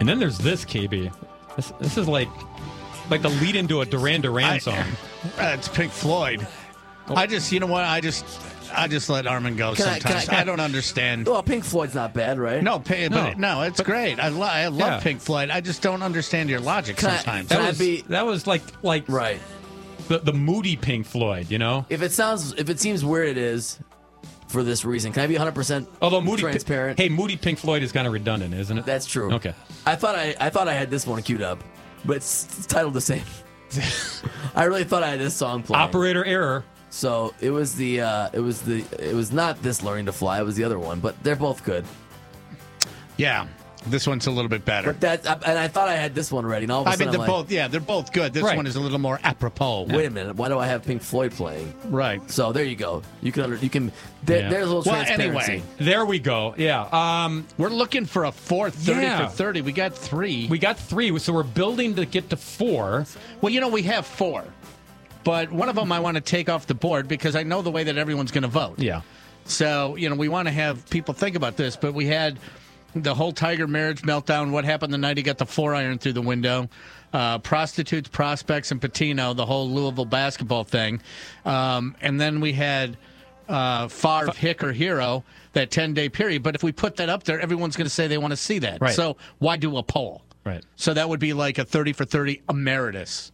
And then there's this, KB. This, this is like like the lead into a Duran Duran song. Uh, it's Pink Floyd. I just, you know what? I just, I just let Armin go Can I- can I- sometimes. I, don't understand. Well, Pink Floyd's not bad, right? No, pay, but no, it's great. I, lo- I love Yeah. Pink Floyd. I just don't understand your logic Can I- sometimes. That was that was like like right the the moody Pink Floyd, you know. If it sounds, if it seems weird, it is for this reason. Can I be 100 percent Although moody, transparent? hey, moody Pink Floyd is kind of redundant, isn't it? That's true. Okay. I thought I, I thought I had this one queued up, but it's, it's titled the same. I really thought I had this song playing. Operator error. So it was the uh, it was the it was not this learning to fly. It was the other one, but they're both good. yeah, this one's a little bit better. But that and I thought I had this one ready. And all of a I mean, sudden they're I'm like, both. Yeah, they're both good. This Right. one is a little more apropos. Wait a minute. Why do I have Pink Floyd playing? Right. So there you go. You can under, you can there, Yeah. there's a little Well, transparency. anyway, There we go. Yeah. Um, we're looking for a fourth 30 Yeah. for 30. We got three. we got three, so we're building to get to four. Well, you know, we have four, but one of them I want to take off the board because I know the way that everyone's going to vote. Yeah. So, you know, we want to have people think about this, but we had the whole Tiger marriage meltdown. What happened the night he got the four iron through the window? Uh, prostitutes, prospects, and Pitino, the whole Louisville basketball thing. Um, and then we had uh, Favre, Hick, or Hero, that 10 day period. But if we put that up there, everyone's going to say they want to see that. Right. So why do a poll? Right. So that would be like a 30 for 30 emeritus,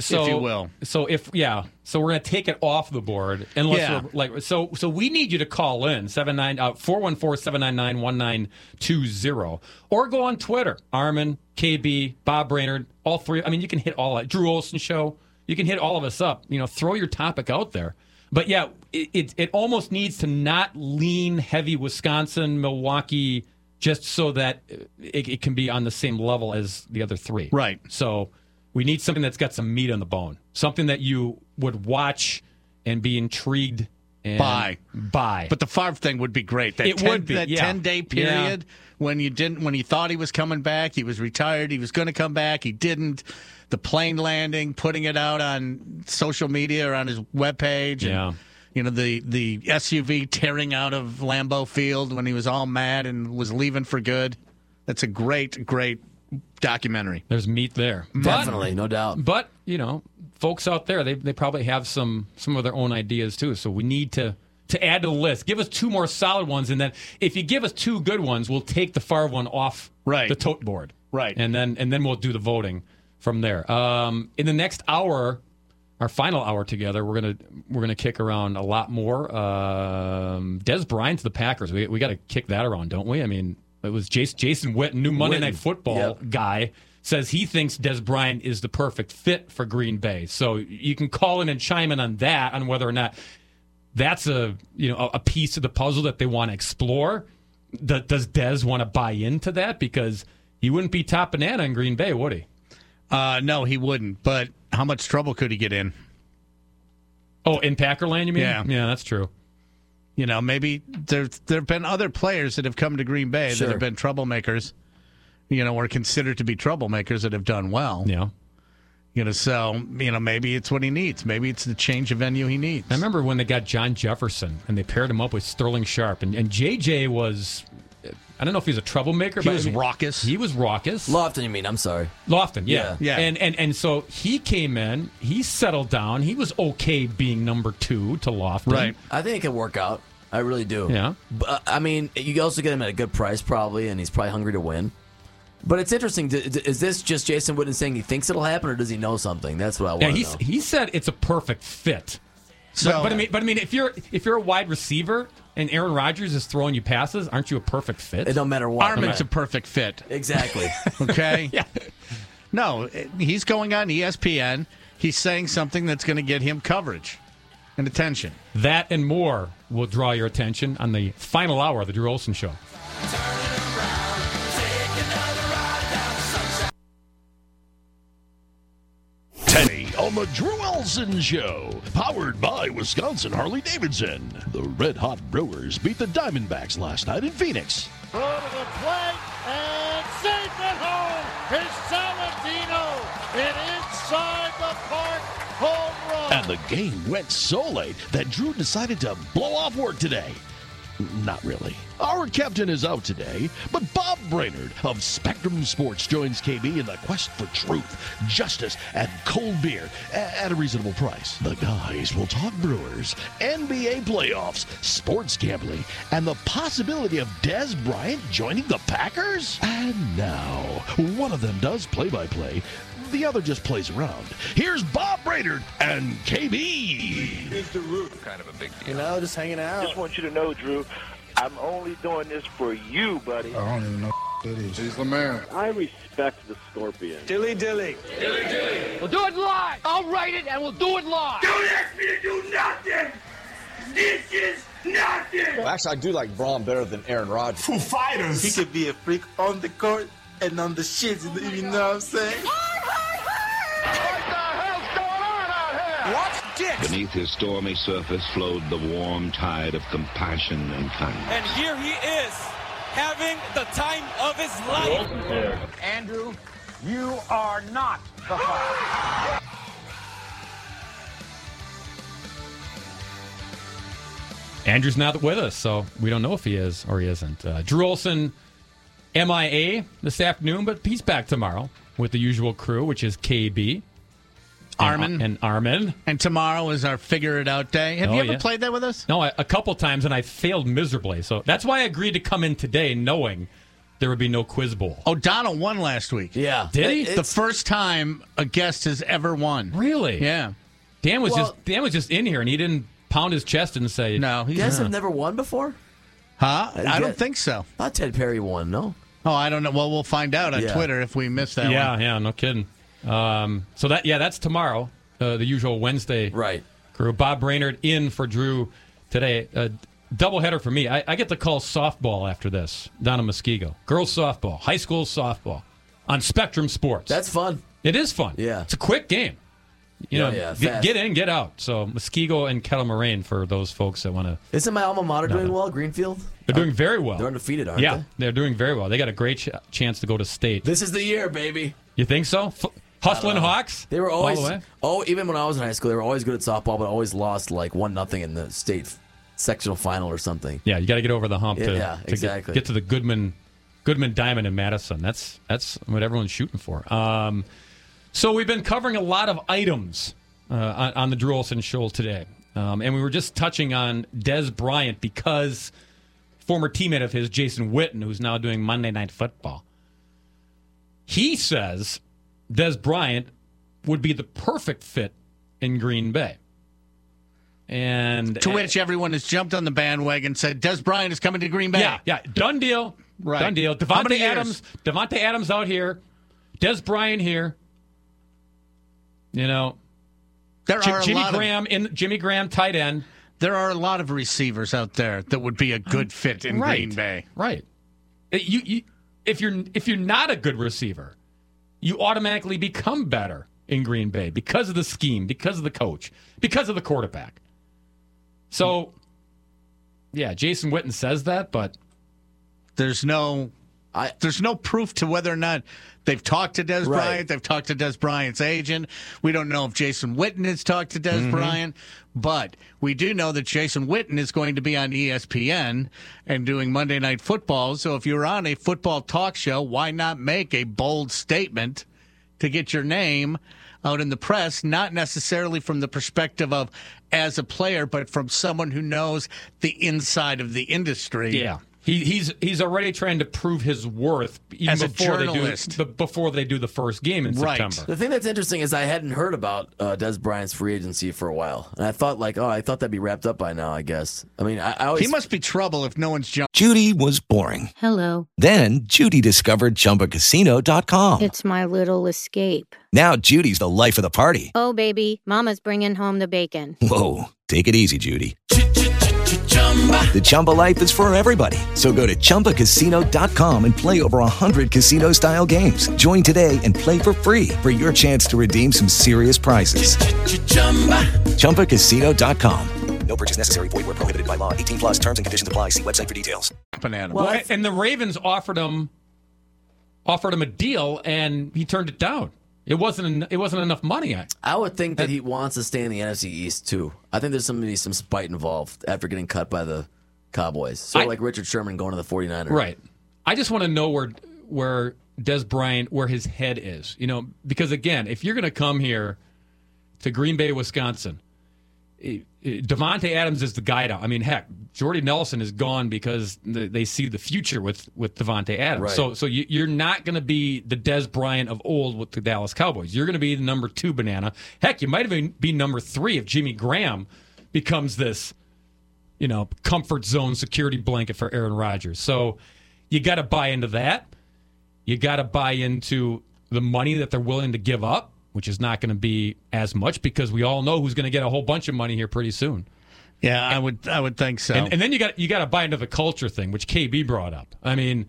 So, if you will. So if yeah, so we're gonna take it off the board unless Yeah. we're like so so we need you to call in seven nine uh four one four seven nine nine one nine two zero or go on Twitter Armin KB Bob Brainerd all three I mean you can hit all that Drew Olson show you can hit all of us up you know throw your topic out there but yeah it it, it almost needs to not lean heavy Wisconsin Milwaukee just so that it, it can be on the same level as the other three Right. so we need something that's got some meat on the bone, something that you would watch and be intrigued and Buy. Buy. But the Favre thing would be great. That It 10, would be, that yeah. ten day period when you didn't when he thought he was coming back, he was retired, he was going to come back, he didn't. The plane landing, putting it out on social media or on his webpage. and, Yeah. You know the the SUV tearing out of Lambeau Field when he was all mad and was leaving for good. That's a great, great documentary. There's meat there. Definitely, no doubt. But, you know, folks out there, they, they probably have some some of their own ideas too. So we need to to add to the list. Give us two more solid ones, and then if you give us two good ones, we'll take the Favre one off Right. the tote board. Right. And then and then we'll do the voting from there. Um, in the next hour, our final hour together, we're gonna we're gonna kick around a lot more. Um, Dez Bryant to the Packers. We we got to kick that around, don't we? I mean, it was Jason, Jason Witten, new Monday Witten. Night Football Yep. guy, says he thinks Dez Bryant is the perfect fit for Green Bay. So you can call in and chime in on that on whether or not that's a you know a, piece of the puzzle that they want to explore. Does Dez want to buy into that? Because he wouldn't be top banana in Green Bay, would he? Uh, no, he wouldn't. But how much trouble could he get in? Oh, in Packerland, you mean? Yeah. yeah, that's true. You know, maybe there there have been other players that have come to Green Bay Sure. that have been troublemakers. You know, or considered to be troublemakers that have done well. Yeah. You know, so you know maybe it's what he needs. Maybe it's the change of venue he needs. I remember when they got John Jefferson and they paired him up with Sterling Sharpe, and, and JJ was. I don't know if he's a troublemaker, but He but was I mean, raucous. He was raucous. Lofton, you mean? I'm sorry. Lofton, yeah. Yeah. Yeah. And, and and so he came in, he settled down, he was okay being number two to Lofton. Right. I think it can work out. I really do. Yeah. But, uh, I mean, you also get him at a good price, probably, and he's probably hungry to win. But it's interesting. d- d- Is this just Jason Witten saying he thinks it'll happen, or does he know something? That's what I want Yeah, to he know. he said it's a perfect fit. So- but, but I mean, but I mean, if you're if you're a wide receiver and Aaron Rodgers is throwing you passes, aren't you a perfect fit? It don't matter what. Armin's a perfect fit. Exactly. Okay. yeah. No, he's going on ESPN. He's saying something that's going to get him coverage and attention. That and more will draw your attention on the final hour of the Drew Olson Show. On the Drew Olson Show, powered by Wisconsin Harley Davidson. The Red Hot Brewers beat the Diamondbacks last night in Phoenix. Throw to the plate and safe at home is Saladino. Inside the park, home run. And the game went so late that Drew decided to blow off work today. Not really. Our captain is out today, but Bob Brainerd of Spectrum Sports joins KB in the quest for truth, justice, and cold beer at a reasonable price. The guys will talk Brewers, NBA playoffs, sports gambling, and the possibility of Dez Bryant joining the Packers. And now, one of them does play by play, the other just plays around. Here's Bob Brainerd and KB. Is the root Kind of a big deal. You know, just hanging out. I just want you to know, Drew, I'm only doing this for you, buddy. I don't even know that is. He's the man. I respect the scorpion. Dilly dilly. Dilly dilly. We'll do it live. I'll write it and we'll do it live. Don't ask me to do nothing. This is nothing. Well, actually, I do like Braun better than Aaron Rodgers. Foo Fighters. He could be a freak on the court and on the shits. Oh you know what I'm saying? Ah! Watch Dick. Beneath his stormy surface flowed the warm tide of compassion and kindness. And here he is, having the time of his life. Andrew, you are not the fighter. Andrew's not with us, so we don't know if he is or he isn't. Uh, Drew Olson, MIA this afternoon, but he's back tomorrow with the usual crew, which is KB, Armin. and Armin. And tomorrow is our figure it out day. Have Oh, you ever yeah. played that with us? No, I, a couple times, and I failed miserably. So that's why I agreed to come in today, knowing there would be no quiz bowl. Oh, O'Donnell won last week. Yeah. Did he? It- The first time a guest has ever won. Really? Yeah. Dan was Well- just Dan was just in here, and he didn't pound his chest and say, No, he's You guys have never won before? Huh? I get- don't think so. I thought Ted Perry won, no? Oh, I don't know. Well, we'll find out on Yeah. Twitter if we miss that yeah, one. yeah, no kidding. Um, so that yeah, that's tomorrow. Uh, the usual Wednesday Right. crew. Bob Brainerd in for Drew today. A doubleheader for me. I, I get to call softball after this down in Muskego. Girls softball, high school softball on Spectrum Sports. That's fun. it is fun. Yeah. it's a quick game. You Yeah, know, yeah, get, get in, get out. So Muskego and Kettle Moraine for those folks that want to. Isn't my alma mater doing well, Greenfield? They're doing very well. They're undefeated, aren't yeah, they? they're doing very well. They got a great ch- chance to go to state. This is the year, baby. You think so? F- Hustling Hawks. They were the always way? oh, even when I was in high school, they were always good at softball, but always lost like one nothing in the state sectional final or something. Yeah, you got to get over the hump Yeah, to, yeah, to get- get, to the Goodman Goodman Diamond in Madison. That's that's what everyone's shooting for. Um, so we've been covering a lot of items uh, on, on the Drew Olson show today, um, and we were just touching on Dez Bryant because former teammate of his, Jason Witten, who's now doing Monday Night Football. He says Dez Bryant would be the perfect fit in Green Bay. And To which everyone has jumped on the bandwagon and said, Dez Bryant is coming to Green Bay. Yeah, yeah, done deal. Right. Done deal. Davante? Adams, Davante Adams out here, Dez Bryant here. You know, There are a Jimmy lot of- Graham in Jimmy Graham tight end. There are a lot of receivers out there that would be a good fit in Right. Green Bay. Right. Uh, You, you, if you're if you're not a good receiver, you automatically become better in Green Bay because of the scheme, because of the coach, because of the quarterback. So, yeah, Jason Witten says that, but There's no there's no proof to whether or not they've talked to Dez Right. Bryant. They've talked to Dez Bryant's agent. We don't know if Jason Witten has talked to Dez Mm-hmm. Bryant, but we do know that Jason Witten is going to be on ESPN and doing Monday Night Football. So if you're on a football talk show, why not make a bold statement to get your name out in the press, not necessarily from the perspective of as a player, but from someone who knows the inside of the industry. yeah, he, he's he's already trying to prove his worth even As a before they journalist. do the, before they do the first game in Right. September. The thing that's interesting is I hadn't heard about uh, Dez Bryant's free agency for a while, and I thought like, oh, I thought that'd be wrapped up by now. I guess. I mean, I, I always He must be trouble if no one's jumped. Judy was boring. Hello. Then Judy discovered ChumbaCasino.com. It's my little escape. Now Judy's the life of the party. Oh, baby, Mama's bringing home the bacon. Whoa, take it easy, Judy. The Chumba life is for everybody. So go to ChumbaCasino.com and play over 100 casino-style games. Join today and play for free for your chance to redeem some serious prizes. ChumbaCasino.com. No purchase necessary. Void where prohibited by law. 18 plus terms and conditions apply. See website for details. Well, and the Ravens offered him offered him a deal, and he turned it down. It wasn't en- it wasn't enough money. I, I would think that he wants to stay in the NFC East too. I think there's some maybe some spite involved after getting cut by the Cowboys. So I- like Richard Sherman going to the 49ers. Right. I just want to know where where Dez Bryant where his head is. You know, because again, if you're going to come here to Green Bay, Wisconsin, eh, eh, Davante Adams is the guy now. I mean, heck, Jordy Nelson is gone because they see the future with with Davante Adams. Right. So so you, you're not going to be the Dez Bryant of old with the Dallas Cowboys. You're going to be the number two banana. Heck, you might even be number three if Jimmy Graham becomes this you know, comfort zone security blanket for Aaron Rodgers. So you got to buy into that. You got to buy into the money that they're willing to give up, which is not going to be as much because we all know who's going to get a whole bunch of money here pretty soon. Yeah, I would I would think so. And, and then you got you got to buy into the culture thing, which KB brought up. I mean,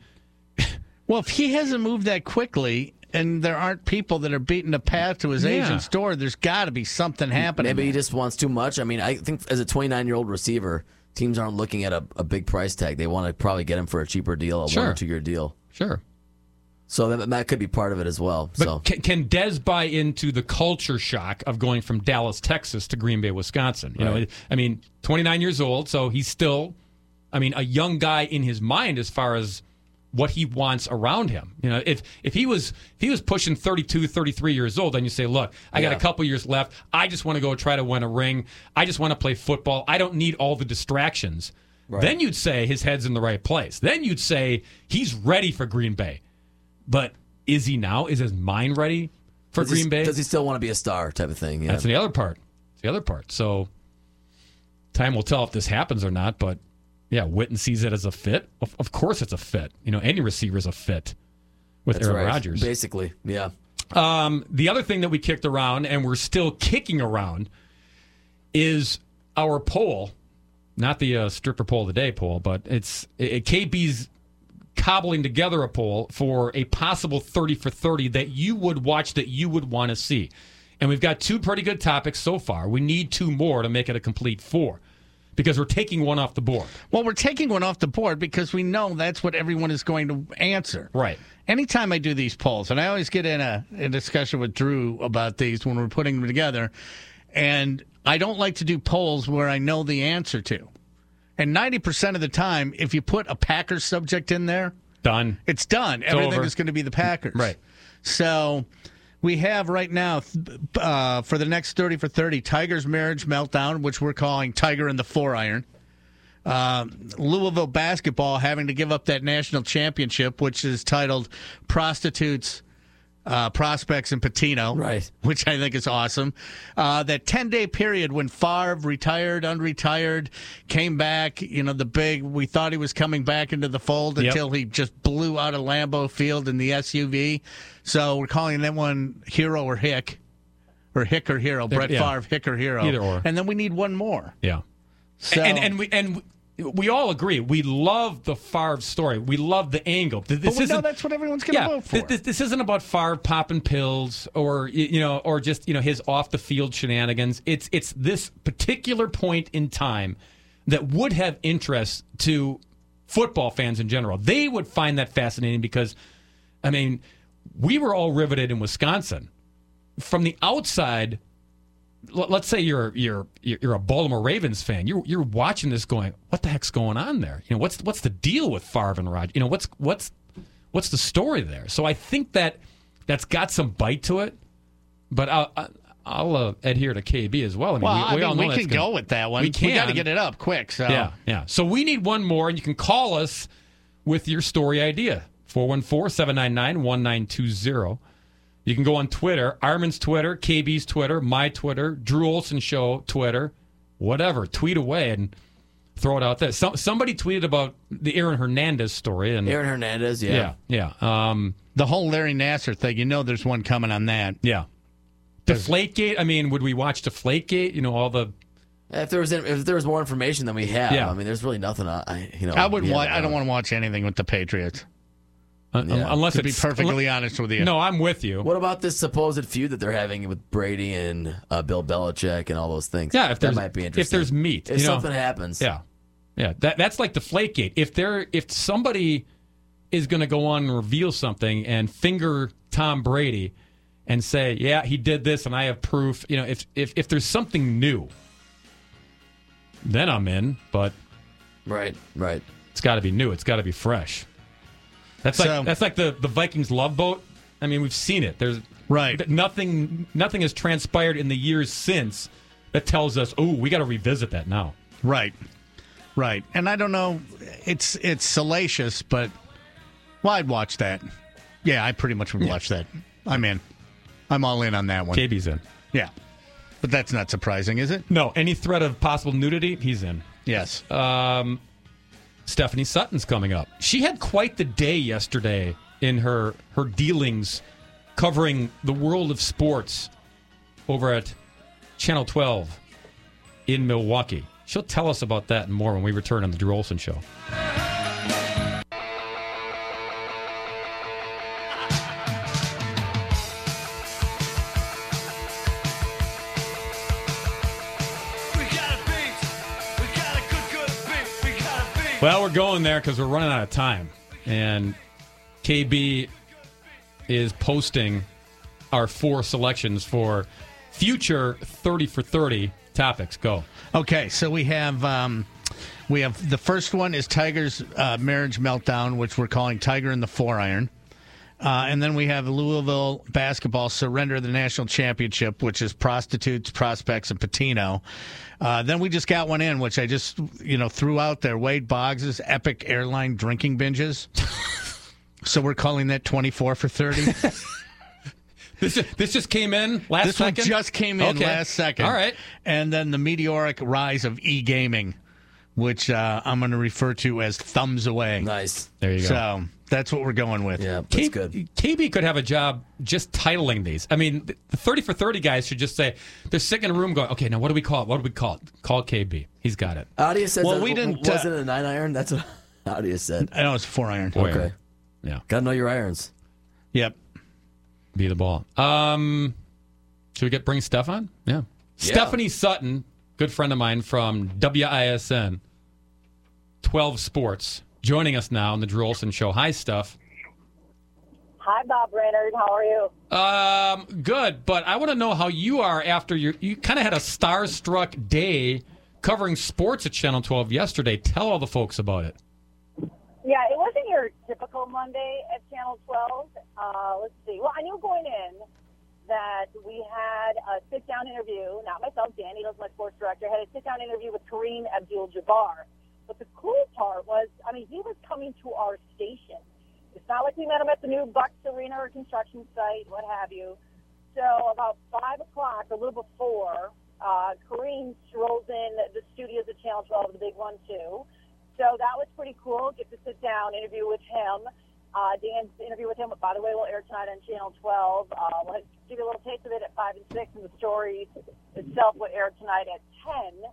well, if he hasn't moved that quickly and there aren't people that are beating a path to his Yeah. agent's door, there's got to be something happening. Maybe he just wants too much. I mean, I think as a 29 year old receiver, teams aren't looking at a, a big price tag. They want to probably get him for a cheaper deal, a one Sure. or two year deal. Sure. So that, that could be part of it as well. but so can, can Dez buy into the culture shock of going from Dallas, Texas to Green Bay, Wisconsin? You know, I mean, 29 years old, so he's still, I mean, a young guy in his mind as far as what he wants around him. You know, if if he was if he was pushing 32, 33 years old, then you say, look, I got a couple years left. I just want to go try to win a ring. I just want to play football. I don't need all the distractions. Right. Then you'd say his head's in the right place. Then you'd say he's ready for Green Bay. But is he now? Is his mind ready for does he- Green Bay? does he still want to be a star type of thing? Yeah. That's the other part. It's the other part. So time will tell if this happens or not. But yeah, Witten sees it as a fit. Of, of course, it's a fit. You know, any receiver is a fit with That's Aaron right. Rodgers. Basically, yeah. Um, the other thing that we kicked around and we're still kicking around is our poll, not the uh, stripper poll of the day poll, but it's it, KB's cobbling together a poll for a possible 30 for 30 that you would watch that you would want to see. And we've got two pretty good topics so far. We need two more to make it a complete four because we're taking one off the board. Well, we're taking one off the board because we know that's what everyone is going to answer. Right. Anytime I do these polls, and I always get in a, a discussion with Drew about these when we're putting them together, and I don't like to do polls where I know the answer to. And 90% of the time, if you put a Packers subject in there, done. It's done. It's Everything over. is going to be the Packers. Right. So we have right now uh, for the next 30 for 30 Tigers marriage meltdown, which we're calling Tiger and the Four Iron. Um, Louisville basketball having to give up that national championship, which is titled Prostitutes uh, prospects in Pitino, right? Which I think is awesome. Uh, that ten day period when Favre retired, unretired, came back. You know, the big. We thought he was coming back into the fold Yep. until he just blew out of Lambeau Field in the SUV. So we're calling that one Hero or Hick, or Hick or Hero. There- Brett yeah. Favre, Hick or Hero. Either or. And then we need one more. Yeah. So- and and we and we- all agree we love the Favre story. We love the angle. This but we know that's what everyone's going to yeah, vote for. th- This, this isn't about Favre popping pills or you know or just you know his off the field shenanigans. It's it's this particular point in time that would have interest to football fans in general. They would find that fascinating because I mean, we were all riveted in Wisconsin. From the outside, let's say you're you're you're a Baltimore Ravens fan. You're you're watching this going, what the heck's going on there? You know, what's what's the deal with Favre and Rod? You know, what's what's what's the story there? So I think that that's got some bite to it. But I'll I'll- uh, adhere to KB as well. I mean, well, we, I we all mean, know we can gonna- go with that one. We can got to get it up quick. So yeah, yeah. So we need one more, and you can call us with your story idea 414 799 1920. You can go on Twitter, Armin's Twitter, KB's Twitter, my Twitter, Drew Olson Show Twitter, whatever. Tweet away and throw it out there. Some, somebody tweeted about the Aaron Hernandez story. and Aaron Hernandez, yeah. Yeah, yeah. Um, the whole Larry Nassar thing, you know, there's one coming on that. Yeah. Deflategate. I mean, would we watch Deflategate? You know, all the. If there was if there was more information than we have, Yeah. I mean, there's really nothing. I, I- you know, I wouldn't we want. haven't I don't want to watch anything with the Patriots. Uh, Yeah. Unless to be it's perfectly honest with you. No, I'm with you. What about this supposed feud that they're having with Brady and uh, Bill Belichick and all those things? Yeah, if that might be interesting. if there's meat, if you know. something happens, Yeah, yeah. That that's like the Flakegate. If there, if somebody is going to go on and reveal something and finger Tom Brady and say, "Yeah, he did this, and I have proof," you know, if if if there's something new, then I'm in. But right, right. It's got to be new. It's got to be fresh. That's So- like that's like the the Vikings love boat. I mean, we've seen it. There's right. th- Nothing nothing has transpired in the years since that tells us, "Oh, we got to revisit that now." Right, right. And I don't know. It's it's salacious, but well, I'd watch that. Yeah, I pretty much would watch that. I'm in. I'm all in on that one. KB's in. Yeah, but that's not surprising, is it? No, any threat of possible nudity, he's in. Yes. Um, Stephanie Sutton's coming up. She had quite the day yesterday in her her dealings covering the world of sports over at Channel 12 in Milwaukee. She'll tell us about that and more when we return on the Drew Olson Show. Well, we're going there because we're running out of time. And KB is posting our four selections for future 30 for 30 topics. Go. Okay, so we have um, we have the first one is Tiger's uh, marriage meltdown, which we're calling Tiger in the Four Iron. Uh, and then we have Louisville basketball surrender the national championship, which is prostitutes, prospects, and Pitino. Uh, then we just got one in, which I just you know threw out there. Wade Boggs' epic airline drinking binges. so we're calling that twenty four for thirty. This this just came in last this second? one just came in Okay. last second. All right. And then the meteoric rise of e gaming, which uh, I'm going to refer to as thumbs away. Nice. There you go. So that's what we're going with. Yeah, K- KB could have a job just titling these. I mean, the the 30 for 30 guys should just say, they're sitting in a room going, okay, now what do we call it? What do we call it? Call KB. He's got it. Audia says Well, that we didn't, Was uh, it a nine iron? That's what Audia said. I know it's four iron. Okay. Yeah. Gotta know your irons. Yep. Be the ball. Um, should we get bring Steph on? Yeah. Stephanie Sutton, good friend of mine from WISN, 12 Sports, joining us now on the Drew Olson Show. Hi, Steph. Hi, Bob Brainerd. How are you? Um, good, but I want to know how you are after your. You kind of had a starstruck day covering sports at Channel 12 yesterday. Tell all the folks about it. Yeah, it wasn't your typical Monday at Channel 12. Uh, let's see. Well, I knew going in that we had a sit-down interview. Not myself, Danny, was my sports director. Had a sit-down interview with Kareem Abdul-Jabbar. But the cool part was, I mean, he was coming to our station. It's not like we met him at the new Bucks Arena or construction site, what have you. So about five o'clock, a little before, uh, Kareem strolls in the studios of Channel 12, the big one too. So that was pretty cool. Get to sit down, interview with him. Uh, Dan's interview with him, by the way, will air tonight on Channel 12. Uh, we'll give you a little taste of it at 5 and 6, and the story itself will air tonight at 10.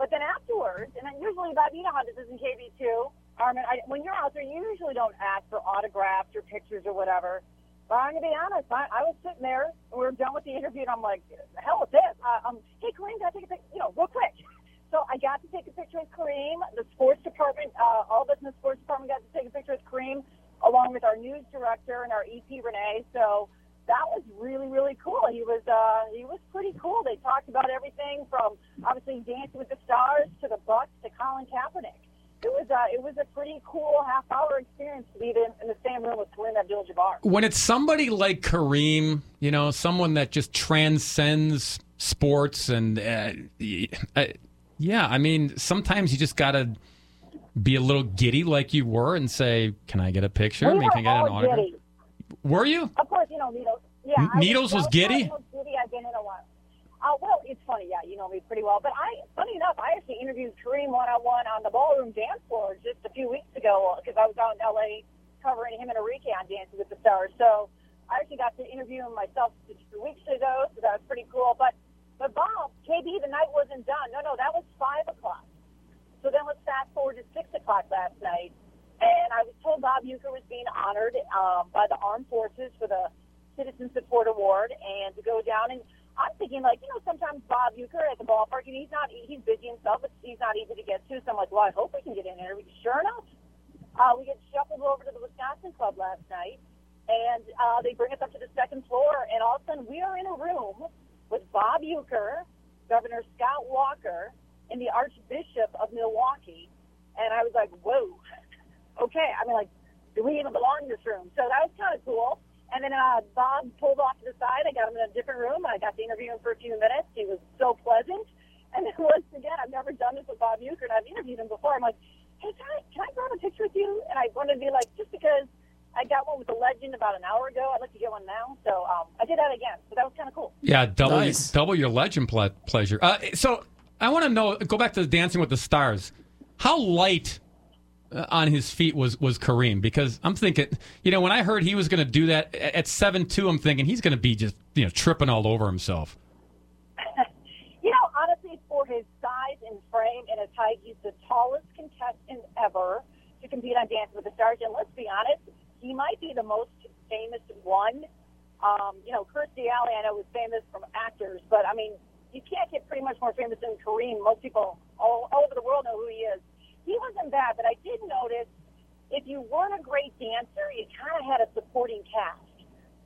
But then afterwards, and then usually, Bob, you know how this is in KB2. Armin, I, when you're out there, you usually don't ask for autographs or pictures or whatever. But I'm going to be honest, I, I was sitting there, and we were done with the interview, and I'm like, the hell with this. Uh, um, hey, Kareem, can I take a picture? You know, real quick. So I got to take a picture with Kareem. The sports department, uh, all of us in the sports department got to take a picture with Kareem, along with our news director and our EP Renee. So that was really really cool. He was uh, he was pretty cool. They talked about everything from obviously Dancing with the Stars to the Bucks to Colin Kaepernick. It was uh, it was a pretty cool half hour experience to be in, in the same room with Kareem Abdul-Jabbar. When it's somebody like Kareem, you know, someone that just transcends sports and uh, uh, yeah, I mean, sometimes you just gotta be a little giddy like you were and say, "Can I get a picture? I mean, were can I get an autograph?" giddy. Were you? Of course, you know Needles. Yeah, N- Needles was that giddy? giddy I've been in a while. Uh, well, it's funny. Yeah, you know me pretty well. But I, funny enough, I actually interviewed Kareem one on one on the ballroom dance floor just a few weeks ago because I was out in L.A. covering him and Enrique on Dancing with the Stars. So I actually got to interview him myself just a few weeks ago. So that was pretty cool. But but Bob, KB, the night wasn't done. No, no, that was five o'clock. So then let's fast forward to six o'clock last night, and I was told Bob Uecker was being honored um, by the Armed Forces for the Citizen Support Award, and to go down and I'm thinking like you know sometimes Bob Uecker at the ballpark and he's not he's busy himself, but he's not easy to get to. So I'm like, well, I hope we can get in there. Sure enough, uh, we get shuffled over to the Wisconsin Club last night, and uh, they bring us up to the second floor, and all of a sudden we are in a room with Bob Uecker, Governor Scott Walker, and the Archbishop of Milwaukee, and I was like, whoa, okay. I mean, like, do we even belong in this room? So that was kind of cool. And then uh, Bob pulled off to the side. I got him in a different room. I got to interview him for a few minutes. He was so pleasant. And then once again, I've never done this with Bob Uecker, and I've interviewed him before. I'm like, hey, can I, can I grab a picture with you? And I wanted to be like, just because I got one with a legend about an hour ago, I'd like to get one now. So um, I did that again. So that was kind of cool. Yeah, double Nice. double your legend ple- pleasure. Uh, so I want to know. Go back to Dancing with the Stars. How light uh, on his feet was was Kareem? Because I'm thinking, you know, when I heard he was going to do that at seven two, I'm thinking he's going to be just you know tripping all over himself. You know, honestly, for his size and frame and his height, he's the tallest contestant ever to compete on Dancing with the Stars. And let's be honest, he might be the most famous one. Um, you know, Kirstie Alley, I know, was famous from actors, but I mean, you can't get pretty much more famous than Kareem. Most people all, all over the world know who he is. He wasn't bad, but I did notice if you weren't a great dancer, you kind of had a supporting cast.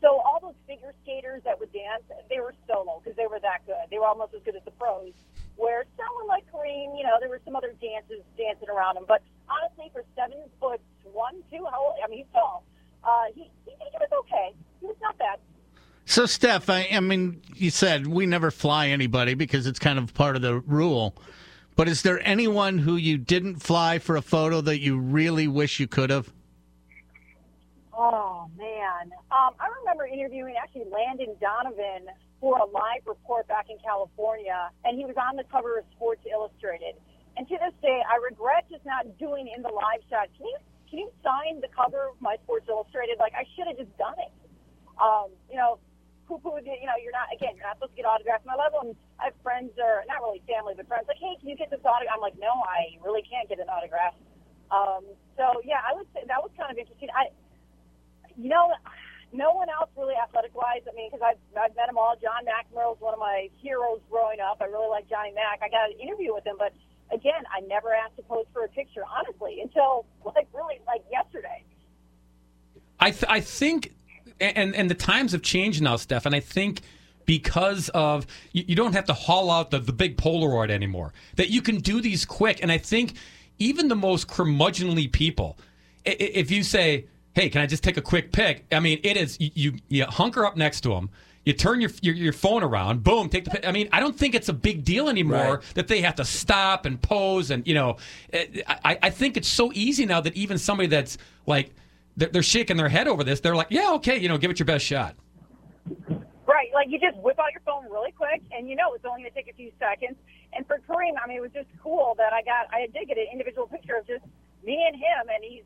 So all those figure skaters that would dance, they were solo because they were that good. They were almost as good as the pros. Where someone like Kareem, you know, there were some other dancers dancing around him. But honestly, for seven foot one, two, how old? I mean, he's tall. Uh, he, he, he was okay. He was not bad. So, Steph, I, I mean, you said we never fly anybody because it's kind of part of the rule. But is there anyone who you didn't fly for a photo that you really wish you could have? Oh man, um, I remember interviewing actually Landon Donovan for a live report back in California, and he was on the cover of Sports Illustrated. And to this day, I regret just not doing in the live shot. Can you can you sign the cover of my Sports Illustrated? Like I should have just done it. Um, you know, poo poo. You know, you're not again. You're not supposed to get autographs. And I love them. I have friends or not really family, but friends like, hey, can you get this autograph? I'm like, no, I really can't get an autograph. Um, so yeah, I would say that was kind of interesting. I you know, no one else really athletic wise. I mean, because I've, I've met them all. John McNamara was one of my heroes growing up. I really like Johnny Mac. I got an interview with him, but again, I never asked to pose for a picture, honestly, until like really like yesterday. I th- I think, and and the times have changed now, Steph, and I think because of you, you don't have to haul out the, the big Polaroid anymore. That you can do these quick, and I think even the most curmudgeonly people, if you say, "Hey, can I just take a quick pic?" I mean, it is you you, hunker up next to them. You turn your, your your phone around, boom, take the. pic. I mean, I don't think it's a big deal anymore that they have to stop and pose, and you know, I, I I think it's so easy now that even somebody that's like they're, they're shaking their head over this. They're like, yeah, okay, you know, give it your best shot. Right, like you just whip out your phone really quick, and you know it's only going to take a few seconds. And for Kareem, I mean, it was just cool that I got, I did get an individual picture of just me and him, and he's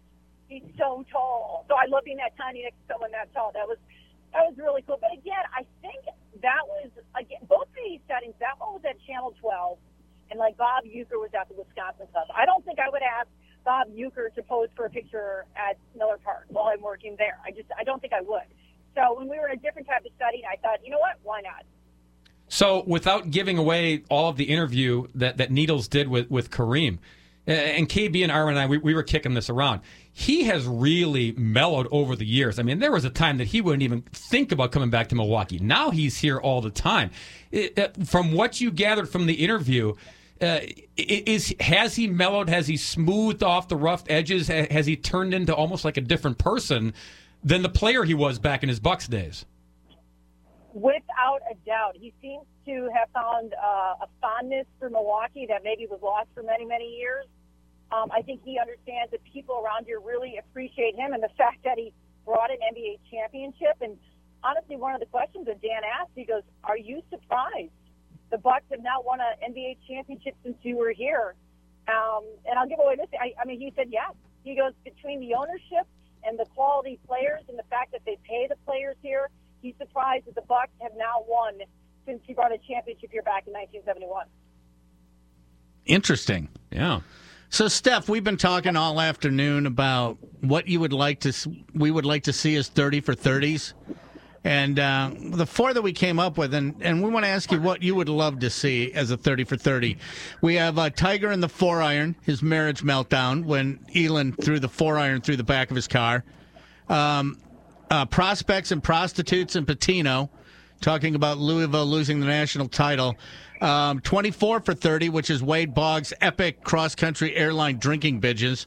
he's so tall. So I love being that tiny next to someone that tall. That was that was really cool. But again, I think that was again both of these settings. That one was at Channel 12, and like Bob Uecker was at the Wisconsin Club. I don't think I would ask Bob Uecker to pose for a picture at Miller Park while I'm working there. I just I don't think I would. So when we were in a different type of setting, I thought, you know what, why not? So, without giving away all of the interview that, that Needles did with, with Kareem, and KB and Armin and I, we, we were kicking this around. He has really mellowed over the years. I mean, there was a time that he wouldn't even think about coming back to Milwaukee. Now he's here all the time. It, from what you gathered from the interview, uh, is has he mellowed? Has he smoothed off the rough edges? Has he turned into almost like a different person than the player he was back in his Bucks days? Without a doubt, he seems to have found uh, a fondness for Milwaukee that maybe was lost for many, many years. Um, I think he understands that people around here really appreciate him and the fact that he brought an NBA championship. And honestly, one of the questions that Dan asked, he goes, "Are you surprised the Bucks have not won an NBA championship since you were here?" Um, and I'll give away this. I, I mean, he said yes. He goes between the ownership and the quality players and the fact that they pay the players here. He's surprised that the Bucks have now won since he brought a championship here back in 1971. Interesting. Yeah. So, Steph, we've been talking all afternoon about what you would like to we would like to see as thirty for thirties, and uh, the four that we came up with, and, and we want to ask you what you would love to see as a thirty for thirty. We have uh, Tiger in the four iron, his marriage meltdown when Elin threw the four iron through the back of his car. Um, uh, prospects and prostitutes and Pitino, talking about Louisville losing the national title. Um, 24 for 30, which is Wade Boggs' epic cross country airline drinking binges.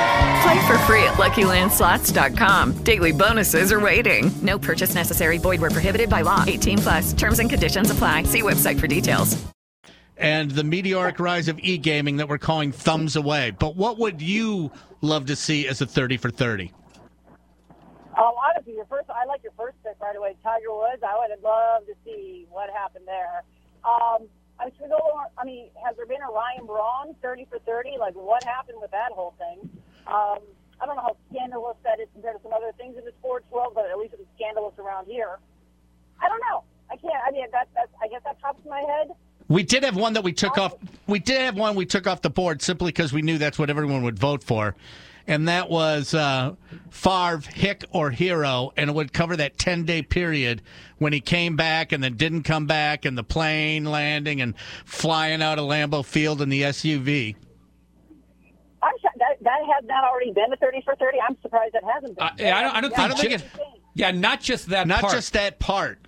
Play for free at LuckyLandSlots.com. Daily bonuses are waiting. No purchase necessary. Void where prohibited by law. 18 plus. Terms and conditions apply. See website for details. And the meteoric rise of e gaming that we're calling thumbs away. But what would you love to see as a 30 for 30? Um, honestly, your first, I like your first pick right away, Tiger Woods. I would love to see what happened there. Um, I mean, should go I mean, has there been a Ryan Braun 30 for 30? Like, what happened with that whole thing? Um, I don't know how scandalous that is compared to some other things in the sports world, but at least it was scandalous around here. I don't know. I can't. I mean, that, that's. I guess that pops in my head. We did have one that we took off. We did have one we took off the board simply because we knew that's what everyone would vote for, and that was uh, Favre, Hick, or Hero, and it would cover that ten day period when he came back and then didn't come back, and the plane landing and flying out of Lambeau Field in the SUV. I'm sure that that has not already been a 30 for 30. I'm surprised that hasn't been. Uh, yeah, I don't, I don't Yeah, think. yeah. ju- yeah, not just that. Not part. just that part.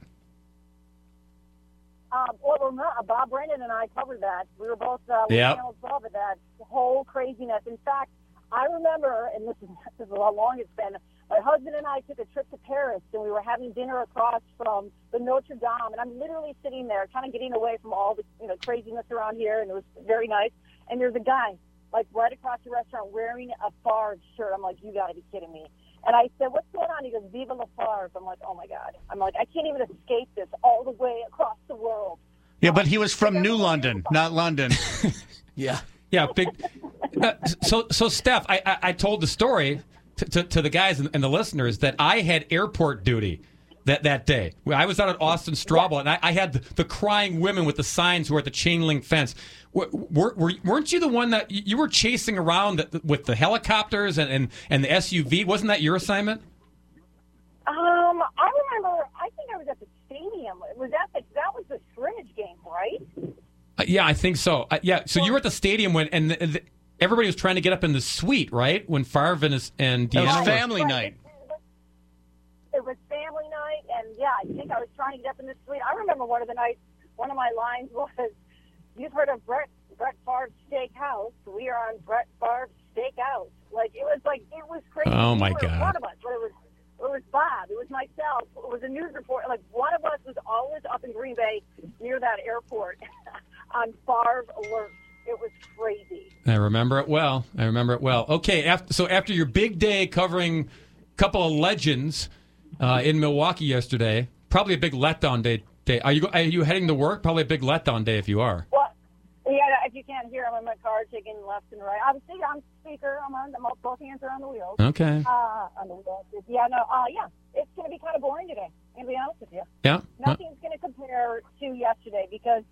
Um, well, well, no, Bob Brainerd and I covered that. We were both uh, with Yep. Channel 12 at that whole craziness. In fact, I remember, and this is, this is how long it's been. My husband and I took a trip to Paris, and we were having dinner across from the Notre Dame, and I'm literally sitting there, kind of getting away from all the you know craziness around here, and it was very nice. And there's a guy like right across the restaurant wearing a Favre shirt. I'm like, you got to be kidding me. And I said, what's going on? He goes, Viva La Favre. I'm like, oh my God. I'm like, I can't even escape this all the way across the world. Yeah, but he was from New London, not London. yeah. Yeah, big. Uh, so, so Steph, I, I, I told the story to, to, to the guys and, and the listeners that I had airport duty that, that day. I was out at Austin Straubel, and I, I had the, the crying women with the signs who were at the chain link fence. Were, were, were, weren't you the one that you you were chasing around the- with the helicopters and, and, and the SUV? Wasn't that your assignment? Um, I remember. I think I was at the stadium. It was at the that was the scrimmage game, right? Uh, yeah, I think so. Uh, yeah, so you were at the stadium when and the, the, everybody was trying to get up in the suite, right? When Favre and, his, and That was Deanna were- family night. It was family night, and yeah, I think I was trying to get up in the suite. I remember one of the nights. One of my lines was, "You've heard of Brett Brett Favre's Steakhouse. We are on Brett Favre's Steakhouse. Like it was like it was crazy. Oh, my God. One of us. It was it was Bob. It was myself. It was a news reporter. Like one of us was always up in Green Bay near that airport on Favre alert. It was crazy. I remember it well. I remember it well. Okay, after, so after your big day covering a couple of legends uh, in Milwaukee yesterday, probably a big letdown day. Day. Are you are you heading to work? Probably a big letdown day if you are. Well, you can't hear, I'm in my car taking left and right. I'm see, I'm speaker. I'm on. I'm, both hands are on the wheels. Okay. Uh, on the wheels. Yeah. No. Uh, yeah. It's going to be kind of boring today. I'm going to be honest with you. Yeah. Nothing's going to compare to yesterday because,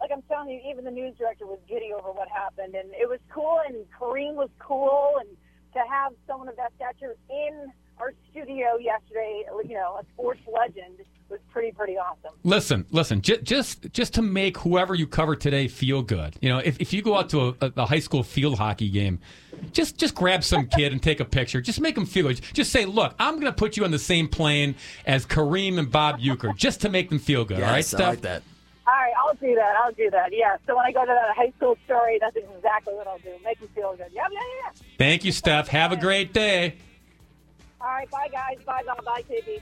like I'm telling you, even the news director was giddy over what happened, and it was cool, and Kareem was cool, and to have someone of that stature in our studio yesterday, you know, a sports legend, was pretty pretty awesome. Listen, listen. J- just just to make whoever you cover today feel good. You know, if, if you go out to a, a high school field hockey game, just just grab some kid and take a picture. Just make them feel good. Just say, look, I'm going to put you on the same plane as Kareem and Bob Uecker, just to make them feel good. all right, Yes, I Steph? like that. All right, I'll do that. I'll do that. Yeah. So when I go to that high school story, that's exactly what I'll do. Make them feel good. Yeah, yeah, yeah. Thank you, Steph. Have a great day. All right, bye guys. Bye, bye, bye, KB.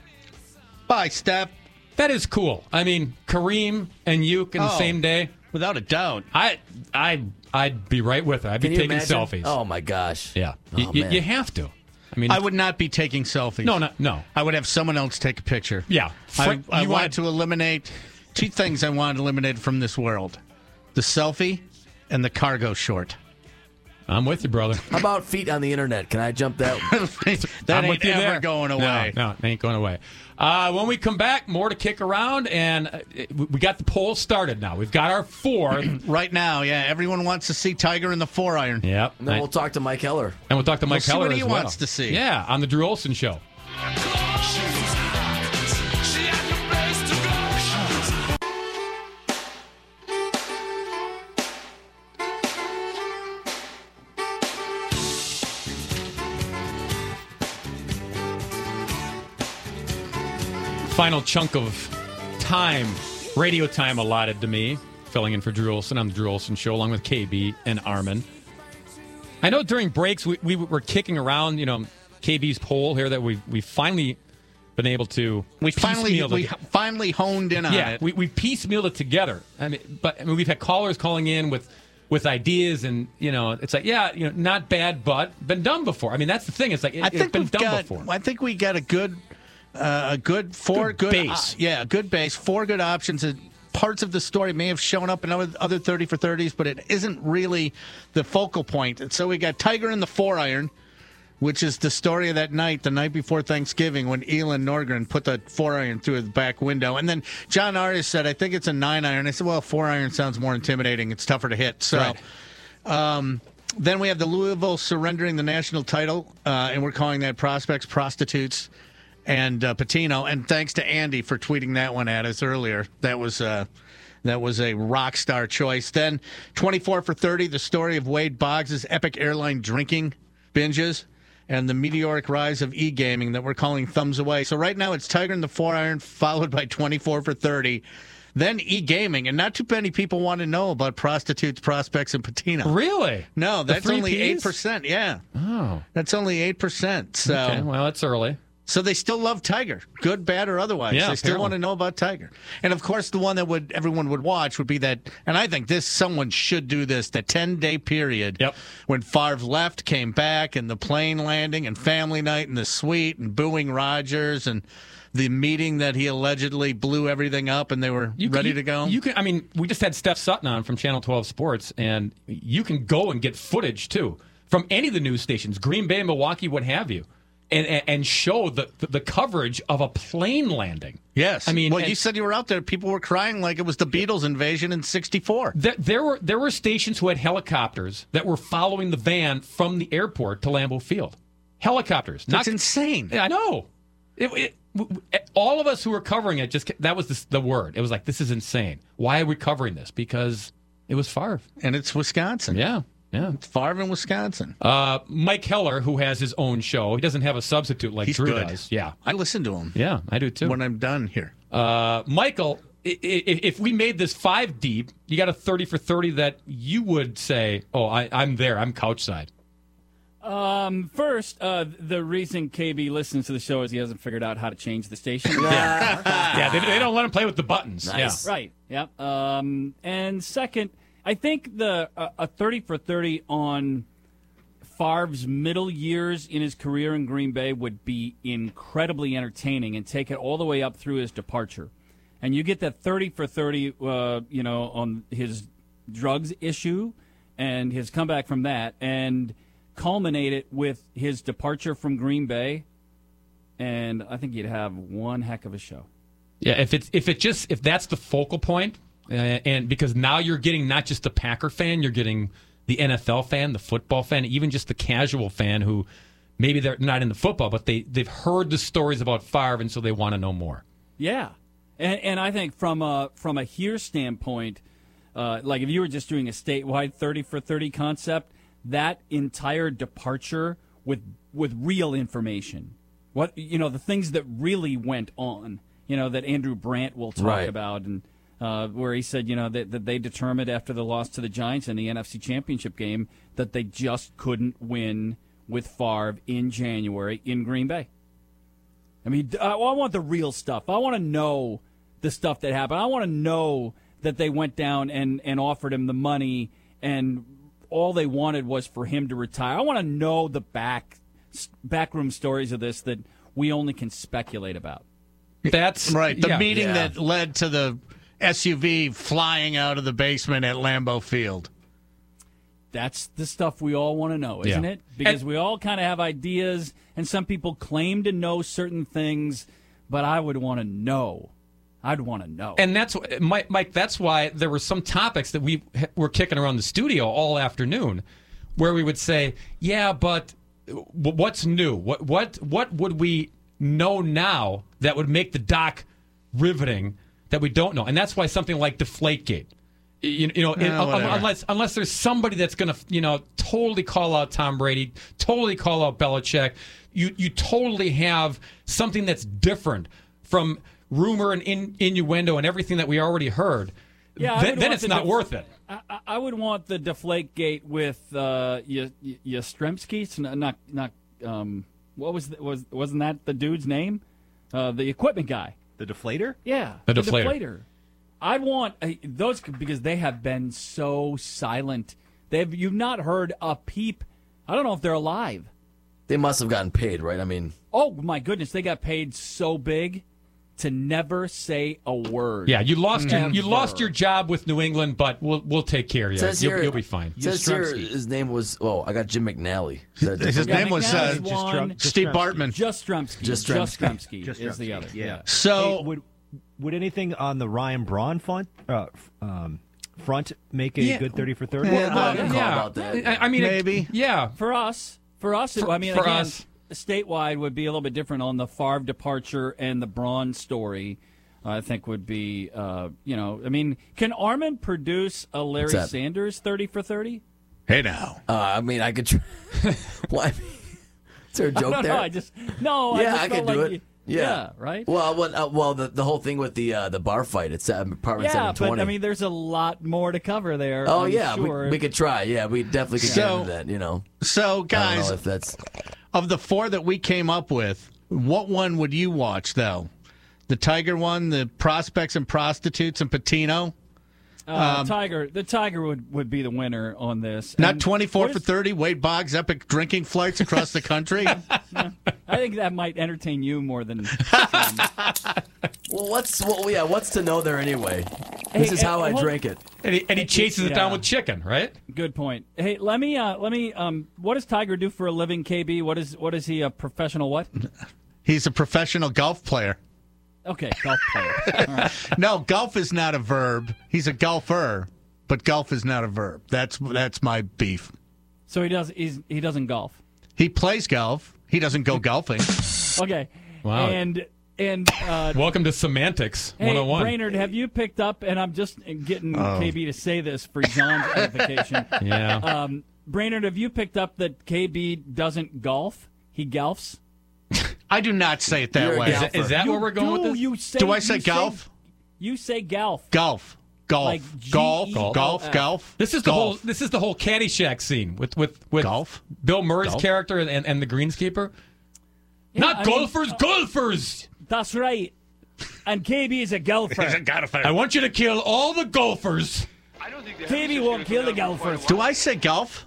Bye, Steph. That is cool. I mean, Kareem and Uke in the Oh, same day. Without a doubt. I I I'd be right with her. I'd be Can you taking imagine? selfies. Oh my gosh. Yeah. Oh, Y- y- you have to. I mean, I would not be taking selfies. No, no, no. I would have someone else take a picture. Yeah. I, I you wanted want- to eliminate two things I wanted eliminated from this world the selfie and the cargo short. I'm with you, brother. How about feet on the internet? Can I jump that? that I'm ain't with you ever there. going away. No, no, it ain't going away. Uh, when we come back, more to kick around, and uh, we we got the poll started now. We've got our four. Right now, yeah, everyone wants to see Tiger in the four iron. Yep. And then we'll talk to Mike Heller. And we'll talk to Mike We'll see Heller what he as well. wants to see. Yeah, on the Drew Olson Show. Final chunk of time, radio time allotted to me, filling in for Drew Olson on the Drew Olson Show, along with KB and Armin. I know during breaks we, we were kicking around, you know, KB's poll here that we we finally been able to We finally we finally honed in on yeah, it. we we piecemealed it together. I mean, but I mean, we've had callers calling in with with ideas, and you know, it's like, yeah, you know, not bad, but been done before. I mean, that's the thing. It's like it, I has think been we've done got. before. I think we got a good, uh, a good four Good good, base. uh, yeah, a good base. Four good options. And parts of the story may have shown up in other, other thirty for thirties, but it isn't really the focal point. And so we got Tiger in the four iron. Which is the story of that night, the night before Thanksgiving, when Elin Nordegren put the four iron through the back window. And then John Arias said, I think it's a nine iron. I said, well, four iron sounds more intimidating. It's tougher to hit. So Right. um, then we have the Louisville surrendering the national title, uh, and we're calling that prospects, prostitutes, and uh, Pitino. And thanks to Andy for tweeting that one at us earlier. That was uh, that was a rock star choice. Then 24 for 30, the story of Wade Boggs' epic airline drinking binges. And the meteoric rise of e gaming that we're calling thumbs away. So right now it's Tiger in the four iron, followed by 24 for 30. Then e gaming, and not too many people want to know about prostitutes, prospects, and patina. Really? No, that's only eight percent. Yeah, Oh, that's only eight percent. So, okay. Well, it's early. So they still love Tiger, good, bad, or otherwise. Yeah, they still apparently. want to know about Tiger. And of course, the one that would everyone would watch would be that. And I think this someone should do this. The ten day period. Yep. When Favre left, came back, and the plane landing, and family night, and the suite, and booing Rodgers, and the meeting that he allegedly blew everything up, and they were You can- ready you- to go. You can. I mean, we just had Steph Sutton on from Channel 12 Sports, and you can go and get footage too from any of the news stations, Green Bay, Milwaukee, what have you, and and, show the, the coverage of a plane landing. Yes. I mean, well, and- you said you were out there. People were crying like it was the Beatles invasion in '64. There, there were there were stations who had helicopters that were following the van from the airport to Lambeau Field. Helicopters. That's insane. Yeah, I know. It, it, all of us who were covering it just that was the, the word. It was like this is insane. Why are we covering this? Because it was Favre. And it's Wisconsin. Yeah, yeah. It's Favre in Wisconsin. Uh, Mike Heller, who has his own show, he doesn't have a substitute like He's Drew good. does. Yeah, I listen to him yeah, I do too. when I'm done here. Uh, Michael i- i- if we made this five deep, you got a 30 for 30 that you would say, oh, I, I'm there. I'm couch side. Um, first, uh, the reason KB listens to the show is he hasn't figured out how to change the station. Yeah. yeah, they, they don't let him play with the buttons. Nice. Right. Yep. Um, and second, I think the uh, a thirty for thirty on Favre's middle years in his career in Green Bay would be incredibly entertaining and take it all the way up through his departure. And you get that thirty for thirty, uh, you know, on his drugs issue and his comeback from that, and culminate it with his departure from Green Bay. And I think you'd have one heck of a show. Yeah, if it's if it just if that's the focal point, uh, and because now you're getting not just the Packer fan, you're getting the NFL fan, the football fan, even just the casual fan who maybe they're not into football, but they they've heard the stories about Favre, and so they want to know more. Yeah, and and I think from a from a here standpoint, uh, like if you were just doing a statewide thirty for thirty concept, that entire departure with with real information, what you know, the things that really went on, you know, that Andrew Brandt will talk Right. about, and uh, where he said, you know, that, that they determined after the loss to the Giants in the NFC Championship game that they just couldn't win with Favre in January in Green Bay. I mean, I, I want the real stuff. I want to know the stuff that happened. I want to know that they went down and, and offered him the money, and all they wanted was for him to retire. I want to know the back backroom stories of this that we only can speculate about. That's right. The yeah. meeting Yeah. that led to the SUV flying out of the basement at Lambeau Field. That's the stuff we all want to know, isn't Yeah. it? Because we all kind of have ideas, and some people claim to know certain things, but I would want to know. I'd want to know. And that's Mike. Mike that's why there were some topics that we were kicking around the studio all afternoon, where we would say, "Yeah, but what's new? What what what would we know now that would make the doc riveting that we don't know?" And that's why something like Deflategate, you, you know, Yeah, in- un- whatever. unless unless there's somebody that's going to you know totally call out Tom Brady, totally call out Belichick, you you totally have something that's different from rumor and in, innuendo and everything that we already heard. Yeah, then, then it's the not def- worth it. I, I- I would want the deflate gate with uh, y- y- Yastrzemski. Not not not. Um, what was the, was wasn't that the dude's name? Uh, the equipment guy. The deflator? Yeah, The deflator. I'd want uh, those because they have been so silent. They've you've not heard a peep. I don't know if they're alive. They must have gotten paid, right? I mean, Oh my goodness, they got paid so big to never say a word. Yeah, you lost your you lost your job with New England, but we'll we'll take care of you. says You'll, here, you'll be fine. Says here his name was. Oh, I got Jim McNally. Is that His name was uh, one. Steve Bartman. Jastremski. Just Jastremski Just is the other. Yeah. So- Hey, would would anything on the Ryan Braun front uh, f- um, front make a Yeah. good thirty for thirty? Uh, I, I mean, it- Maybe. yeah. For us, for us, For- I mean, for again, us. Statewide would be a little bit different on the Favre departure and the Braun story. I think would be, uh, you know, I mean, can Armin produce a Larry? Sanders thirty for thirty? Hey now. Uh, I mean, I could. Try. Why? Is there a joke no, there? no, I just no. I yeah, just I, could do like it. you- yeah. right. Well, what, uh, well, the the whole thing with the uh, the bar fight at se- apartment Yeah, seven but twenty. I mean, there's a lot more to cover there. oh I'm yeah, sure. we, we could try. Yeah, we definitely could get into that. You know, So, I don't know guys, if that's of the four that we came up with, what one would you watch though? The Tiger one, the prospects and prostitutes, and Pitino. Uh, Um, Tiger, the Tiger would, would be the winner on this. Not And twenty four for thirty. Wade Boggs epic drinking flights across the country. I think that might entertain you more than. well. What's well, yeah? What's to know there anyway? Hey, This is how I hold- drink it. And he, and he chases it Yeah. down with chicken, right? Good point. Hey, let me uh, let me. Um, what does Tiger do for a living? KB, what is what is he a professional? What? He's a professional golf player. Okay, golf player. All right. No, golf is not a verb. He's a golfer, but golf is not a verb. That's that's my beef. So he does. He's, he doesn't golf. He plays golf. He doesn't go golfing. Okay. Wow. And and uh, Welcome to semantics Hey, 101. Brainerd, have you picked up? And I'm just getting Oh. KB to say this for John's edification. Yeah. Um, Brainerd, have you picked up that KB doesn't golf? He golfs. I do not say it that You're way. golfer. Is that- is that where we're going do, with this? You say, Do I say you golf? You say golf. Golf. Golf. Like golf. G-E-L-F. Golf. Golf. This is the whole. This is the whole Caddyshack scene with with with golf. Bill Murray's Golf? character and, and the greenskeeper. Yeah, Not I mean, golfers, uh, golfers. That's right. And KB is a golfer. I want you to kill all the golfers. I don't think KB won't kill the golfers. Do I say golf?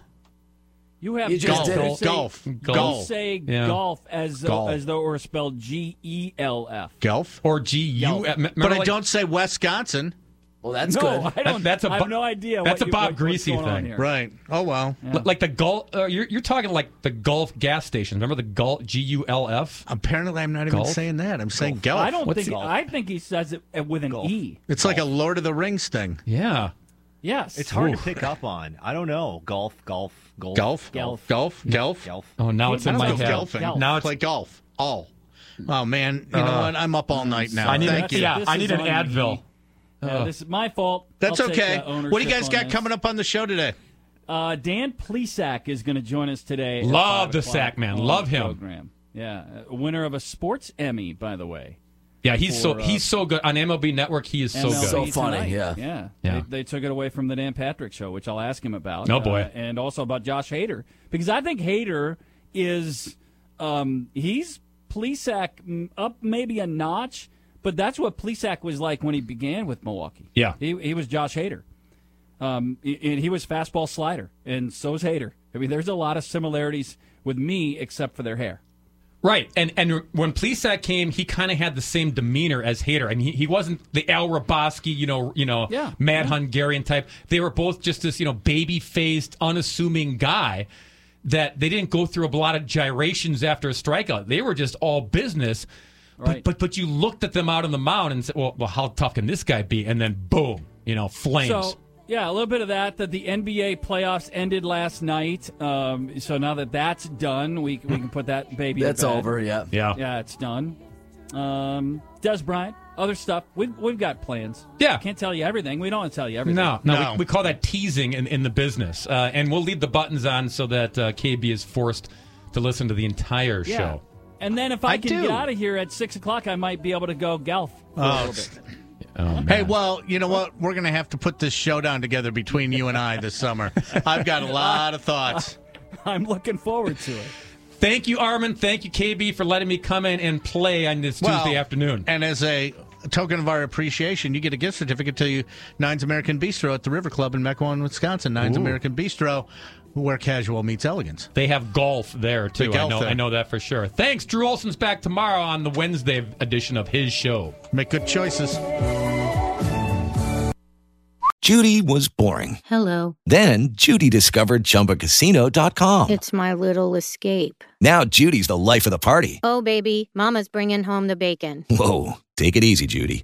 You have You just golf. did it. Say- Golf. You Golf. say Yeah. golf as though, Golf. as though it were spelled G E L F. Golf. Or G U. But I don't say Wisconsin. Well, that's no, good. I don't. that's a I have no idea. that's what a you- Bob what- Greasy thing. Right. Oh well. L- Like the Gulf. Uh, you're, you're talking like the Gulf gas station. Remember the Gulf? G U L F. Apparently, I'm not even Golf? saying that. I'm saying golf. I don't What's think. golf? I think he says it uh, with an E. It's like a Lord of the Rings thing. Yeah. Yes. It's hard Oof. to pick up on. I don't know. Golf, golf, golf, Golf. Golf. Golf. Golf. golf. Oh, now it's in my go head. golfing. Golf. Now it's. Play golf. All. Oh man, you know Uh, what? I'm up all night now. I need. Thank a, you. yeah, I need an Advil. me. Yeah, this is my fault. That's I'll take, okay. uh, what do you guys got this. coming up on the show today? Uh, Dan Plesac is going to join us today. Love the Sack man. Love him. Program. Yeah, winner of a sports Emmy, by the way. Yeah, he's so For, uh, he's so good on MLB Network. He is so MLB good. So funny, tonight. yeah. yeah, Yeah. They, they took it away from the Dan Patrick Show, which I'll ask him about. Oh, boy. Uh, and also about Josh Hader because I think Hader is um, he's Plesac up maybe a notch, but that's what Plesac was like when he began with Milwaukee. Yeah. he, he was Josh Hader. Um, and he was fastball slider, and so's Hader. I mean, there's a lot of similarities with me, except for their hair. Right, and and when Plesac came, he kind of had the same demeanor as Hader. I mean, he, he wasn't the Al Hrabosky, you know, you know, Yeah. mad Hungarian type. They were both just this, you know, baby faced, unassuming guy. That they didn't go through a lot of gyrations after a strikeout. They were just all business. But Right. but but you looked at them out on the mound and said, well, well, how tough can this guy be? And then boom, you know, flames. So yeah, a little bit of that. That the NBA playoffs ended last night. Um, so now that that's done, we we can put that baby. to That's bed. over. Yeah. yeah, Yeah, it's done. Um, Dez Bryant, other stuff. We've we've got plans. Yeah. can't tell you everything. We don't want to tell you everything. No, no, No. We, we call that teasing in, in the business. Uh, and we'll leave the buttons on so that uh, KB is forced to listen to the entire Yeah. show. And then if I, I can do. get out of here at six o'clock, I might be able to go golf for a Oh, little bit. Oh. Hey, well, you know what? We're going to have to put this showdown together between you and I this summer. I've got a lot of thoughts. I'm looking forward to it. Thank you, Armin. Thank you, KB, for letting me come in and play on this Well, Tuesday afternoon. And as a token of our appreciation, you get a gift certificate to Nines American Bistro at the River Club in Mequon, Wisconsin. Nines Ooh. American Bistro, where casual meets elegance. They have golf there too. Big I know. there. I know that for sure. Thanks. Drew Olson's back tomorrow on the Wednesday edition of his show. Make good choices. Judy was boring. Hello. Then Judy discovered ChumbaCasino.com. It's my little escape. Now Judy's the life of the party. Oh, baby, Mama's bringing home the bacon. Whoa, take it easy, Judy.